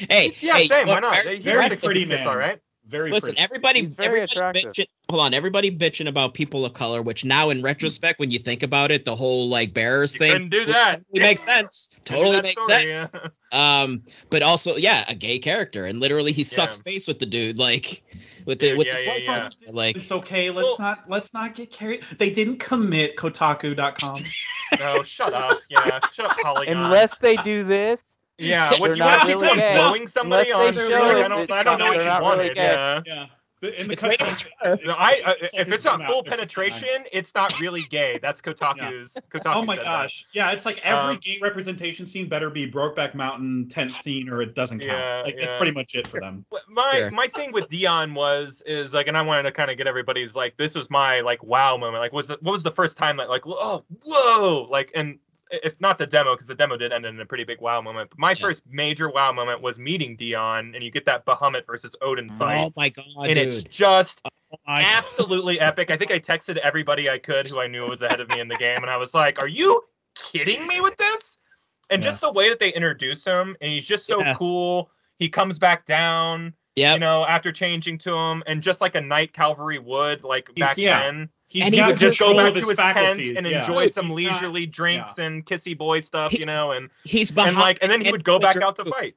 hey, yeah, hey, same. you Why not? very- He very has a pretty cute man. all right. very Listen, pretty. everybody, He's very everybody attractive. bitching. Hold on, everybody bitching about people of color, which now in retrospect, when you think about it, the whole like bearers You thing couldn't do that. Totally makes sense. Totally makes story, sense. yeah. Um, but also, yeah, a gay character, and literally he sucks Yeah. face with the dude, like with the Dude, with yeah, his yeah, boyfriend. Like, It's okay. Let's Well- not let's not get carried. They didn't commit Kotaku.com. No, shut up. Yeah, shut up, Polygon. Unless they do this, yeah, They're what you not want to really keep gay. blowing somebody Unless on? Like, I it, don't, I don't know what you not really wanted. Yeah. yeah. The- In the It's cut- rated No, I, I It's if it's not full out, penetration, it's not really gay. That's Kotaku's. Kotaku Oh my said that. gosh. Yeah, it's like every Um, gay representation scene better be Brokeback Mountain tent scene or it doesn't count. Yeah, like that's pretty much it for them. My Fair. my thing with Dion was is like, and I wanted to kind of get everybody's like, this was my like wow moment. Like, was it, what was the first time that like, oh whoa, like, and if not the demo, because the demo did end in a pretty big wow moment. But my Yeah. first major wow moment was meeting Dion, and you get that Bahamut versus Odin oh fight, oh my god, and it's just oh, I, absolutely epic. I think I texted everybody I could who I knew was ahead of me in the game, and I was like, "Are you kidding me with this?" And Yeah. just the way that they introduce him, and he's just so Yeah. cool. He comes back down, Yep. you know, after changing to him, and just like a knight cavalry would, like He's- back yeah. then, he's And he would just go back of to his tent and yeah. enjoy some He's not- leisurely drinks and kissy boy stuff, you know, and He's behind. and like, and then he would go back out to oh, fight.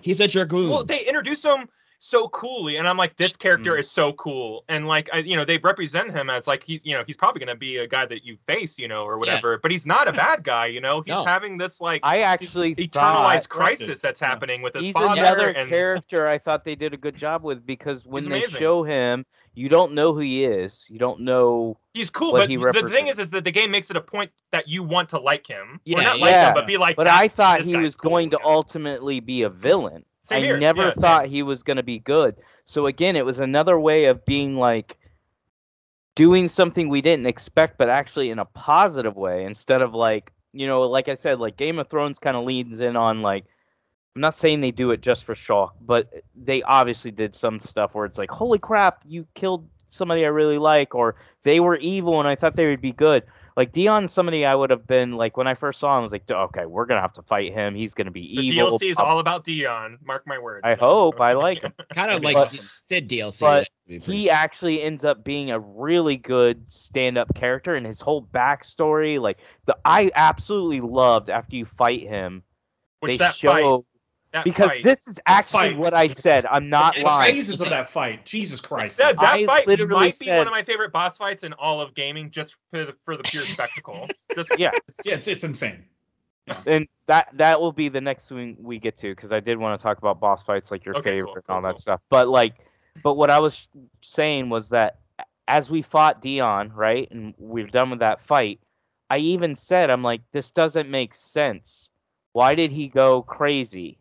He's a dragoon. Well, they introduce him so coolly, and I'm like, this character Mm. is so cool, and like, I, you know, they represent him as like he, you know, he's probably gonna be a guy that you face, you know, or whatever. But he's not a bad guy, you know. He's No. having this like I actually eternalized thought crisis that's Yeah. happening with his he's father. another and character I thought they did a good job with because when He's they amazing. show him, you don't know who he is. You don't know. he's cool, what but he the thing is, is that the game makes it a point that you want to like him, or Yeah, like yeah. him, but be like. But I thought he was cool," going to ultimately be a villain. Same I here, never yeah, same. thought he was going to be good. So again, it was another way of being like doing something we didn't expect, but actually in a positive way instead of like you know, like I said, like Game of Thrones kind of leans in on like. I'm not saying they do it just for shock, but they obviously did some stuff where it's like, holy crap, you killed somebody I really like, or they were evil and I thought they would be good. Like Dion's somebody I would have been like when I first saw him, I was like, okay, we're gonna have to fight him. He's gonna be The evil. DLC is blah, all about Dion. Mark my words. I hope. I like him. kind of like awesome. Sid DLC. But to be pretty he actually ends up being a really good stand-up character and his whole backstory like the i absolutely loved after you fight him Which they that show fight, that because fight, this is actually what i said i'm not It's lying Phases of that fight. Jesus Christ. that, that fight literally might be one of my favorite boss fights in all of gaming, just for the for the pure spectacle. Just yeah It's, it's, it's insane. and that that will be the next thing we get to because i did want to talk about boss fights like your Okay, cool, favorite cool, and all cool. that stuff but like but what i was saying was that as we fought dion right and we're done with that fight i even said i'm like this doesn't make sense why did he go crazy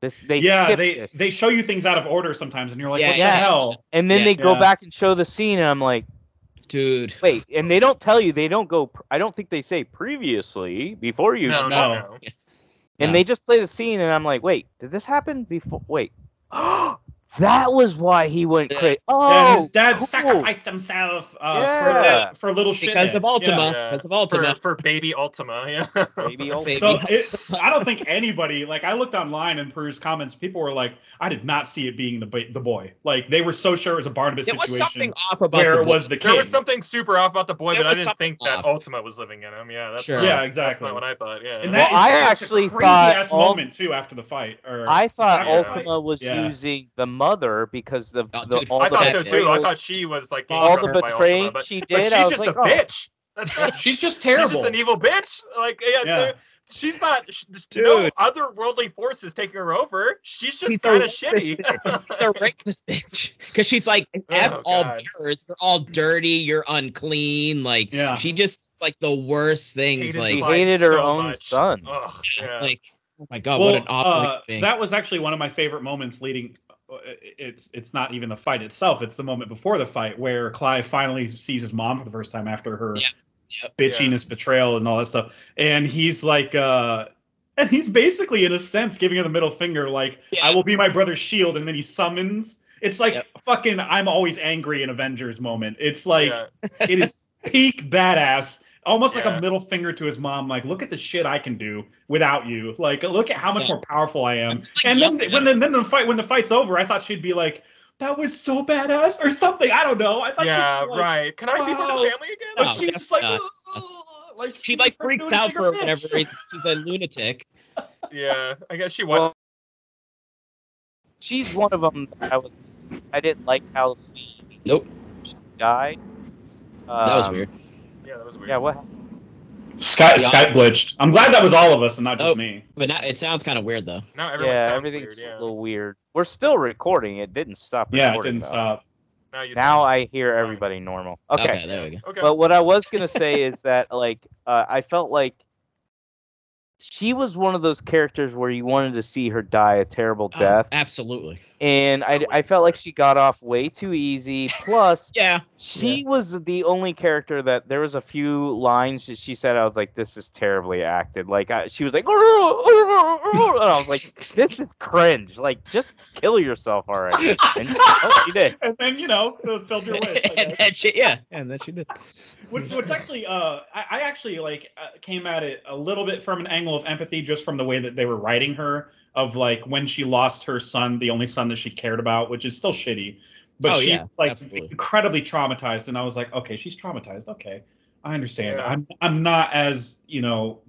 this they yeah, skipped they this. they show you things out of order sometimes, and you're like, Yeah, what yeah. the hell? and then Yeah. they go back and show the scene and i'm like dude. wait and they don't tell you they don't go i don't think they say previously before you no, no, No. no. and No. they just play the scene and i'm like wait did this happen before wait that was why he went Yeah. crazy Yeah, oh his dad cool. sacrificed himself uh, Yeah. for, for little shit. Because of Ultima. Yeah. Because of For, Ultima. for baby Ultima, yeah. Baby Ultima. So it, I don't think anybody like I looked online and perused comments. People were like, I did not see it being the the boy. Like they were so sure it was a Barnabas There was something off about where the it boy. was the There was something super off about the boy, There but I didn't something think that. Ultima was living in him. Yeah, that's Sure. not, Yeah, That's exactly. not what I thought. Yeah. and Well, that is I such actually a crazy thought ass Ul- moment too after the fight. Or I thought after fight. Ultima was Yeah. using the mother because the, Oh, the dude, all I the thought that so too. I thought she was like all the betraying Ultima, but, she but did. she's I was just like, a oh. bitch. She's just terrible. She's terrible. just an evil bitch. Like, yeah, Yeah. she's not. sh- No Dude. otherworldly forces taking her over. She's just kind of shitty. bitch. She's a racist bitch. Because she's like, F Oh, all God. bearers. You're all dirty. You're unclean. Like, Yeah. she just like the worst things. Hated Like, life hated her so own much. son. Ugh, yeah. like, oh my god, well, what an awful uh, thing. that was actually one of my favorite moments leading it's it's not even the fight itself; it's the moment before the fight where Clive finally sees his mom for the first time after her Yeah. Yep. bitchiness, betrayal, and all that stuff. And he's like, uh, and he's basically, in a sense, giving her the middle finger, like, Yeah. "I will be my brother's shield," and then he summons. It's like Yep. fucking "I'm always angry" in Avengers moment. It's like yeah. it is peak badass. Almost like a middle finger to his mom, like, look at the shit I can do without you. Like, look at how much Yeah. more powerful I am. And then nothing. when then, then the fight when the fight's over, I thought she'd be like, that was so badass or something. I don't know. I thought she'd yeah, be like, right. Can I be part of the family again? But No, she's just like, like she she's like freaks out for bitch. whatever. reason. She's a lunatic. yeah, I guess she was. Well, she's one of them. That I was. I didn't like how she Nope. died. That was Um, weird. Yeah, that was weird. Yeah, what? Skype Yeah. Skype glitched. I'm glad that was all of us and not just Oh. me. But now it sounds kind of weird though. Now everyone yeah, sounds everything's weird. Yeah. a little weird. We're still recording. It didn't stop. Yeah, it didn't though. stop. Now you Now I hear everybody normal. Okay, Okay. there we go. okay. But what I was gonna say is that like uh, I felt like she was one of those characters where you wanted to see her die a terrible Oh, death, absolutely. And I, so I felt like she got off way too easy. Plus, Yeah. she was the only character that there was a few lines that she said I was like, this is terribly acted. Like I, she was like, and I was like, this is cringe. Like just kill yourself already. And oh, she did. And then you know, fulfilled your wish. And guess. then she, yeah, and then she did. What's what's actually uh I, I actually like uh, came at it a little bit from an angle of empathy just from the way that they were writing her of like when she lost her son, the only son that she cared about, which is still shitty. But Oh, she's yeah, like absolutely. incredibly traumatized and I was like, okay, she's traumatized. Okay. I understand. Yeah. I'm I'm not as, you know,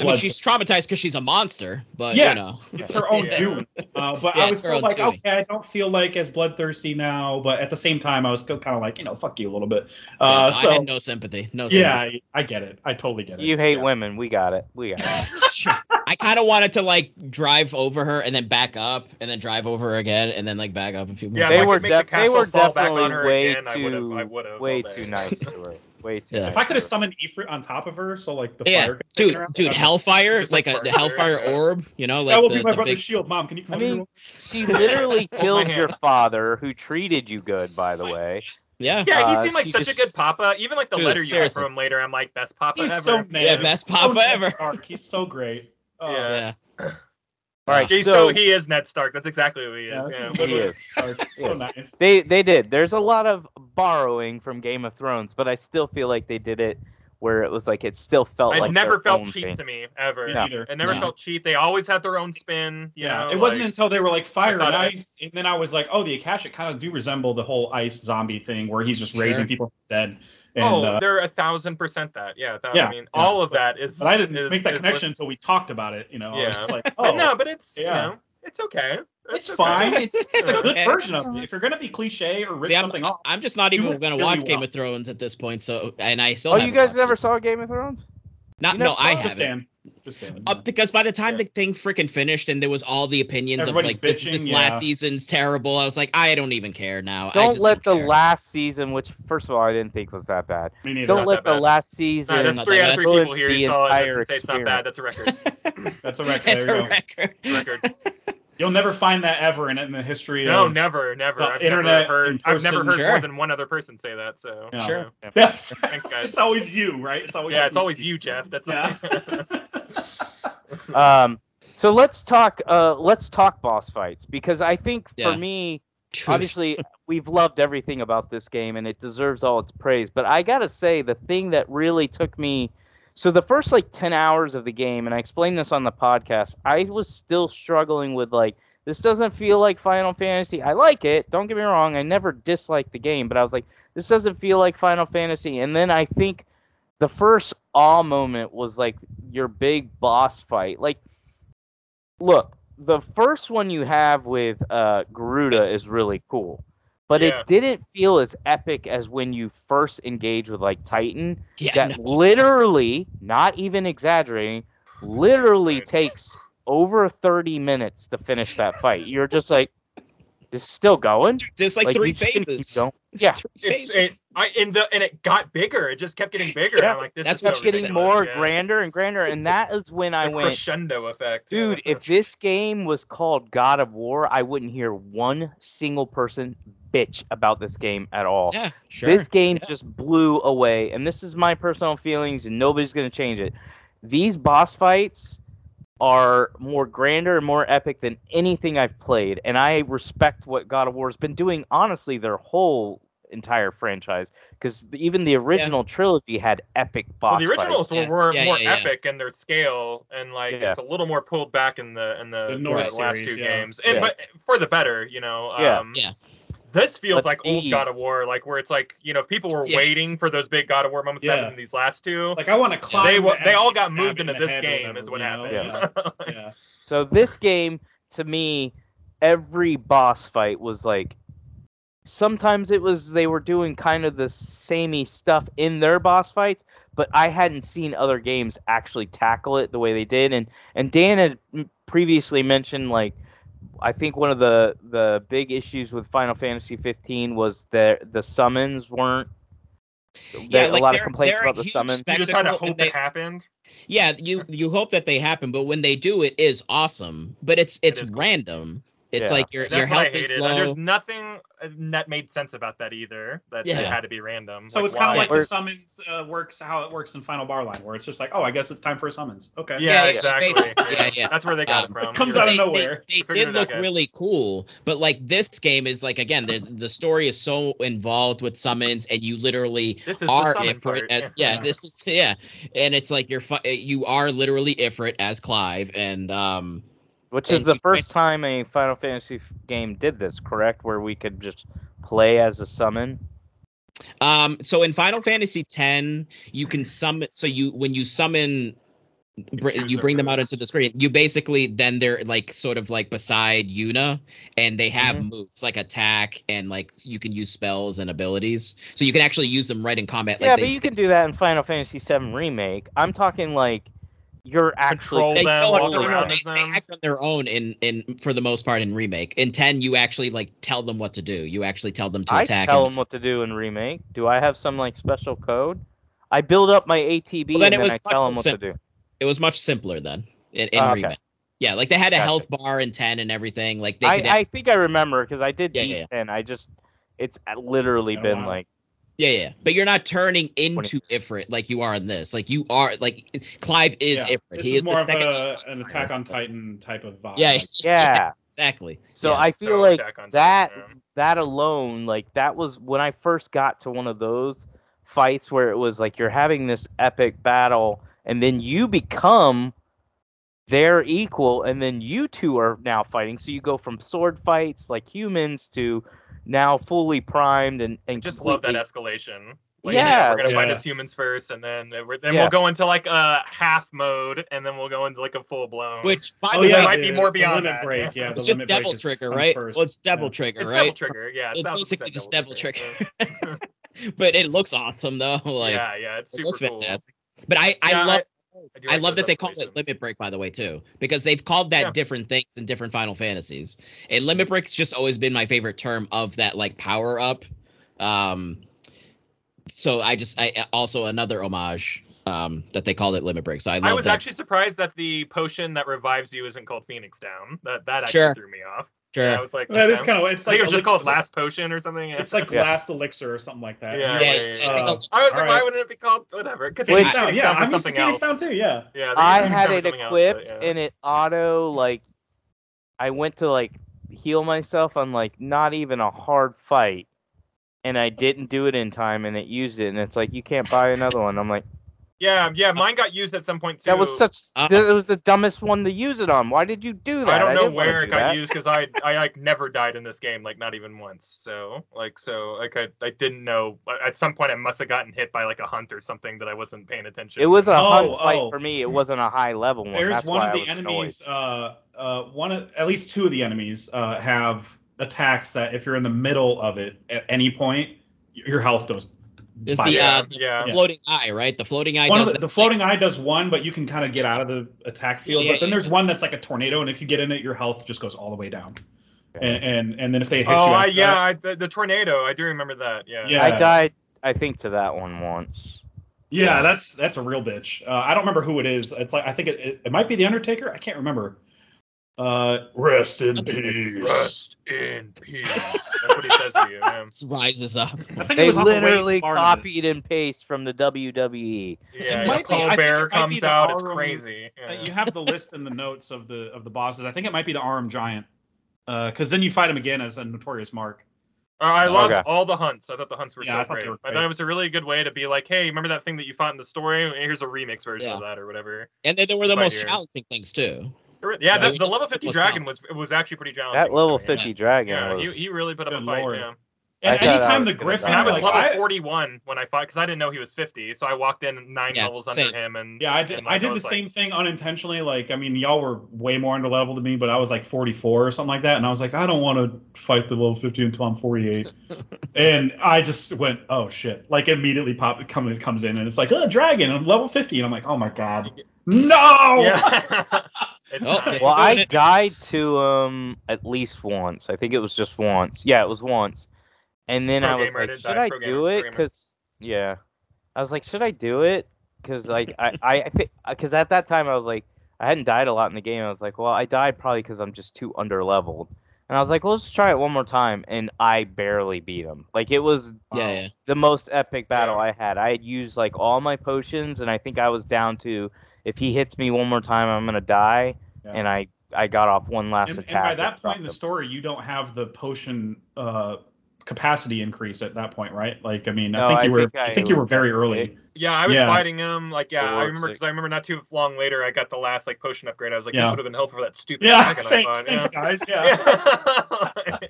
I mean, she's traumatized because she's a monster, but Yes, you know, it's her own Yeah. doing. Uh, but Yeah, I was still like, doing. okay, I don't feel like as bloodthirsty now, but at the same time, I was still kind of like, you know, fuck you a little bit. Yeah, Uh, no, so I had no sympathy. No sympathy. yeah, I, I get it. I totally get it. You hate Yeah. women. We got it. We got it. Sure. I kind of wanted to like drive over her and then back up and then drive over her again and then like back up a few more Yeah, they if I times. were could the they were fall on definitely her way again, I would've- too I would've way too nice to her. Way too. Yeah. nice If I could have summoned Ifrit on top of her, so like the Yeah, fire. could dude, her dude, that- Hellfire, like like a the Hellfire orb, you know, like that will the, be my the brother's big- shield. Mom, can you come I mean, she literally my killed your father, who treated you good, by the way. yeah, Yeah, he Uh, seemed like she such a good papa. Even like the Dude, letter you got from him later, I'm like, best papa He's ever. so mad. Yeah, best papa Ned ever. Stark. He's so great. Yeah. yeah. All right, He's so so, he is Ned Stark. That's exactly who he is. this Yeah, He is. Stark. So nice. they they did. There's a lot of borrowing from Game of Thrones, but I still feel like they did it where it was like it still felt It like never their felt own cheap thing. to me ever. Me No. neither. It never No. felt cheap. They always had their own spin. You Yeah, know, it wasn't until they were like fire and thought it- ice, and then I was like, oh, the Akashic kind of do resemble the whole ice zombie thing, where he's just Sure. raising people from dead. And, oh, uh, they're a thousand percent that. Yeah, that, Yeah, I mean, yeah. all of that is. but I didn't is, make that connection lit- until we talked about it. You know, I was Yeah. just like, But oh, no, but it's you yeah. know, it's okay. it's okay. fine. It's, it's a good Okay. version of it. If you're gonna be cliche or rip See, I'm, something off, I'm just not even gonna really watch Game of Thrones at this point. So, and I still. Oh, you guys never it, saw Game of Thrones? Not, you no, I saw it? just haven't. Dan. Just Dan. Uh, because by the time Yeah. the thing freaking finished and there was all the opinions Everybody's of like this, bitching, this yeah. last season's terrible, I was like, I don't even care now. Don't just let don't the care. last season, which first of all I didn't think was that bad. Me neither. Don't not let the bad. last season. Nah, that's three out of three ruin people here. the You saw it. entire and Say it's not bad. That's a record. That's a record. It's There a record. record. You'll never find that ever in, in the history No, of. never, never. the I've internet never heard. I've never person. heard more than one other person say that. So Yeah. Sure. Yeah. Thanks, guys. It's always you, right? It's always Yeah, you. it's always you, Jeff. That's Yeah. Um, so let's talk. Uh, let's talk boss fights because I think Yeah. for me, Truth. obviously we've loved everything about this game and it deserves all its praise but i gotta say the thing that really took me so the first like 10 hours of the game and i explained this on the podcast i was still struggling with like this doesn't feel like final fantasy. I like it don't get me wrong i never disliked the game but i was like this doesn't feel like final fantasy. And then i think the first awe moment was like your big boss fight. Like look the first one you have with uh Garuda is really cool. But Yeah. it didn't feel as epic as when you first engage with like Titan. yeah, that no. literally, not even exaggerating, literally Right. takes over 30 minutes to finish that fight. You're just like This is still going. There's like, Like, three you shouldn't phases. Yeah. three phases. it, I, and, the, and it got bigger. It just kept getting bigger. Yeah. I'm like, this That's is what's so Kept getting ridiculous, more yeah. grander and grander, and that is when It's I a went, crescendo effect. yeah. dude. If this game was called God of War, I wouldn't hear one single person bitch about this game at all. yeah, sure. This game Yeah. just blew away, and this is my personal feelings, and nobody's gonna change it. These boss fights are more grander and more epic than anything I've played, and I respect what God of War has been doing. Honestly, their whole entire franchise, because even the original trilogy had epic boss well, the originals fights. were, were Yeah, more yeah, yeah. epic in their scale, and like Yeah. it's a little more pulled back in the in the, The the Norse last series, two yeah. games, and Yeah. but for the better, you know. Yeah. Um, Yeah. This feels But like old God of War, like where it's like you know people were Yeah. waiting for those big God of War moments Yeah. happen in these last two. Like I want to climb. they wa- and they all got moved into the this game, whatever, is what happened. Yeah. yeah. So this game, to me, every boss fight was like. Sometimes it was they were doing kind of the samey stuff in their boss fights, but I hadn't seen other games actually tackle it the way they did. And and Dan had previously mentioned like, I think one of the the big issues with Final Fantasy 15 was that the summons weren't. Yeah, there- like a lot of complaints about the summons. spec- you just kind of hope and it happened. yeah, you you hope that they happen, but when they do, it is awesome. But it's it's random. cool. Random. It's Yeah. like your That's your what health is low. There's nothing uh, that made sense about that either. That Yeah. it had to be random. So it's kind of like Or- the summons uh, works how it works in Final Barline, where it's just like, oh, I guess it's time for a summons. Okay. Yeah, Yeah, exactly. Yeah, yeah, yeah. That's where they got Um, it from. it comes You're out right. of nowhere. They, they Figured did it out, look really cool, but like this game is like again, there's the story is so involved with summons, and you literally This is are Ifrit as yeah. This is yeah, and it's like you're fu- you are literally Ifrit as Clive, and um Which is the first time a Final Fantasy game did this, correct? Where we could just play as a summon. um so in Final Fantasy X, you can summon. So you when you summon. br- You bring them out into the screen. You basically then they're like sort of like beside Yuna, and they have Mm-hmm. moves like attack and like you can use spells and abilities. So you can actually use them right in combat. Like yeah, they but you can do that in Final Fantasy VII Remake. I'm talking like you're actually they, them, no, no, walk no, no, around they, as they act on their own in in for the most part in remake. In ten, you actually like tell them what to do. You actually tell them to I attack. tell and- them what to do in Remake. Do I have some like special code? I build up my ATB Well, then and it then was I much tell them what to do. It was much simpler then in, in Oh, okay. remake. Yeah, like they had a Gotcha. health bar in ten and everything. Like they I, could, I think I remember because I did Yeah, beat yeah, 10. I just it's literally Oh, been wow. like yeah, yeah. But you're not turning into Ifrit like you are in this. Like you are like Clive is Yeah, Ifrit. This he is, is more the of a, an Attack on Titan type of vibe. yeah, Like, yeah. exactly. So Yeah. I feel So like that Titan, that alone, like that was when I first got to one of those fights where it was like you're having this epic battle, and then you become their equal, and then you two are now fighting. So you go from sword fights like humans to now fully primed and and just love that escalation. Like, Yeah, we're gonna like- fight Yeah. as humans first, and then we're, then Yeah. we'll go into like a half mode, and then we'll go into like a full blown. Which by Oh the yeah, way, might be more the beyond limit that, break. yeah. Yeah, the it's just devil trigger, right? first. Well, it's devil Yeah. trigger, it's right? double trigger. Yeah, It's 1000% basically just devil trigger. yeah. but it looks awesome though. Like yeah, yeah, it's it super looks cool. fantastic. But I, I Yeah, love I I love that they call it limit break, by the way, too, because they've called that Yeah. different things in different Final Fantasies. And limit break's just always been my favorite term of that like power up. Um, so I just I also another homage um that they called it limit break. So I love I was that. actually surprised that the potion that revives you isn't called Phoenix Down. That that actually Sure. threw me off. Sure. Yeah, I was like, That is okay. kind of. It's I like think it was just called Last Potion or something. Yeah. It's like Yeah. last elixir or something like that. Yeah, yeah, like, uh, I was like, right. why wouldn't it be called whatever? Could they Phoenix use yeah, Down I'm used to something else? Down too. Yeah. Yeah, I had it something else, equipped but yeah. and it auto like I went to like heal myself on like not even a hard fight and I didn't do it in time and it used it and it's like you can't buy another one. I'm like Yeah, yeah, mine got used at some point too. that was such Uh, that was the dumbest one to use it on. Why did you do that? I don't know didn't where it got that. used because I I like never died in this game, like not even once. So like so like I, I didn't know at some point I must have gotten hit by like a hunt or something that I wasn't paying attention. It was a Oh, hunt fight oh. for me. It wasn't a high level one. There's That's one why of the enemies. Uh, uh, one of at least two of the enemies uh, have attacks that if you're in the middle of it at any point, your health goes. Is the yeah, uh, yeah. Yeah. floating eye right? The floating eye one does of the, the floating eye does one, but you can kind of get out of the attack field. Yeah, but then yeah. there's one that's like a tornado, and if you get in it, your health just goes all the way down. and and, and then if they hit Oh, you, I, yeah, I, the, the tornado. I do remember that. Yeah. Yeah. I died, I think, to that one once. yeah, that's that's a real bitch. Uh, I don't remember who it is. It's like I think it, it, it might be the Undertaker. I can't remember. Uh, rest in peace. Rest in peace. That's what he says to you. Yeah. Just rises up. I think it They was the way literally Barnabas. copied and pasted from the. WWE. Yeah. might be- I Paul think Bear it might be comes the out. It's crazy. Uh, Yeah. you have the list in the notes of the of the bosses. I think it might be the Arm Giant, because then you fight him again as a Notorious Mark. Uh, I loved Okay. all the hunts. I thought the hunts were Yeah, so thought they great. were I thought it was a really good way to be like, hey, remember that thing that you fought in the story? Here's a remix version Yeah. of that or whatever. And then there were the Right most here. challenging things too. Yeah, Yeah, the, the level 50 dragon was was actually pretty challenging. That level Yeah. 50 dragon Yeah, was. he, he really put up a fight. lord. Yeah. And I anytime the Griffin, die. I was like, level I- 41 when I fought because I didn't know he was 50. So I walked in nine Yeah, levels same. under him, and Yeah, I did. and, like, I did the like- same thing unintentionally. Like, I mean, y'all were way more under level than me, but I was like 44 or something like that, and I was like, I don't want to fight the level 50 until I'm 48. and I just went, oh shit! Like immediately pop it comes comes in, and it's like, oh, dragon, I'm level 50, and I'm like, oh my god, no! Yeah. it's Oh, not- Well, I it. died to um at least once. I think it was just once. Yeah, it was once. And then Pro I was gamer like, did should I pro do gamer, it? Because yeah, I was like, should I do it? Because like I I because at that time I was like I hadn't died a lot in the game. I was like, well, I died probably because I'm just too under leveled. And I was like, well, let's try it one more time, and I barely beat him. Like it was Yeah, yeah. the most epic battle Yeah. I had. I had used like all my potions, and I think I was down to if he hits me one more time, I'm gonna die. Yeah. And I I got off one last And, and by that point in the him. story, you don't have the potion uh, capacity increase at that point, right? Like, I mean, I No, think I you were, think I I think you were very at early. Yeah, I was Yeah. fighting him. Like, yeah, Four, I remember because I remember not too long later, I got the last like potion upgrade. I was like, Yeah. this would have been helpful for that stupid Yeah, dragon I thanks, thanks, yeah. guys. Yeah. Yeah.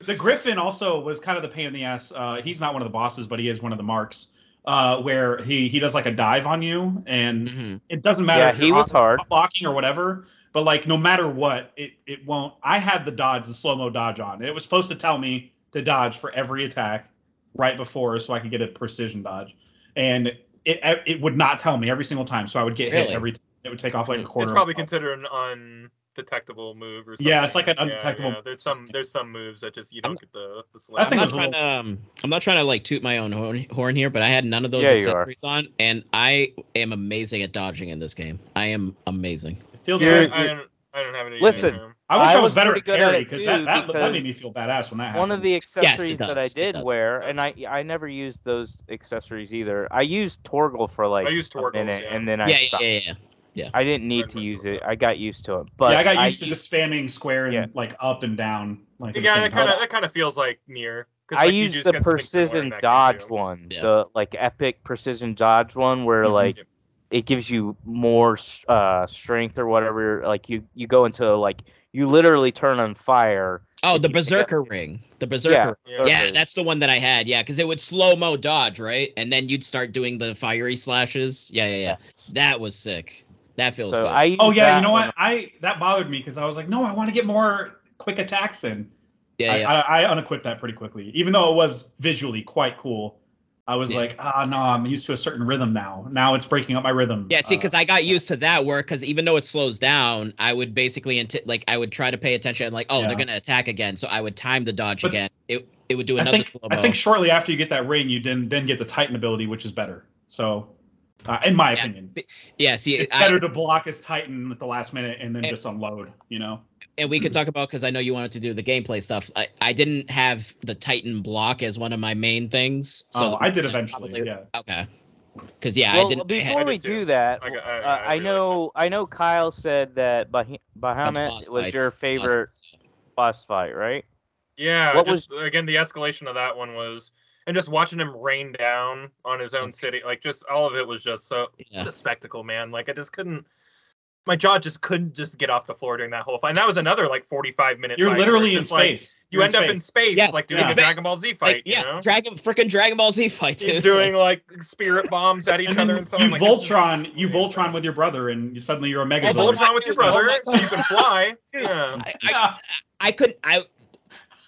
the Griffin also was kind of the pain in the ass. Uh, he's not one of the bosses, but he is one of the marks. Uh, where he he does like a dive on you, and Mhm. it doesn't matter Yeah, if he you're was hard. blocking or whatever. But like, no matter what, it it won't. I had the dodge, the slow mo dodge on. It was supposed to tell me to dodge for every attack right before, so I could get a precision dodge, and it it would not tell me every single time. So I would get hit every. time. It would take off like a quarter. it's probably considered an undetectable move or something. Yeah, it's like an undetectable- yeah, There's some there's some moves that just you don't I'm- get the the I I'm think select. it not was a trying to. Um, I'm not trying to like toot my own horn, horn here, but I had none of those Yeah, accessories on, and I am amazing at dodging in this game. I am amazing. It feels You're- good. I, I don't I don't have any. Listen. I wish I, I was, was better at good parry it because too, that, that that made me feel badass when that happened. One of the accessories it that I did wear, and I I never used those accessories either. I used Torgal for like I used a minute, yeah. and then I Yeah, stopped. yeah, yeah, yeah. I didn't need Right, to right, use right, it. right. I got used to it. But yeah, I got used to just spamming square and Yeah. like up and down. Like Yeah, same that kind of that kind of feels like near. 'cause, I like, you used the got something similar in precision dodge one, Yeah. the like epic precision dodge one, where Mhm. like it gives you more uh strength or whatever. Like you you go into like you literally turn on fire. Oh, the you pick up- berserker ring. The berserker. Yeah. Yeah, Okay. that's the one that I had. Yeah, because it would slow mo dodge, right? And then you'd start doing the fiery slashes. Yeah, yeah, yeah. That was sick. That feels So good. I Oh yeah, you know what? I that bothered me because I was like, no, I want to get more quick attacks in. yeah, I, yeah. I, I unequipped that pretty quickly, even though it was visually quite cool. I was Yeah. like, ah, no, I'm used to a certain rhythm now. Now it's breaking up my rhythm. Yeah, see, Uh, because I got used to that where, because even though it slows down, I would basically anti- like I would try to pay attention. And, like, oh, Yeah. they're gonna attack again, so I would time the dodge But- again. It it would do I another think slow I think shortly after you get that ring, you then then get the Titan ability, which is better. So, uh, in my Yeah. opinion, yeah, see, it's I, better to block as Titan at the last minute and then And- just unload. You know. and we could talk about because I know you wanted to do the gameplay stuff. I, I didn't have the Titan block as one of my main things. So oh, I did eventually. probably- Yeah. Okay. Because yeah, well, I didn't. I before had- we did too. do that, I got- I- uh, I I realized know I know Kyle said that bah- Bahamut boss was your fights, boss favorite fights. boss fight, right? Yeah, What just again the escalation of that one was, and just watching him rain down on his own city, like just all of it was just so Yeah. the spectacle, man. Like I just couldn't, my jaw just couldn't just get off the floor during that whole fight. And that was another like forty-five minute. You're fight literally in just, like, space. you You're end up in space, Yes, like doing yeah. a Dragon Ball Z fight. Like, yeah, you know? Dragon freaking Dragon Ball Z fight, dude. He's doing like spirit bombs at each And other and stuff. you like, this is Voltron, you amazing. Voltron with your brother, and you, suddenly you're a Mega Voltron. Voltron with your brother, so you can fly. Yeah. I, I, Yeah. I could I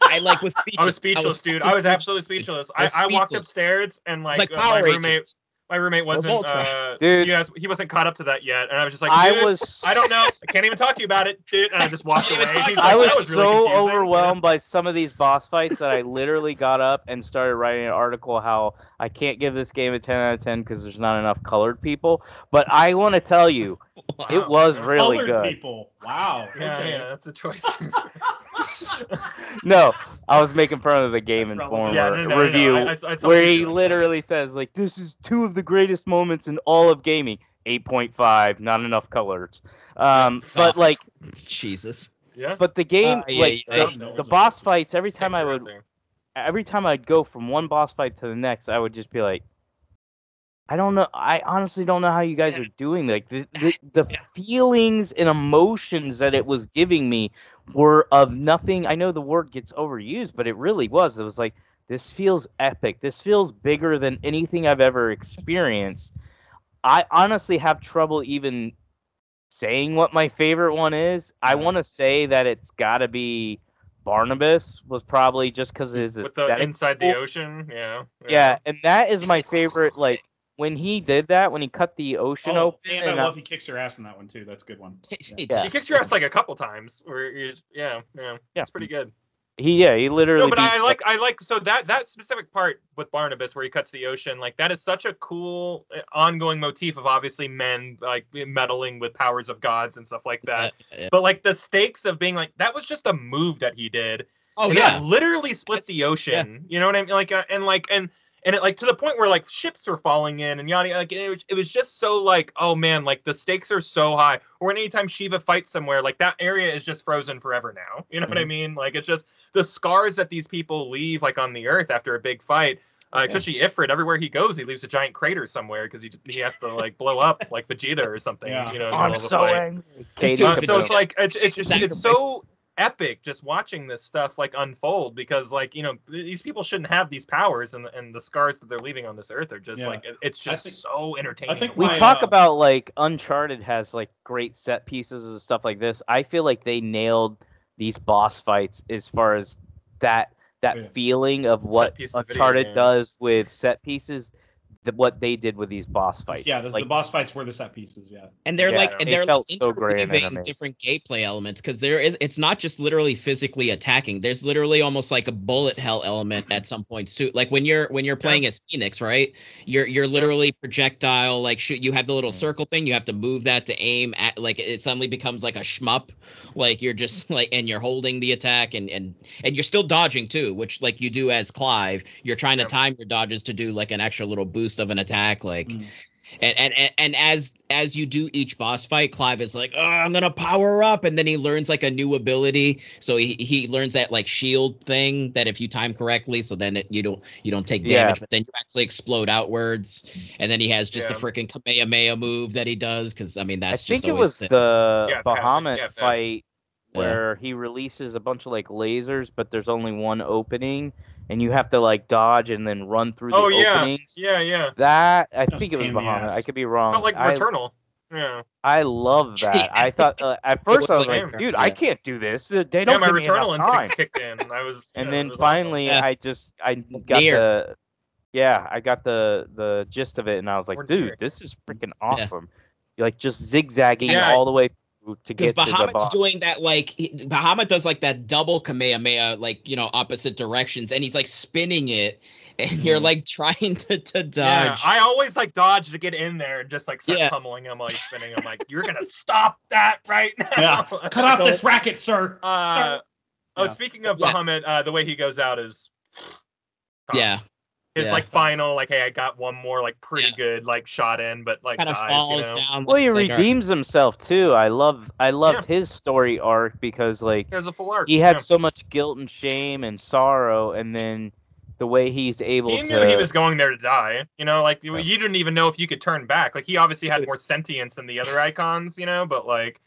I like was speechless. I was speechless, dude. I was absolutely speechless. I I, was I walked upstairs and like, like uh, my roommate Rangers. My roommate wasn't. Uh, Dude. Yes, he wasn't caught up to that yet, and I was just like, I was I don't know. I can't even talk to you about it, dude. And I just walked away. even talk He's about like, I was, "That was really so confusing." overwhelmed by some of these boss fights that I literally got up and started writing an article how I can't give this game a 10 out of 10 because there's not enough colored people. But I want to tell you, it was really Colored good. people. Wow. Yeah, okay. yeah, that's a choice. No, I was making fun of the Game That's Informer yeah, no, no, no, no, review I- I- I where he doing that. literally says like, "This is two of the greatest moments in all of gaming." 8.5, not enough colors. Um, but like, Jesus. Yeah. but the game, Uh, yeah, like yeah, the, yeah. the boss fights, every time I would there. every time I'd go from one boss fight to the next, I would just be like, I don't know. I honestly don't know how you guys are doing. Like the the, the Yeah. feelings and emotions that it was giving me were of nothing. I know the word gets overused, but it really was. It was like this feels epic. This feels bigger than anything I've ever experienced. I honestly have trouble even saying what my favorite one is. I want to say that it's got to be Barnabas was probably just because with the aesthetic. inside the ocean. Yeah. Yeah, and that is my favorite. Like when he did that, when he cut the ocean Oh, open, and I and I- love he kicks your ass in that one too. That's a good one. He Yeah. He kicks your ass like a couple times. Where you, yeah, yeah, Yeah. it's pretty good. he yeah, he literally. No, but I like I like so that that specific part with Barnabas where he cuts the ocean, like that is such a cool uh, ongoing motif of obviously men like meddling with powers of gods and stuff like that. Yeah. But like the stakes of being like that was just a move that he did. Oh and yeah. it literally split the ocean. You know what I mean? Like uh, and like and and it like to the point where like ships were falling in and yada yada. Like it was, it was just so like oh man, like the stakes are so high. Or anytime Shiva fights somewhere, like that area is just frozen forever now. You know what I mean? Like it's just the scars that these people leave like on the earth after a big fight. Uh, especially Ifrit, everywhere he goes, he leaves a giant crater somewhere because he he has to like blow up like Vegeta or something. Yeah. You know, in the I'm middle of so fight. angry. Katie, too, Uh, so it's like it's it's, it's, Sacrifice. it's so epic just watching this stuff like unfold because like you know these people shouldn't have these powers and and the scars that they're leaving on this earth are just Yeah. like it's just think- so entertaining. I think we my, talk uh, about like Uncharted has like great set pieces and stuff like this. I feel like they nailed these boss fights as far as that that Yeah. feeling of what piece of video Uncharted does with set pieces. The, what they did with these boss fights. Yeah, the, like, the boss fights were the set pieces. Yeah. and they're Yeah, like and they they're like felt so great and interweaving animated. different gameplay elements because there is it's not just literally physically attacking there's literally almost like a bullet hell element at some points too like when you're when you're playing as phoenix right you're you're literally projectile like shoot you have the little Mm. circle thing you have to move that to aim at like it suddenly becomes like a shmup like you're just like and you're holding the attack and and and you're still dodging too which like you do as clive you're trying to Yep. time your dodges to do like an extra little boost of an attack like Mm. and, and and and as as you do each boss fight, Clive is like, "Oh, I'm gonna power up," and then he learns like a new ability. So he he learns that like shield thing that if you time correctly, so then it, you don't you don't take Yeah. damage, but then you actually explode outwards. And then he has just a Yeah. freaking Kamehameha move that he does because I mean that's I that's think just it was sick. the Yeah, Bahamut yeah, fight Yeah. where he releases a bunch of like lasers, but there's only one opening, and you have to like dodge and then run through the Oh yeah, openings. yeah, yeah. That I Just think it was pain in Bahamut. I could be wrong. Felt like I, Returnal. Yeah, I love that. I thought uh, at first I was like like, him. dude, I can't do this. Uh, They yeah. don't My give me Returnal enough time. instincts kicked in. and I was. And yeah, then it was awesome. finally, Yeah. I just I got Nier. the yeah, I got the the gist of it, and I was like, Or dude, Nier. this is freaking awesome. You're like just zigzagging Yeah. all the way through to because get to the Bahamut's boss. doing that like he- Bahamut does like that double Kamehameha like you know opposite directions and he's like spinning it and you're Mhm. like trying to to dodge. Yeah, dodge. I always like dodge to get in there and just like start Yeah. pummeling him while he's spinning. I'm like, you're gonna stop that right now. Yeah. Cut off So- this racket, sir. Uh, sir. oh, Yeah. speaking of Yeah. Bahamut, uh, the way he goes out is. Yeah. His Yeah. like final, like, hey, I got one more like pretty Yeah. good like shot in, but like kind of dies, falls you know? down. Well, he it's like, all right. redeems himself too. I love I loved his story arc because like There's a full arc. he had yeah. so much guilt and shame and sorrow, and then the way he's able He to knew he was going there to die. You know, like you, Yeah. you didn't even know if you could turn back. Like he obviously had more sentience than the other Eikons, you know, but like,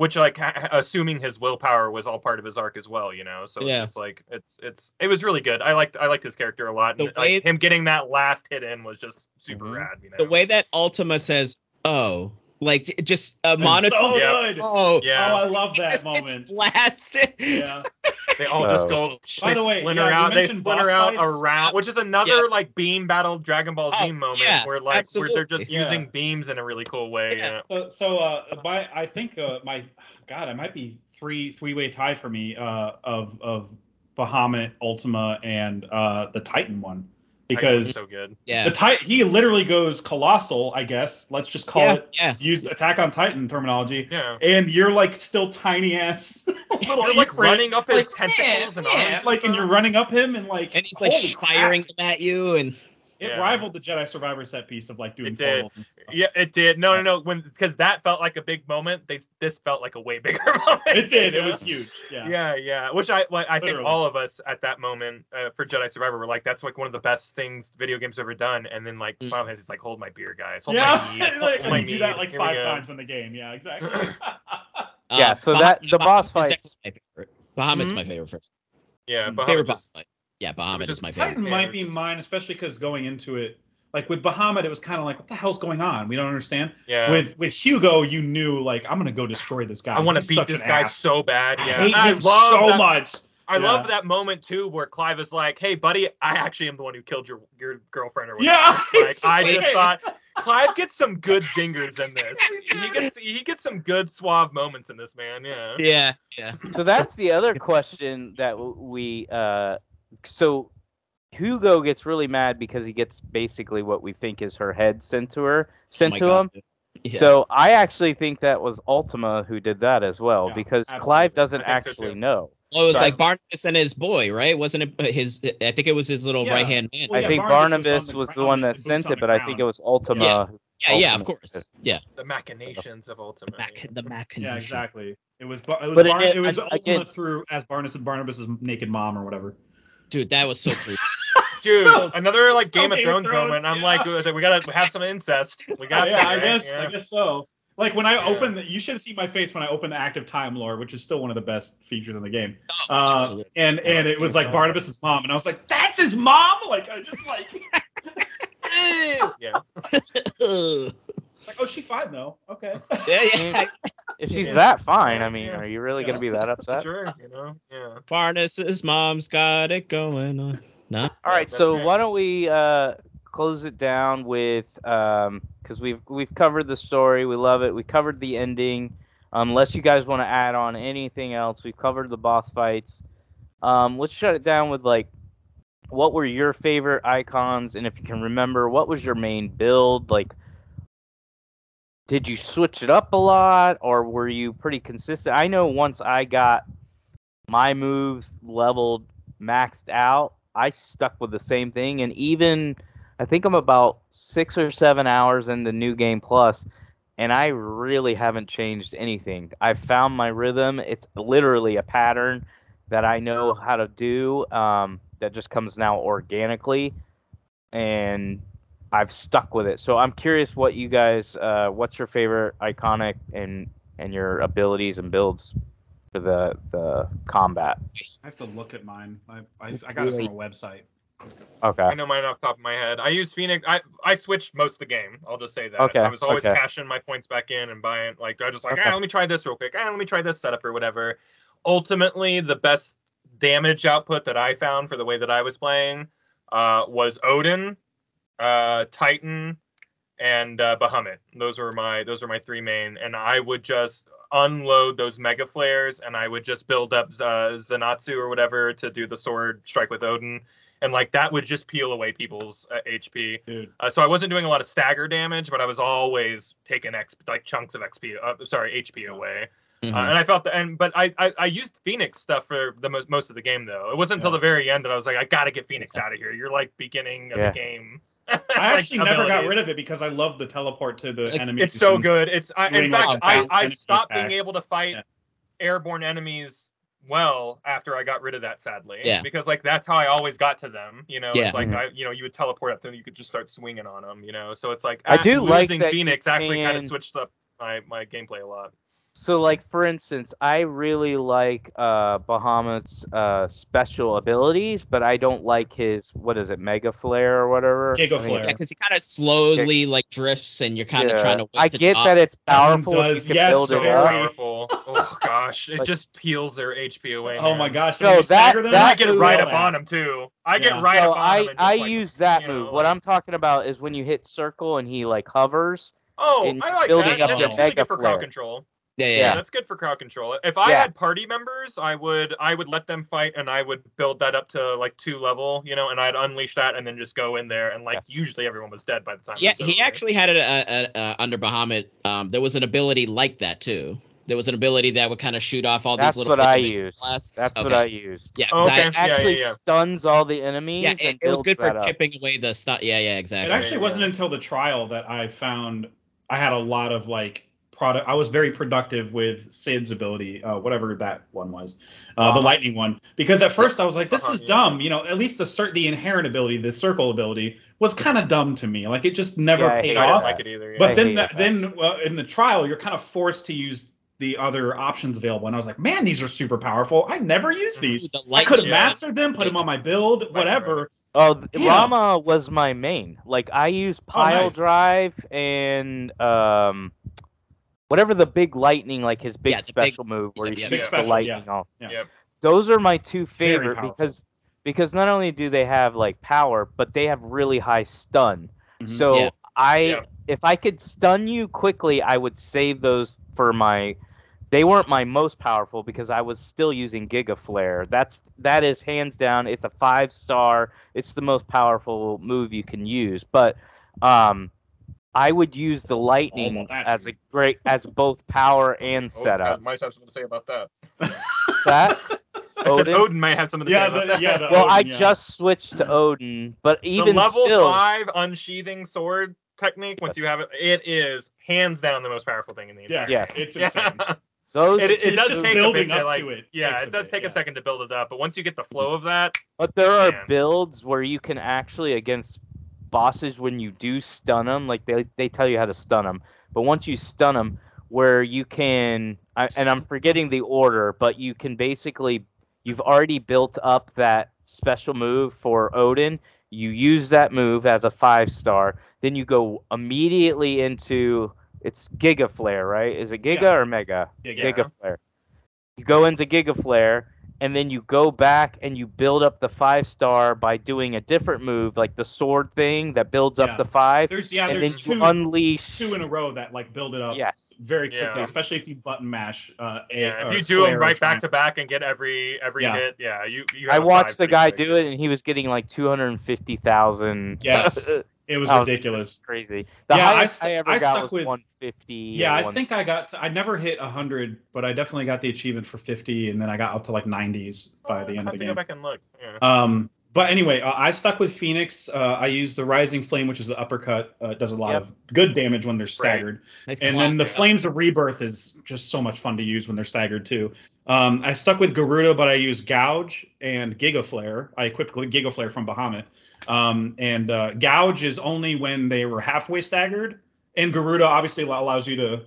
which like ha- assuming his willpower was all part of his arc as well, you know. So Yeah. it's just like it's it's it was really good. I liked I liked his character a lot. The And, like, him getting that last hit in was just super Mhm. rad. You know, the way that Ultima says, "Oh," like just a It's monotone. so Yeah. good. oh, yeah. Oh, I love that just gets moment. blasted. Yeah. They all just go. By the way, splinter yeah, out. They splinter out fights. around, which is another like beam battle Dragon Ball Z Oh, moment yeah, where like where they're just absolutely. using beams in a really cool way. Yeah. Yeah. So, so uh, my, I think uh, my, God, it might be three three way tie for me uh, of of Bahamut, Ultima, and uh, the Titan one because so good. Yeah. the Titan he literally goes colossal. I guess let's just call Yeah. it Yeah. use Attack on Titan terminology. Yeah. And you're like still tiny ass little They're like Ifrit. running up his Like, tentacles and yeah, arms. like and you're running up him and like And he's like firing them at you and It Yeah. rivaled the Jedi Survivor set piece of like doing It did. portals and stuff. Yeah, it did. No, no, no. When because that felt like a big moment. They this felt like a way bigger moment. It did. It know? was huge. Yeah. Yeah, yeah. Which I, like, I think all of us at that moment uh, for Jedi Survivor were like, that's like one of the best things video games ever done. And then like Mm. Final Fantasy's like, hold my beer, guys. Hold Yeah, my mead. like, hold my you do that like Here five times in the game. Yeah, exactly. Yeah, uh, so that- the boss fight. fights- definitely my favorite. Bahamut's Mhm. my favorite first. Yeah, but favorite just, boss fight. Yeah, Bahamut just is my Titan favorite. Titan might be mine, especially because going into it, like with Bahamut, it was kind of like, what the hell's going on? We don't understand. yeah. With with Hugo, you knew like I'm gonna go destroy this guy. I want to beat this guy ass. so bad. I Yeah, hate I him love so that, much. I Yeah. love that moment too, where Clive is like, "Hey, buddy, I actually am the one who killed your your girlfriend or whatever." Yeah, like it's I just just like- thought Clive gets some good zingers in this. He gets he gets some good suave moments in this man. Yeah. Yeah, yeah. So that's the other question that we uh so Hugo gets really mad because he gets basically what we think is her head sent to her, oh sent Oh to God. him. Yeah. So I actually think that was Ultima who did that as well Yeah, because absolutely. Clive doesn't I think so, actually too. know. Well, it was So- like Barnabas and his boy, right? Wasn't it his? I think it was his little Yeah. right hand man. Well, I think Barnabas Barnabas was on was the the one that sent on it, the but I think it was Ultima. Yeah. who- yeah, yeah, of course. Yeah, The machinations of Ultima. Mac, the Mac. Yeah, exactly. It was Bar- it was But it- Bar- it- it, was again- Ultima through as Barnabas and Barnabas's naked mom or whatever. Dude, that was so creepy. Dude, So- another like so Game of Game of Thrones, Thrones, moment. I'm like, we gotta have some incest. We got yeah, to, I guess Yeah. I guess so. Like when I Yeah. opened, the, you should have seen my face when I opened the active time lore, which is still one of the best features in the game. Oh, Uh, absolutely. and and it was like Barnabas's mom, and I was like, "That's his mom!" Like I just like, Yeah. Ugh. like oh, she's fine though. Okay. yeah, yeah. If she's Yeah. that fine, I mean, Yeah. are you really Yeah. gonna be that upset? Sure. You know. Yeah. Barnabas's mom's got it going on. No. All right, That's so right. why don't we uh, close it down with um because we've we've covered the story, we love it, we covered the ending. Unless you guys want to add on anything else, we've covered the boss fights. Um, let's shut it down with like, what were your favorite Eikons, and if you can remember, what was your main build? Like, did you switch it up a lot, or were you pretty consistent? I know once I got my moves leveled maxed out, I stuck with the same thing. And even I think I'm about six or seven hours in the New Game Plus, and I really haven't changed anything. I've found my rhythm. It's literally a pattern that I know how to do um, that just comes now organically. And I've stuck with it. So I'm curious what you guys, uh, what's your favorite iconic and and your abilities and builds for the the combat. I have to look at mine. I I, I got it from a website. Okay. I know mine off the top of my head. I use Phoenix. I I switched most of the game. I'll just say that. Okay, I was always okay. cashing my points back in and buying. Like I just like, Okay. ah, let me try this real quick. Ah, let me try this setup or whatever. Ultimately, the best damage output that I found for the way that I was playing uh, was Odin, uh, Titan, and uh, Bahamut. Those were my those were my three main, and I would just unload those mega flares, and I would just build up uh, Zanatsu or whatever to do the sword strike with Odin, and like that would just peel away people's uh, HP. Uh, so I wasn't doing a lot of stagger damage, but I was always taking X like chunks of XP, uh, sorry HP away. Mhm. Uh, and I felt that, and but I, I I used Phoenix stuff for the mo- most of the game though. It wasn't until Yeah. the very end that I was like, I gotta get Phoenix out of here. You're like beginning of Yeah. the game. I actually never got rid of it because I love the teleport to the Like, enemy. It's so good. It's I, in fact a I bounce I stopped attack. being able to fight Yeah. airborne enemies well after I got rid of that. Sadly, Yeah. because like that's how I always got to them. You know, Yeah. it's like Mhm. I you know you would teleport up to them, you could just start swinging on them. You know, so it's like I ah, do like losing that you Phoenix actually kind of switched up my my gameplay a lot. So, like for instance, I really like uh, Bahamut's uh, special abilities, but I don't like his what is it, Mega Flare or whatever. Giga I think Flare. Yeah, because he kind of slowly like drifts, and you're kind of Yeah. trying to. I get top. that it's powerful. and does, you yes, build it very. up. powerful. Oh gosh, it But- just peels their HP away. Oh man. my gosh! So when you that- stagger them, And I get move- right feel up on him too. I Yeah. get right So up on I them. and I like, use that move. know, What like- I'm talking about is when you hit circle and he like hovers. Oh, in I like building that. up That's the really good for crowd control. Yeah, yeah. Yeah. yeah. That's good for crowd control. If I Yeah. had party members, I would I would let them fight and I would build that up to like two level, you know, and I'd unleash that and then just go in there and like Yes. usually everyone was dead by the time. Yeah, he over. actually had it uh, uh, uh, under Bahamut. Um, there was an ability like that too. There was an ability that would kind of shoot off all That's these little. That's what I pit use. blasts. That's what I use. Yeah, Oh, 'cause I- okay. It Yeah, yeah, actually yeah. stuns all the enemies. yeah, and it, it was good for that up. chipping away the stuff. Yeah, yeah, exactly. It exactly. actually Yeah. wasn't until the trial that I found I had a lot of like product. I was very productive with Cid's ability, uh, whatever that one was, uh, the Uh-huh. lightning one. Because at first I was like, this Uh-huh, is yeah. dumb. You know, at least the cert, the inherent ability, the circle ability, was kind of dumb to me. Like it just never Yeah, paid hate I didn't off. like it either. Yeah. But I then, hated that, that. then uh, in the trial, you're kind of forced to use the other options available. And I was like, man, these are super powerful. I never used Mhm. these. The I could have mastered them, put them on my build, right. whatever. Oh, th- Yeah. Ramuh was my main. Like I use pile nice. drive and um, whatever the big lightning, like his big Yeah, the big- special move where yeah, he yeah, shoots big the lightning yeah, off. yeah. Yep. Those are my two favorite because because not only do they have like power, but they have really high stun. Mhm. So Yeah. I Yeah. if I could stun you quickly, I would save those for my. They weren't my most powerful because I was still using Giga Flare. That's that is hands down. It's a five star. It's the most powerful move you can use. But um, I would use the lightning that, as a great as both power and Oh, setup. God, might have something to say about that. That I said Odin? Odin might have something to Yeah, say about the- that. yeah, the- well, I yeah. just switched to Odin, but even the level still, five unsheathing sword technique, once you have it, it is hands down the most powerful thing in the entire. Yes, Yeah. it's insane. those it, it It's does just take a building bit to up like, to it yeah, it does bit, take yeah. a second to build it up, but once you get the flow of that, But there are builds where you can actually against bosses when you do stun them, like they they tell you how to stun them. But once you stun them, where you can, I, and I'm forgetting the order, but you can basically you've already built up that special move for Odin. You use that move as a five star, then you go immediately into it's Giga Flare, right? Is it Giga Yeah. or Mega? Yeah, Giga Flare. You go into Giga Flare, and then you go back and you build up the five star by doing a different move, like the sword thing that builds Yeah. up the five, There's yeah, and then there's you two unleash. two in a row that like build it up Yes. very quickly, Yeah. especially if you button mash. Uh, a, yeah, if you do them right back to back and get every every Yeah. hit, yeah, you. you I watched the guy quick. do it, and he was getting like two hundred fifty thousand. Yes, it was I was- ridiculous. crazy. The Yeah, I highest I, st- ever I got stuck was with- one fifty. Yeah, I think I got. To, I never hit hundred, but I definitely got the achievement for fifty, and then I got up to like nineties by Oh, the end I'll of the have to game. go back and look. Yeah. Um, but anyway, uh, I stuck with Phoenix. Uh, I used the Rising Flame, which is the uppercut. Uh, does a lot Yep. of good damage when they're staggered. Nice and then the. Flames of Rebirth is just so much fun to use when they're staggered too. Um, I stuck with Garuda, but I used Gouge and Giga Flare. I equipped Giga Flare from Bahamut. Um, and uh, Gouge is only when they were halfway staggered. And Garuda obviously allows you to.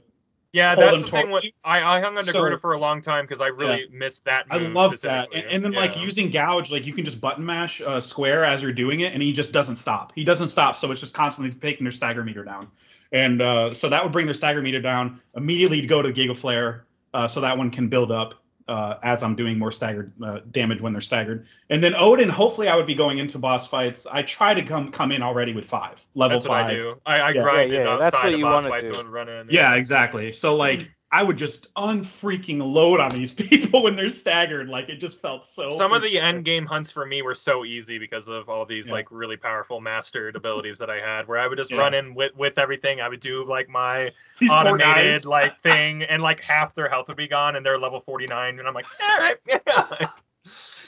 Yeah, that's the thing. With, I, I hung on to So- for a long time because I really missed that. I love that. And, and then like using Gouge, like you can just button mash uh, square as you're doing it, and he just doesn't stop. He doesn't stop, so it's just constantly taking their stagger meter down. And uh, so that would bring their stagger meter down. Immediately to go to Giga Flare, uh, so that one can build up uh, as I'm doing more staggered uh, damage when they're staggered. And then Odin, hopefully I would be going into boss fights. I try to come come in already with five level That's what five. I do. I, I Yeah. grinded Yeah, yeah, that's outside what of you boss fights do. and run in. Yeah, exactly. So like I would just unfreaking load on these people when they're staggered. Like it just felt so. Some of the frustrating. end game hunts for me were so easy because of all these Yeah. like really powerful mastered abilities that I had, where I would just Yeah. run in with with everything. I would do like my These automated like thing, and like half their health would be gone, and they're level forty nine, and I'm like, all right, yeah.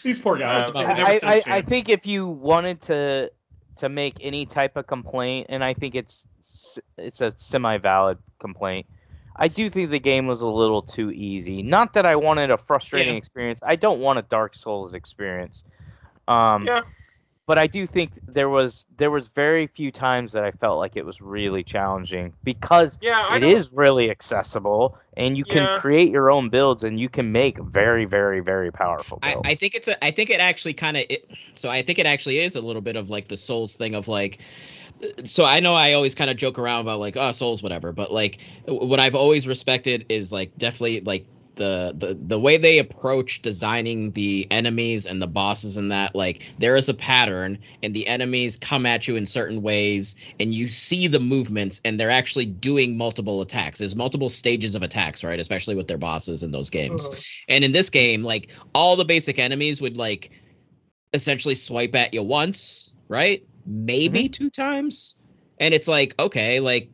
These poor guys. Sounds they about never I, stood a I, I chance. think if you wanted to to make any type of complaint, and I think it's it's a semi-valid complaint. I do think the game was a little too easy. Not that I wanted a frustrating Yeah. experience. I don't want a Dark Souls experience. Um, Yeah. but I do think there was there was very few times that I felt like it was really challenging because Yeah, I it don't- is really accessible and you can create your own builds and you can make very very very powerful I, builds. I think it's a I think it actually kind of so I think it actually is a little bit of like the souls thing of like so I know I always kind of joke around about like oh souls whatever but like what I've always respected is like definitely like the the the way they approach designing the enemies and the bosses and that like there is a pattern and the enemies come at you in certain ways and you see the movements and they're actually doing multiple attacks there's multiple stages of attacks right especially with their bosses in those games Uh-huh. and in this game, like all the basic enemies would like essentially swipe at you once, right? Maybe two times. And it's like, okay, like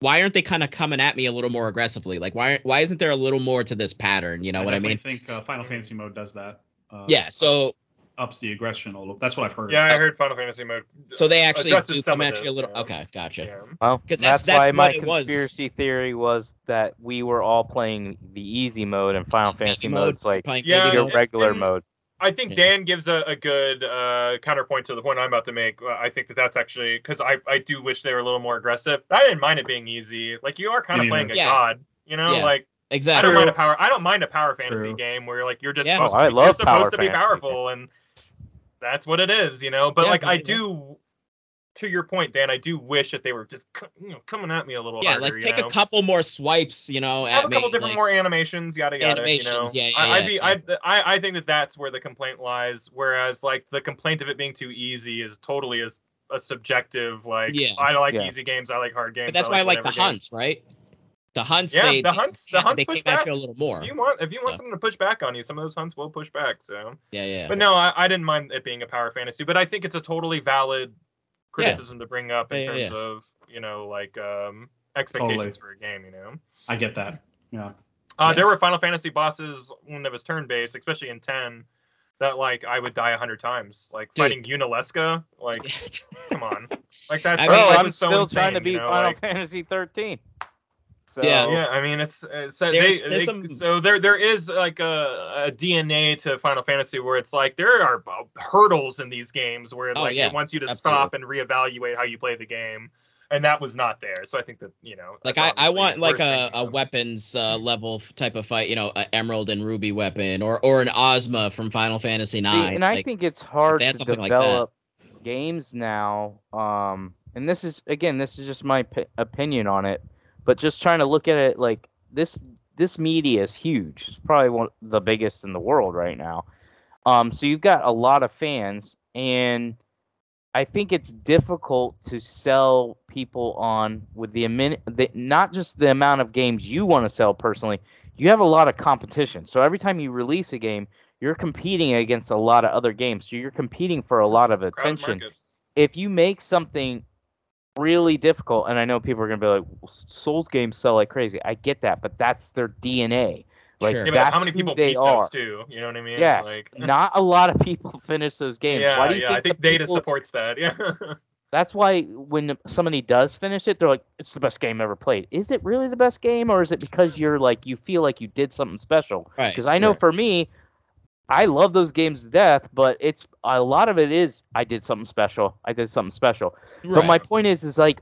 why aren't they kind of coming at me a little more aggressively? Like why why isn't there a little more to this pattern? You know what I mean? I think uh, Final Fantasy mode does that. Uh, Yeah, so ups the aggression a little. That's what I've heard. Yeah, I heard Final Fantasy mode. so they actually addresses do some come at you a little yeah. okay, gotcha. Yeah. well, 'Cause that's, that's- that's why my what it was. conspiracy theory was that we were all playing the easy mode and Final Fantasy mode, mode's like playing Yeah, baby your mode. and- regular and- mode. I think Yeah. Dan gives a, a good uh, counterpoint to the point I'm about to make. Uh, I think that that's actually because I, I do wish they were a little more aggressive. I didn't mind it being easy. Like you are kind of playing a Yeah. god, you know. Yeah. Like I don't mind a power. I don't mind a power fantasy True. game where you're like you're just Yeah. supposed, Oh, to, I be, love you're supposed to be powerful, and that's what it is, you know. But Yeah, like I yeah. do, to your point, Dan, I do wish that they were just you know coming at me a little Yeah, harder. like you take know? a couple more swipes, you know, have at a couple me. different like- more animations, yada yada. Animations, you know, yeah, yeah, I, I'd be, yeah. I, I, I think that that's where the complaint lies. Whereas, like the complaint of it being too easy is totally a, a subjective. Like, Yeah. I like Yeah. easy games, I like hard games. But that's why I like the whatever games. hunts, right? The hunts, Yeah, they the hunts, the hunts they push back. you a little more. If you want, if you want So. someone to push back on you, some of those hunts will push back. So, Yeah, yeah. but no, I, I didn't mind it being a power fantasy. But I think it's a totally valid criticism to bring up in Yeah, yeah, terms of you know like um expectations for a game. You know. I get that. Yeah. Uh, Yeah. There were Final Fantasy bosses when it was turn based, especially in ten, that like I would die a hundred times. Like Dude. fighting Yunalesca, like come on, like that's I Bro, mean, that I'm was so still trying to insane, beat you know, Final like- Fantasy 13. So, Yeah. yeah, I mean it's uh, so There's- they, there's they- some- so there there is like a, a DNA to Final Fantasy where it's like there are hurdles in these games where Oh, like yeah, it wants you to absolutely. stop and reevaluate how you play the game, and that was not there. So I think that you know like I, I want like a, a weapons uh, level type of fight, you know, an Emerald and Ruby weapon, or or an Ozma from Final Fantasy See, Nine. and I think it's hard they to had something like that. develop games now. Um, and this is again, this is just my p- opinion on it, but just trying to look at it like this. This media is huge. It's probably one the biggest in the world right now. Um, so you've got a lot of fans, and I think it's difficult to sell people on with the, the not just the amount of games you want to sell personally. You have a lot of competition. So every time you release a game, you're competing against a lot of other games. So you're competing for a lot of attention. If you make something really difficult, and I know people are gonna be like, Souls games sell like crazy. I get that, but that's their DNA. Like Sure. Yeah, that's how many people they beat are. those too? You know what I mean? Yes, Like, not a lot of people finish those games. yeah, Why do you yeah. think I think data people- supports that. Yeah. That's why when somebody does finish it, they're like, "It's the best game ever played." Is it really the best game, or is it because you're like you feel like you did something special? right. Because I know right. for me, I love those games to death, but it's a lot of it is I did something special. I did something special. But my point is, is like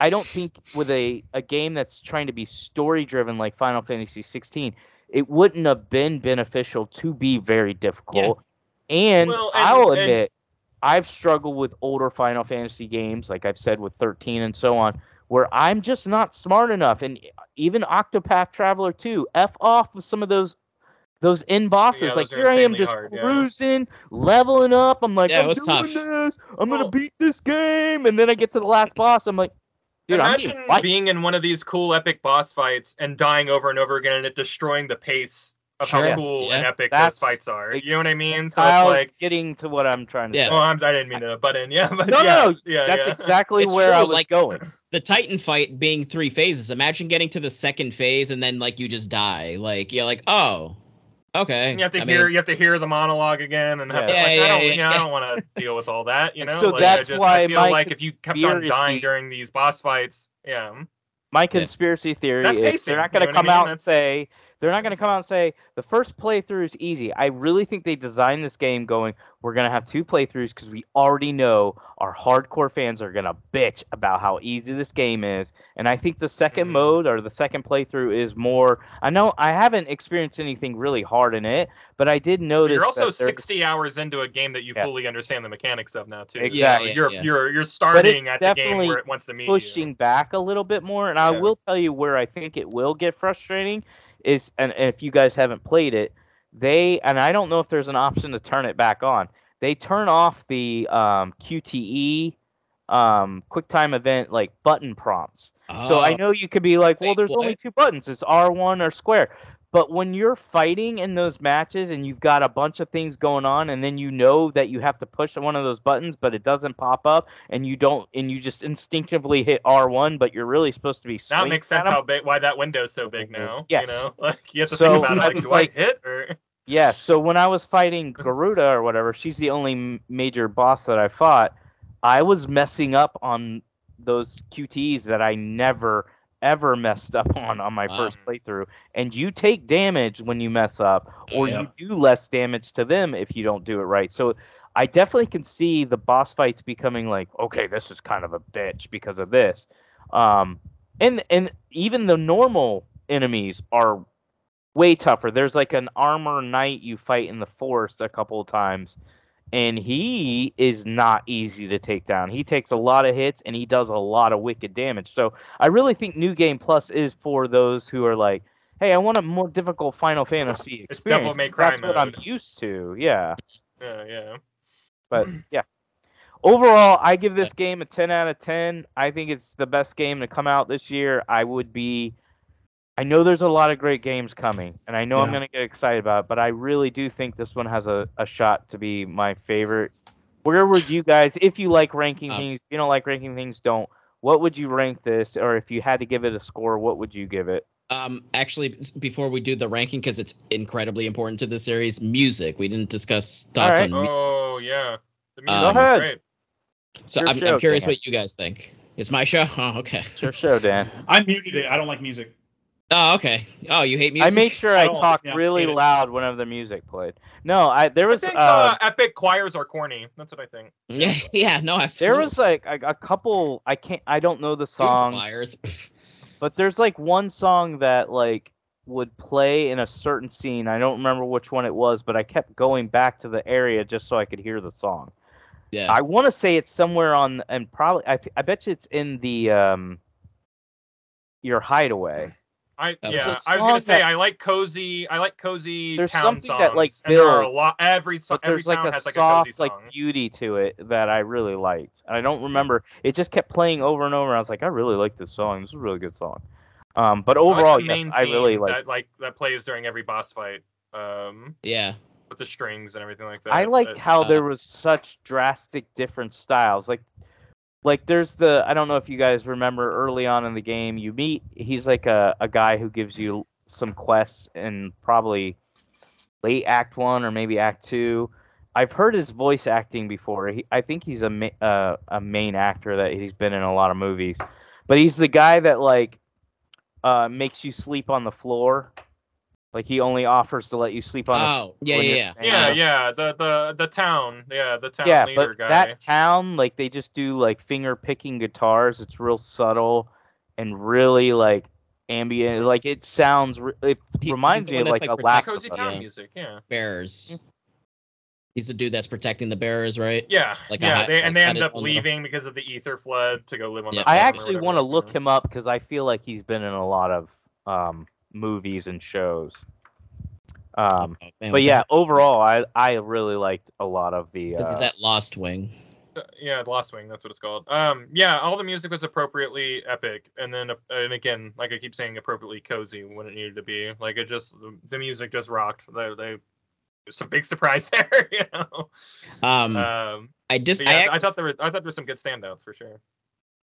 I don't think with a a game that's trying to be story driven like Final Fantasy 16, it wouldn't have been beneficial to be very difficult. And, Well, and- I'll and- admit, I've struggled with older Final Fantasy games, like I've said with 13 and so on, where I'm just not smart enough. And even Octopath Traveler 2, f off with some of those. Those in bosses, Yeah, like here I am just hard, yeah. cruising, leveling up. I'm like, Yeah, I'm doing tough. this. I'm Well- gonna beat this game, and then I get to the last boss. I'm like, dude, I'm Imagine being in one of these cool epic boss fights and dying over and over again and it destroying the pace of Sure. how cool and epic That's those fights are. You know what I mean? So Kyle's it's like getting to what I'm trying to Yeah. say. Oh, I'm, I didn't mean to butt in. Yeah, but No, no, yeah, no, yeah, That's yeah. exactly It's where I was like- going. the Titan fight being three phases. Imagine getting to the second phase and then like you just die. Like you're like, oh, okay. And you have to I hear mean, you have to hear the monologue again and have Yeah. to, like, Yeah, I don't, yeah, you know, I don't want to deal with all that, you know. so like, that's I just why I feel my like if you kept on dying during these boss fights, yeah. My conspiracy theory That's is pacing, they're not going to know what I come mean? out and say They're not going to come out and say the first playthrough is easy. I really think they designed this game going, we're going to have two playthroughs because we already know our hardcore fans are going to bitch about how easy this game is. And I think the 2nd Mhm. mode or the second playthrough is more. I know I haven't experienced anything really hard in it, but I did notice. You're also that 60 hours into a game that you Yeah. fully understand the mechanics of now too. Exactly. So you're Yeah. you're you're starting at the game where it wants to meet pushing back a little bit more. And I will tell you where I think it will get frustrating is, and, and if you guys haven't played it, they and I don't know if there's an option to turn it back on. They turn off the um, QTE um, QuickTime event like button prompts. So I Oh, know you could be like, well, there's only two buttons. It's R1 or square. But when you're fighting in those matches and you've got a bunch of things going on, and then you know that you have to push one of those buttons, but it doesn't pop up, and you don't, and you just instinctively hit R1, but you're really supposed to be. you. Now it swinging makes sense how big why that window's so big mm-hmm. now. Yes. You know, like you have to So, think about it. Like, do like- I hit or? Yeah, so when I was fighting Garuda or whatever, she's the only major boss that I fought. I was messing up on those QTs that I never ever messed up on on my Wow. first playthrough. And you take damage when you mess up, or Yeah. you do less damage to them if you don't do it right. So I definitely can see the boss fights becoming like, okay, this is kind of a bitch because of this. Um, and and even the normal enemies are way tougher. There's like an armor knight you fight in the forest a couple of times, and he is not easy to take down. He takes a lot of hits and he does a lot of wicked damage. So I really think New Game Plus is for those who are like, hey, I want a more difficult Final Fantasy It's Devil experience. Cry That's what I'm used to. Yeah. Yeah, yeah. But yeah. Overall, I give this game a 10 out of 10. I think it's the best game to come out this year. I would be I know there's a lot of great games coming, and I know I'm going to get excited about it, but I really do think this one has a, a shot to be my favorite. Where would you guys, if you like ranking Um, things, if you don't like ranking things, don't. What would you rank this? Or if you had to give it a score, what would you give it? Um, actually, before we do the ranking, because it's incredibly important to the series, music. We didn't discuss thoughts Alright. on music. Oh yeah. The Go music was ahead. great. So I'm, show, I'm curious Dan. what you guys think. It's my show. Oh, okay. It's your show, Dan. I muted it. I don't like music. Oh, okay. Oh, you hate music? I made sure I I talked yeah, really loud whenever the music played. No, I there was I was think uh, uh, epic choirs are corny. That's what I think. Yeah, yeah. No, absolutely. there was like a, a couple. I can't. I don't know the Two song, choirs. But there's like one song that like would play in a certain scene. I don't remember which one it was, but I kept going back to the area just so I could hear the song. Yeah. I want to say it's somewhere on, and probably I, I bet you it's in the um your hideaway. I That was yeah, a I was gonna say that- I like cozy. I like cozy There's town something songs. that, like, and there are a builds, lot. Every song, But every there's like town a has like soft a cozy like beauty to it that I really liked, and I don't remember. It just kept playing over and over. I was like, I really like this song. This is a really good song. Um, but I like overall, yes, I really like. that like that plays during every boss fight. Um, yeah. with the strings and everything like that. I like That- how uh, there was such drastic different styles. Like, like there's the I don't know if you guys remember early on in the game, you meet he's like a, a guy who gives you some quests in probably late Act One or maybe Act Two. I've heard his voice acting before. He, I think he's a ma- uh, a main actor that he's been in a lot of movies, but he's the guy that like uh, makes you sleep on the floor. Like he only offers to let you sleep on. the Oh, yeah, yeah, yeah. yeah, yeah, the the the town, yeah, the town yeah, leader but guy. that town, like they just do like finger picking guitars. It's real subtle and really like ambient. Like it sounds. It reminds he's me of like that's, a like, Last cozy of Us. town yeah. music, yeah, Bears. He's the dude that's protecting the bears, right? yeah, Like yeah. high- they, and they end up own little- leaving because of the ether flood to go live on Yeah. the I actually want to look him up because I feel like he's been in a lot of um, movies and shows. Um, Oh, man, but yeah, overall, I I really liked a lot of the. This is Uh, at Lostwing. Uh, yeah, Lostwing, that's what it's called. Um, yeah, all the music was appropriately epic, and then uh, and again, like I keep saying, appropriately cozy when it needed to be. Like it just the, the music just rocked. They they it's a big surprise there, you know. Um, Um, I just, yeah, I, I, thought there were I thought there were some good standouts for sure.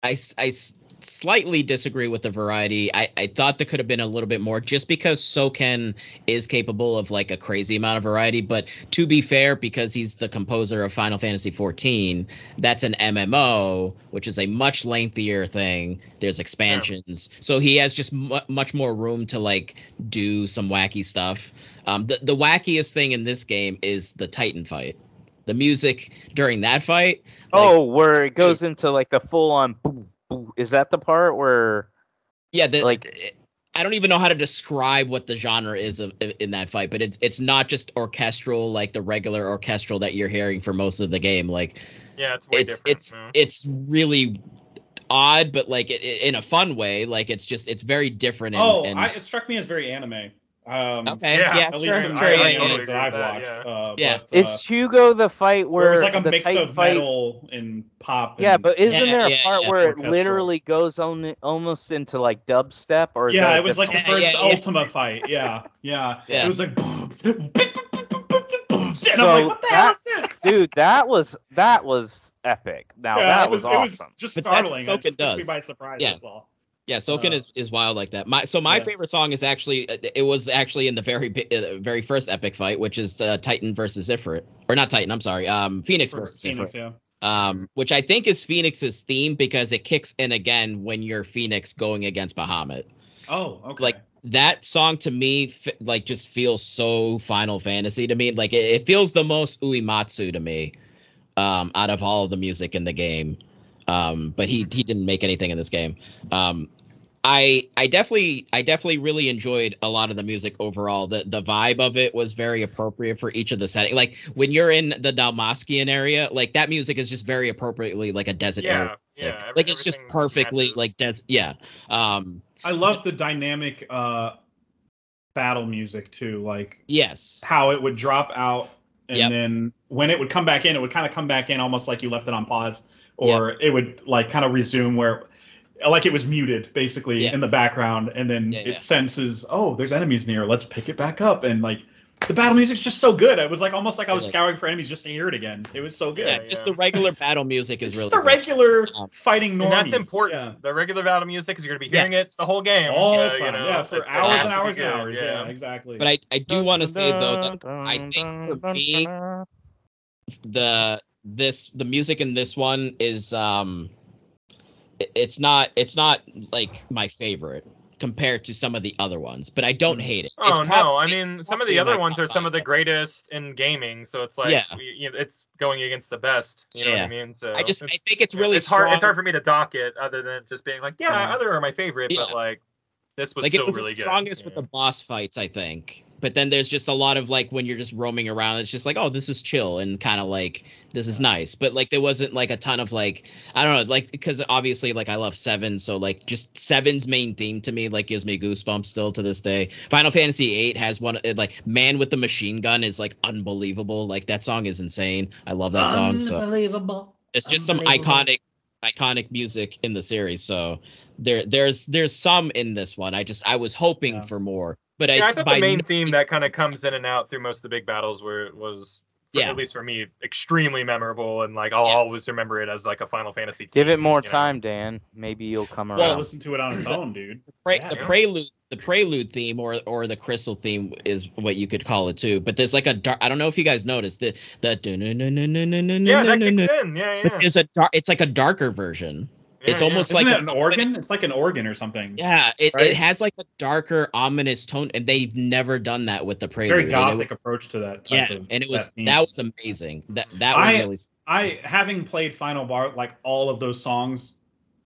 I, I slightly disagree with the variety. I, I thought there could have been a little bit more just because Soken is capable of like a crazy amount of variety. But to be fair, because he's the composer of Final Fantasy XIV, that's an MMO, which is a much lengthier thing. There's expansions. So he has just mu much more room to like do some wacky stuff. Um, the, the wackiest thing in this game is the Titan fight. The music during that fight. like, oh, where it goes into like the full on. Boo, boo. Is that the part where? Yeah, the, Like- like I don't even know how to describe what the genre is of in that fight, but it's it's not just orchestral like the regular orchestral that you're hearing for most of the game. Like Yeah, it's way it's it's mm. it's really odd, but like it, it- in a fun way. Like it's just it's very different. And, oh, and, I, it struck me as very anime. Um, okay, Yeah, yeah, At sure, in sure, I- the I yeah, totally yeah. animes agree that I've that, watched. yeah. Uh, Yeah. but, Is uh, Hugo the fight where where it like a the mix of fight? metal and pop. Yeah, but isn't Yeah, there a yeah, part yeah. where it literally goes on almost into like dubstep? Or yeah, it was like the first Yeah, yeah. Ultima fight. Yeah, yeah, Yeah. It was like boom, boom, boom, boom, boom, boom, boom, and So I'm like, what the hell is this? dude. That was that was epic. Now yeah, that it was, was, it was awesome. just But that's what startling. It Soken took me does. by surprise. Yeah. That's all. Yeah, Soken Uh, is, is wild like that. My so my yeah. favorite song is actually uh, it was actually in the very uh, very first epic fight, which is uh, Titan versus Ifrit, or not Titan. I'm sorry, um, Phoenix versus Phoenix, Ifrit. yeah. um, which I think is Phoenix's theme because it kicks in again when you're Phoenix going against Bahamut. Oh, okay. Like that song to me, like just feels so Final Fantasy to me. Like it, it feels the most Uematsu to me, um, out of all of the music in the game. Um, but he he didn't make anything in this game. Um, I I definitely I definitely really enjoyed a lot of the music overall. The the vibe of it was very appropriate for each of the setting. Like when you're in the Dhalmekian area, like that music is just very appropriately like a desert Yeah, area. music. yeah, every- like it's just perfectly matches. like des yeah. Um I love the dynamic uh battle music too. Like yes. how it would drop out and Yep. then when it would come back in, it would kind of come back in almost like you left it on pause, or it would like kind of resume where like it was muted basically Yeah. in the background, and then Yeah, it yeah. senses, oh, there's enemies near, let's pick it back up. And like the battle music's just so good. It was like almost like I was scouring for enemies just to hear it again. It was so good. Yeah, Yeah, just yeah. the regular battle music is It's really just the good. regular Um, fighting normies. And that's important. Yeah. The regular battle music is you're gonna be hearing Yes. it the whole game. All the you time, know, yeah, for it- it hours and hours and good, hours. Yeah, exactly. But I, I do want to say though that I think for me the this the music in this one is um it's not it's not like my favorite compared to some of the other ones, but I don't hate it. It's Oh no! I mean, some of the other ones are some of the greatest in gaming, so it's like Yeah. we- you know, it's going against the best. You know what I mean? So I just I think it's really it's hard. It's hard for me to dock it, other than just being like, yeah, Yeah. other are my favorite, but like this was like still it was really the good. strongest with yeah. the boss fights, I think. But then there's just a lot of like when you're just roaming around, it's just like, oh, this is chill and kind of like this is nice. But like there wasn't like a ton of like I don't know, like because obviously like I love seven, so like just seven's main theme to me like gives me goosebumps still to this day. Final Fantasy eight has one like Man with the Machine Gun is like unbelievable. Like that song is insane. I love that song. So Unbelievable. it's just some iconic iconic music in the series so there there's there's some in this one i just i was hoping Yeah. for more but Yeah, I it's thought by the main no- theme that kind of comes in and out through most of the big battles where it was, for- Yeah. at least for me, extremely memorable, and like I'll Yes. always remember it as like a Final Fantasy. Give it more you know? time, Dan. Maybe you'll come around. Well, around. listen to it on its own, dude. pre- Yeah. the prelude the prelude theme or or the crystal theme is what you could call it too but there's like a dark i don't know if you guys noticed the the Yeah, that kicks in. Yeah, yeah. it's a dark it's like a darker version Yeah, it's almost Isn't like it an organ? It's like an organ or something. yeah it, Right? it has like a darker ominous tone and they've never done that with the prelude Very gothic was- approach to that. Type yeah of, and it was that, that was amazing that that I- was really I having played Final Bar like all of those songs,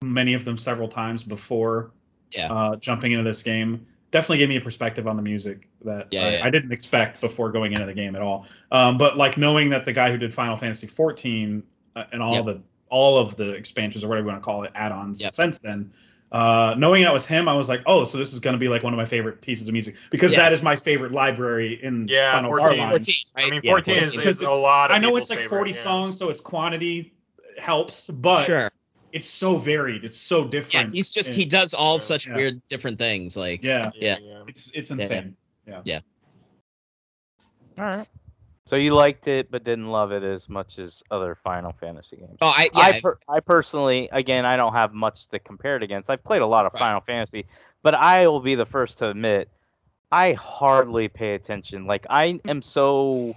many of them several times before Yeah. uh, jumping into this game, definitely gave me a perspective on the music that Yeah, I, yeah. I didn't expect before going into the game at all. Um, but like knowing that the guy who did Final Fantasy 14 uh, and all Yep. the all of the expansions or whatever you want to call it, add-ons Yep. since then. Uh, knowing that was him, I was like, "Oh, so this is going to be like one of my favorite pieces of music because Yeah. that is my favorite library in Yeah, Final 14. Bar 14 right I mean, Yeah, 14 is, is a lot of I know it's people's like favorite, 40 yeah. songs, so it's quantity helps, but sure it's so varied. It's so different. Yeah, different. he's just and- he does all Yeah. such Yeah. weird different things. Like yeah, Yeah. yeah. it's it's insane. Yeah, yeah. All right. So you liked it, but didn't love it as much as other Final Fantasy games. Oh, I yeah, I, per- I personally, again, I don't have much to compare it against. I've played a lot of Right. Final Fantasy, but I will be the first to admit, I hardly pay attention. Like I am so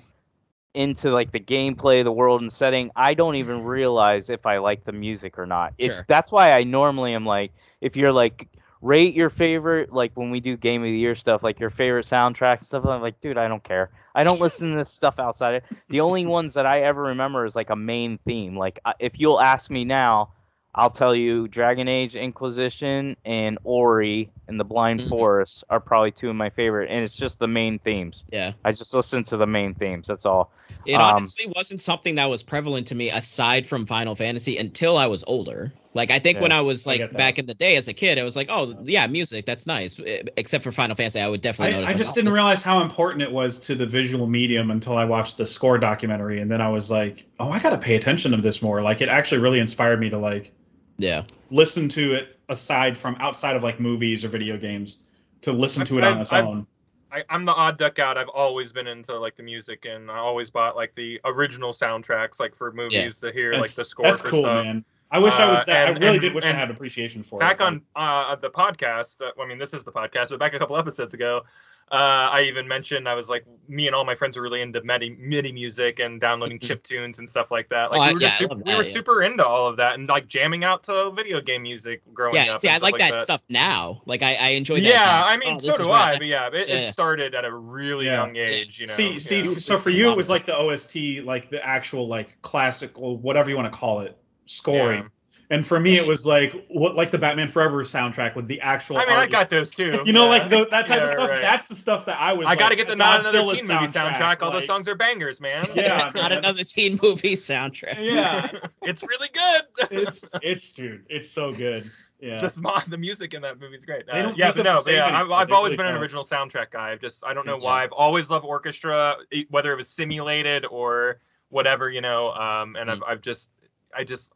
into like the gameplay, the world and setting, I don't even mm-hmm. realize if I like the music or not. It's Sure. that's why I normally am like, if you're like rate your favorite, like when we do game of the year stuff, like your favorite soundtrack and stuff. I'm like, dude, I don't care. I don't listen to this stuff outside. The only ones that I ever remember is like a main theme. Like if you'll ask me now, I'll tell you Dragon Age Inquisition and Ori and the Blind Mhm. Forest are probably two of my favorite, and it's just the main themes. yeah. I just listen to the main themes. That's all. It Um, honestly wasn't something that was prevalent to me aside from Final Fantasy until I was older. Like I think when I was like get that. back in the day as a kid, I was like, oh yeah, music, that's nice. Except for Final Fantasy, I would definitely I, notice. I like, just oh, didn't this- realize how important it was to the visual medium until I watched the score documentary, and then I was like, "Oh, I got to pay attention to this more." Like, it actually really inspired me to like Yeah, listen to it aside from outside of like movies or video games, to listen to it I've- on its I've- own. I, I'm the odd duck out. I've always been into like the music, and I always bought like the original soundtracks, like for movies to hear like the score that's for cool, stuff. man. I wish I was Uh, that. and- I really and- did wish I had appreciation for Back it. Back on uh, the podcast, uh, I mean, this is the podcast, but back a couple episodes ago, uh, I even mentioned I was like, me and all my friends were really into MIDI, MIDI music and downloading Mhm. chip tunes and stuff like that. Like Oh, we were, just yeah, super, love we were yeah. super into all of that and like jamming out to video game music growing yeah. up. Yeah, see, I stuff like that, stuff now. Like I, I enjoy that. Yeah, now. I mean, Oh, so do rad. I. But yeah, it, Yeah. it started at a really Yeah. young age. You know. see, see, yeah. f- so for you, it was like the OST, like the actual like classical, whatever you want to call it, scoring. Yeah. And for me, it was like what, like the Batman Forever soundtrack with the actual. I mean, I got those too. You know, yeah. like the, that type of stuff. right. That's the stuff that I was. I got to get the the not another Godzilla teen movie soundtrack. All those songs are bangers, man. Yeah. Not another teen movie soundtrack. Yeah, it's really good. it's it's dude, it's so good. Yeah, just mo- the music in that movie is great. They Uh, don't yeah, but no, the but yeah, I've. I've always really been an don't. original soundtrack guy. I've just I don't know why. I've always loved orchestra, whether it was simulated or whatever, you know. Um, and I've Mm. I've just I just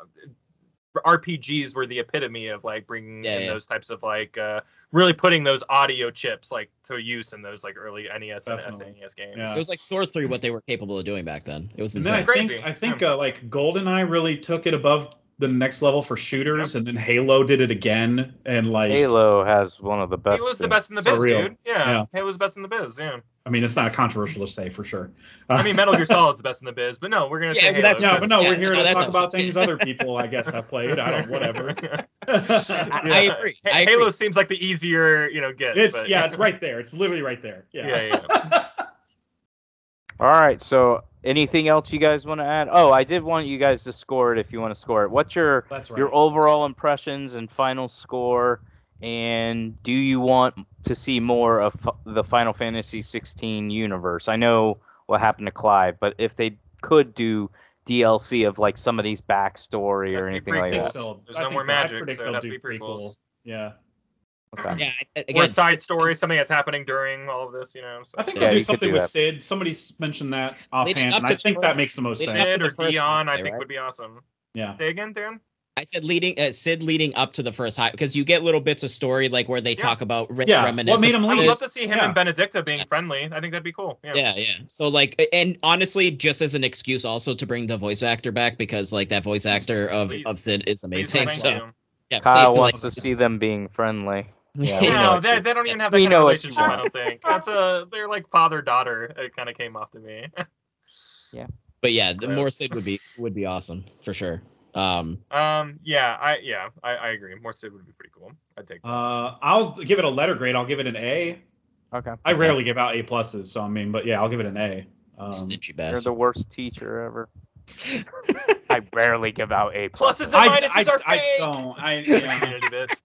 RPGs were the epitome of like bringing Yeah, in yeah. those types of like uh really putting those audio chips like to use in those like early NES and Definitely. SNES games. Yeah. So it was like sorcery what they were capable of doing back then. It was And then I insane. Crazy. think I think uh, like GoldenEye really took it above the next level for shooters, and then Halo did it again, and like Halo has one of the best. He was the best in the biz, dude. Yeah, Yeah. he was best in the biz. Yeah, I mean, it's not controversial to say for sure. I mean Metal Gear Solid's the best in the biz, but no, we're gonna Yeah, say but Halo. that's- no, but no, Yeah, we're here no, to that's talk about things other people, I guess, have played. I don't, whatever. I, Yeah. I agree. Ha- I agree. Halo seems like the easier, you know, get. It's but- yeah, it's right there. It's literally right there. Yeah. Yeah, All right. So, anything else you guys want to add? Oh, I did want you guys to score it if you want to score it. What's your That's right. your overall impressions and final score? And do you want to see more of F- the Final Fantasy 16 universe? I know what happened to Clive, but if they could do DLC of like somebody's backstory or That'd be anything like that. cool. There's I no more that- I magic, predict so they'll it'd do have to be pretty cool. Yeah. Okay. Yeah, I- or again, side story, something that's happening during all of this, you know. So. I think Yeah, they'll do something do with that. Cid. Somebody mentioned that offhand, and I the think that makes the most sense. up to Cid or first Dion, I think right? would be awesome. Yeah. Say again, Dan. I said leading uh, Cid leading up to the first high because you get little bits of story like where they Yeah. talk about re- Yeah, what reminiscing. made 'em I would love to see him Yeah. and Benedikta being Yeah. friendly. I think that'd be cool. Yeah. Yeah, yeah. So like, and honestly, just as an excuse also to bring the voice actor back because like that voice actor of, Please. of Cid is amazing. thank So you. yeah, Kyle please, wants like- to see them being friendly. Yeah, we we know No, they, they don't even have that kind of know what relationship. I don't think that's a they're like father daughter. It kind of came off to me. Yeah, but yeah, the more Cid would be would be awesome for sure. Um, um, yeah, I yeah, I, I agree. More Cid would be pretty cool. I'd take. that. Uh, I'll give it a letter grade. I'll give it an A. Okay. I Okay. rarely give out A pluses, so I mean, but yeah, I'll give it an A. Um, stingy You're the worst teacher ever. I rarely give out A Pluses pluses. and I, minuses I, are I fake. don't. I Yeah, yeah. community bit.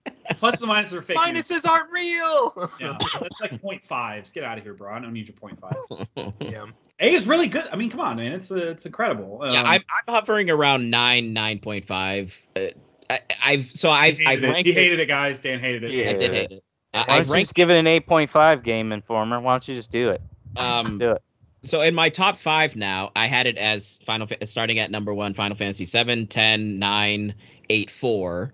pluses and minuses are fake. news. Minuses aren't real. Yeah, that's like point fives. Get out of here, bro. I don't need your point five. yeah. A is really good. I mean, come on, man. It's uh, it's incredible. yeah, Um, I'm, I'm hovering around nine nine point five. Uh, I, I've so I've he I've hated, it. he hated it, guys. Dan hated it. Yeah. I did hate it. I, Why I've don't just ranked give it an 8.5 game informer? Why don't you just do it? um Do it. So in my top five now, I had it as Final starting at number one, Final Fantasy 7, 10, 9, 8, 4.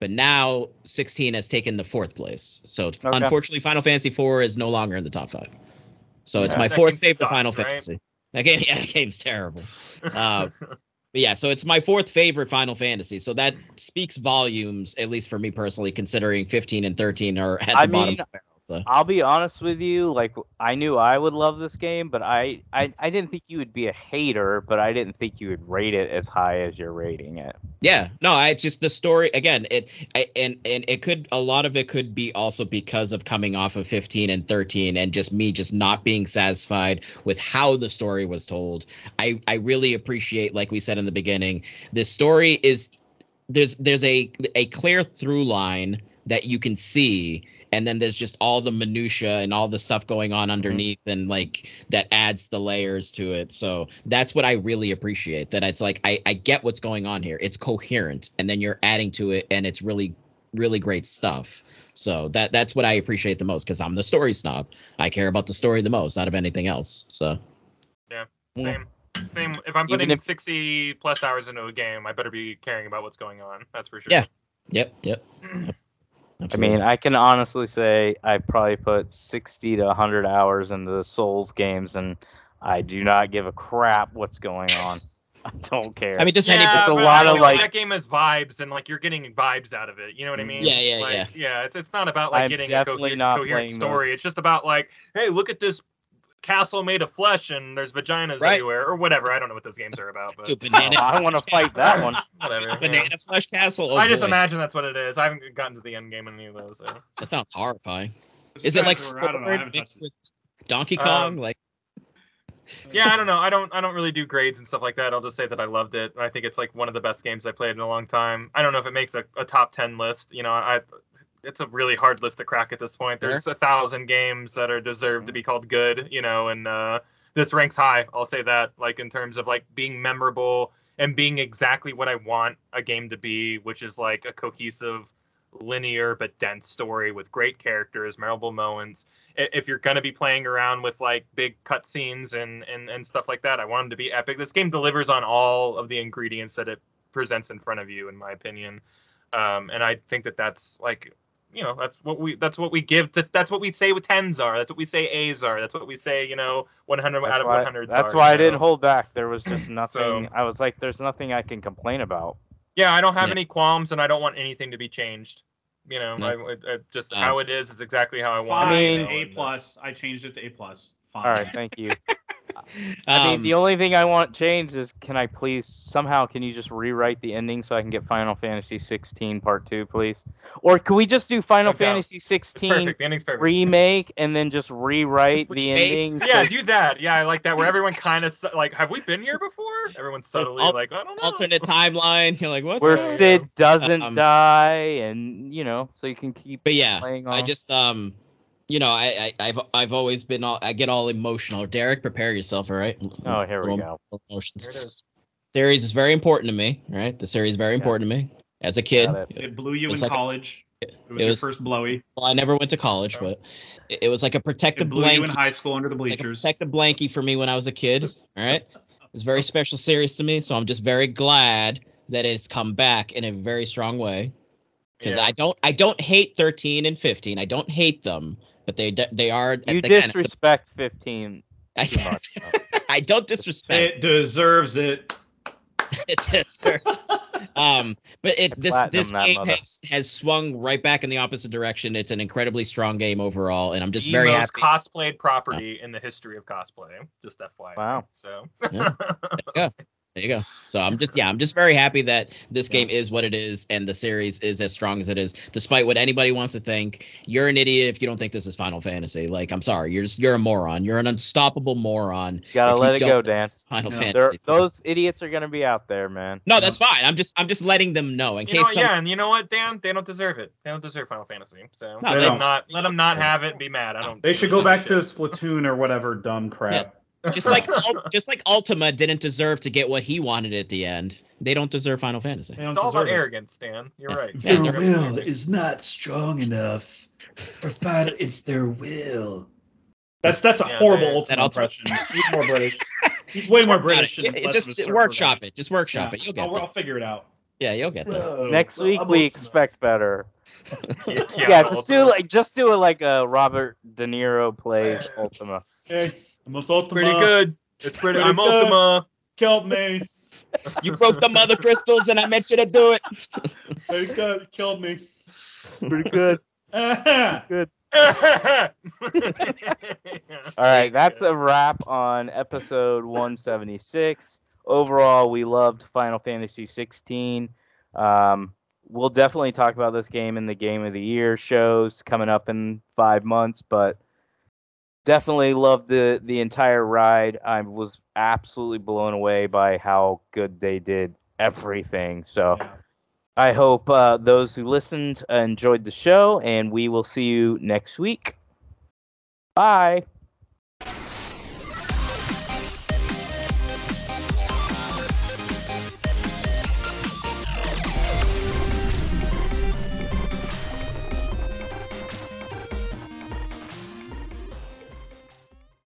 But now 16 has taken the fourth place. So Okay. unfortunately, Final Fantasy 4 is no longer in the top five. So it's Yeah. my fourth favorite sucks, Final right? Fantasy. That game, yeah, that game's terrible. Uh, But yeah, so it's my fourth favorite Final Fantasy. So that speaks volumes, at least for me personally, considering 15 and 13 are at the I bottom mean, of the barrel. So I'll be honest with you. Like I knew I would love this game, but I, I I didn't think you would be a hater, but I didn't think you would rate it as high as you're rating it. yeah, no, I just the story again. It I, and and it could a lot of it could be also because of coming off of 15 and 13 and just me just not being satisfied with how the story was told. I I really appreciate, like we said in the beginning, this story is there's there's a a clear through line that you can see and then there's just all the minutia and all the stuff going on mm-hmm. underneath and like that adds the layers to it so that's what i really appreciate that it's like i i get what's going on here it's coherent and then you're adding to it and it's really really great stuff so that that's what i appreciate the most because i'm the story snob i care about the story the most out of anything else so yeah Same. Same. If I'm putting if- 60 plus hours into a game, I better be caring about what's going on. That's for sure. Yeah. yep yep I mean, I can honestly say I probably put 60 to 100 hours into the Souls games, and I do not give a crap what's going on. I don't care. I mean, does yeah, any It's a lot I of, like- that game is vibes, and like you're getting vibes out of it. You know what I mm. mean? Yeah, yeah, Like, yeah. Yeah, it's it's not about like I'm getting a coherent, not coherent story. those. It's just about like, hey, look at this castle made of flesh, and there's vaginas Right. everywhere, or whatever. I don't know what those games are about, but to banana I want to fight that one. whatever. yeah. banana flesh castle oh I just boy. imagine that's what it is. I haven't gotten to the end game in any of those. So. that sounds horrifying is it like I don't know. I Sword haven't mixed with donkey Um, kong like yeah, I don't know. I don't I don't really do grades and stuff like that. I'll just say that I loved it. I think it's like one of the best games I played in a long time. I don't know if it makes a, a top ten list. You know, I it's a really hard list to crack at this point. There's a thousand games that are deserved to be called good, you know, and uh this ranks high. I'll say that, like in terms of like being memorable and being exactly what I want a game to be, which is like a cohesive, linear but dense story with great characters, memorable moments. If you're gonna be playing around with like big cutscenes and, and and stuff like that, I want them to be epic. This game delivers on all of the ingredients that it presents in front of you, in my opinion. Um, and I think that that's like you know that's what we that's what we give to, that's what we say with tens are that's what we say a's are that's what we say you know 100 out of 100 that's are, why I you didn't hold back. There was just nothing. So- I was like, there's nothing I can complain about. yeah i don't have Yeah. any qualms and i don't want anything to be changed you know No. I, I, I just Um, how it is is exactly how i want Fine, it, I you mean- know, A and, uh, plus. I changed it to A plus. Fine. All right, thank you. I mean, Um, the only thing I want changed is, can I please somehow can you just rewrite the ending so I can get Final Fantasy 16 Part Two, please? Or can we just do Final No. Fantasy 16 perfect the ending's perfect remake and then just rewrite the ending? yeah so- do that yeah i like that where everyone kind of like have we been here before everyone's subtly al- like i don't know alternate timeline you're like what's where going? Cid doesn't Um, die, and you know, so you can keep but yeah playing I just um you know I, I I've I've always been all I get all emotional. Derek, prepare yourself, all right? Oh, here we Little- go. Emotions. Here it is. Series is very important to me, all right? The series is very important to me. As a kid, it. It blew you It's in like a- college. It was, it your first blowy. well, I never went to college, but it, it was like a It protective blew you in high school under the like a bleachers. protective blankie for me when I was a kid. All right, it's very special series to me, so I'm just very glad that it's come back in a very strong way. Because Yeah. I don't, I don't hate 13 and 15. I don't hate them, but they they are. You they kinda- disrespect 15 I, much. I don't disrespect. It deserves it. it deserves. um, but it this this game mother. has has swung right back in the opposite direction. It's an incredibly strong game overall, and I'm just the very most happy. cosplayed property in the history of cosplay just fyi Wow. so There you go. So I'm just yeah, I'm just very happy that this game is what it is and the series is as strong as it is, despite what anybody wants to think. You're an idiot if you don't think this is Final Fantasy. Like I'm sorry, you're just you're a moron. You're an unstoppable moron. You gotta let you it go, Dan. Final Yeah. There, Fantasy. So- those idiots are gonna be out there, man. no, that's fine. I'm just I'm just letting them know in you case what, some, yeah and you know what dan they don't deserve it they don't deserve final fantasy so No, let them don't. let them not have it and be mad i don't They should go back to Splatoon or whatever dumb crap. Just like just like Ultima didn't deserve to get what he wanted at the end. They don't deserve Final Fantasy. They don't it's all about deserve it. arrogance dan you're Yeah. right Their they're- will is not strong enough for final. It's their will. That's that's a Yeah, horrible they- Ultimate that impression. He's more British. He's way more Work it. British. Yeah, less just workshop it. Just workshop Yeah. it. You'll get I'll. I'll figure it out. Yeah, you'll get there. Bro, Next week I'm we Ultimate. expect better. yeah, Yeah, the just do like just do it like a Robert De Niro plays Ultima. Hey, I'm Ultima. pretty good It's pretty. Pretty I'm good. Ultima. Killed me. You broke the mother crystals, and I meant you to do it. Very good. Killed me. Pretty good. Ah. All right, that's a wrap on episode 176. Overall, we loved Final Fantasy 16. Um, we'll definitely talk about this game in the Game of the Year shows coming up in five months, but definitely loved the the entire ride. I was absolutely blown away by how good they did everything. So. Yeah. I hope uh, those who listened enjoyed the show, and we will see you next week. Bye.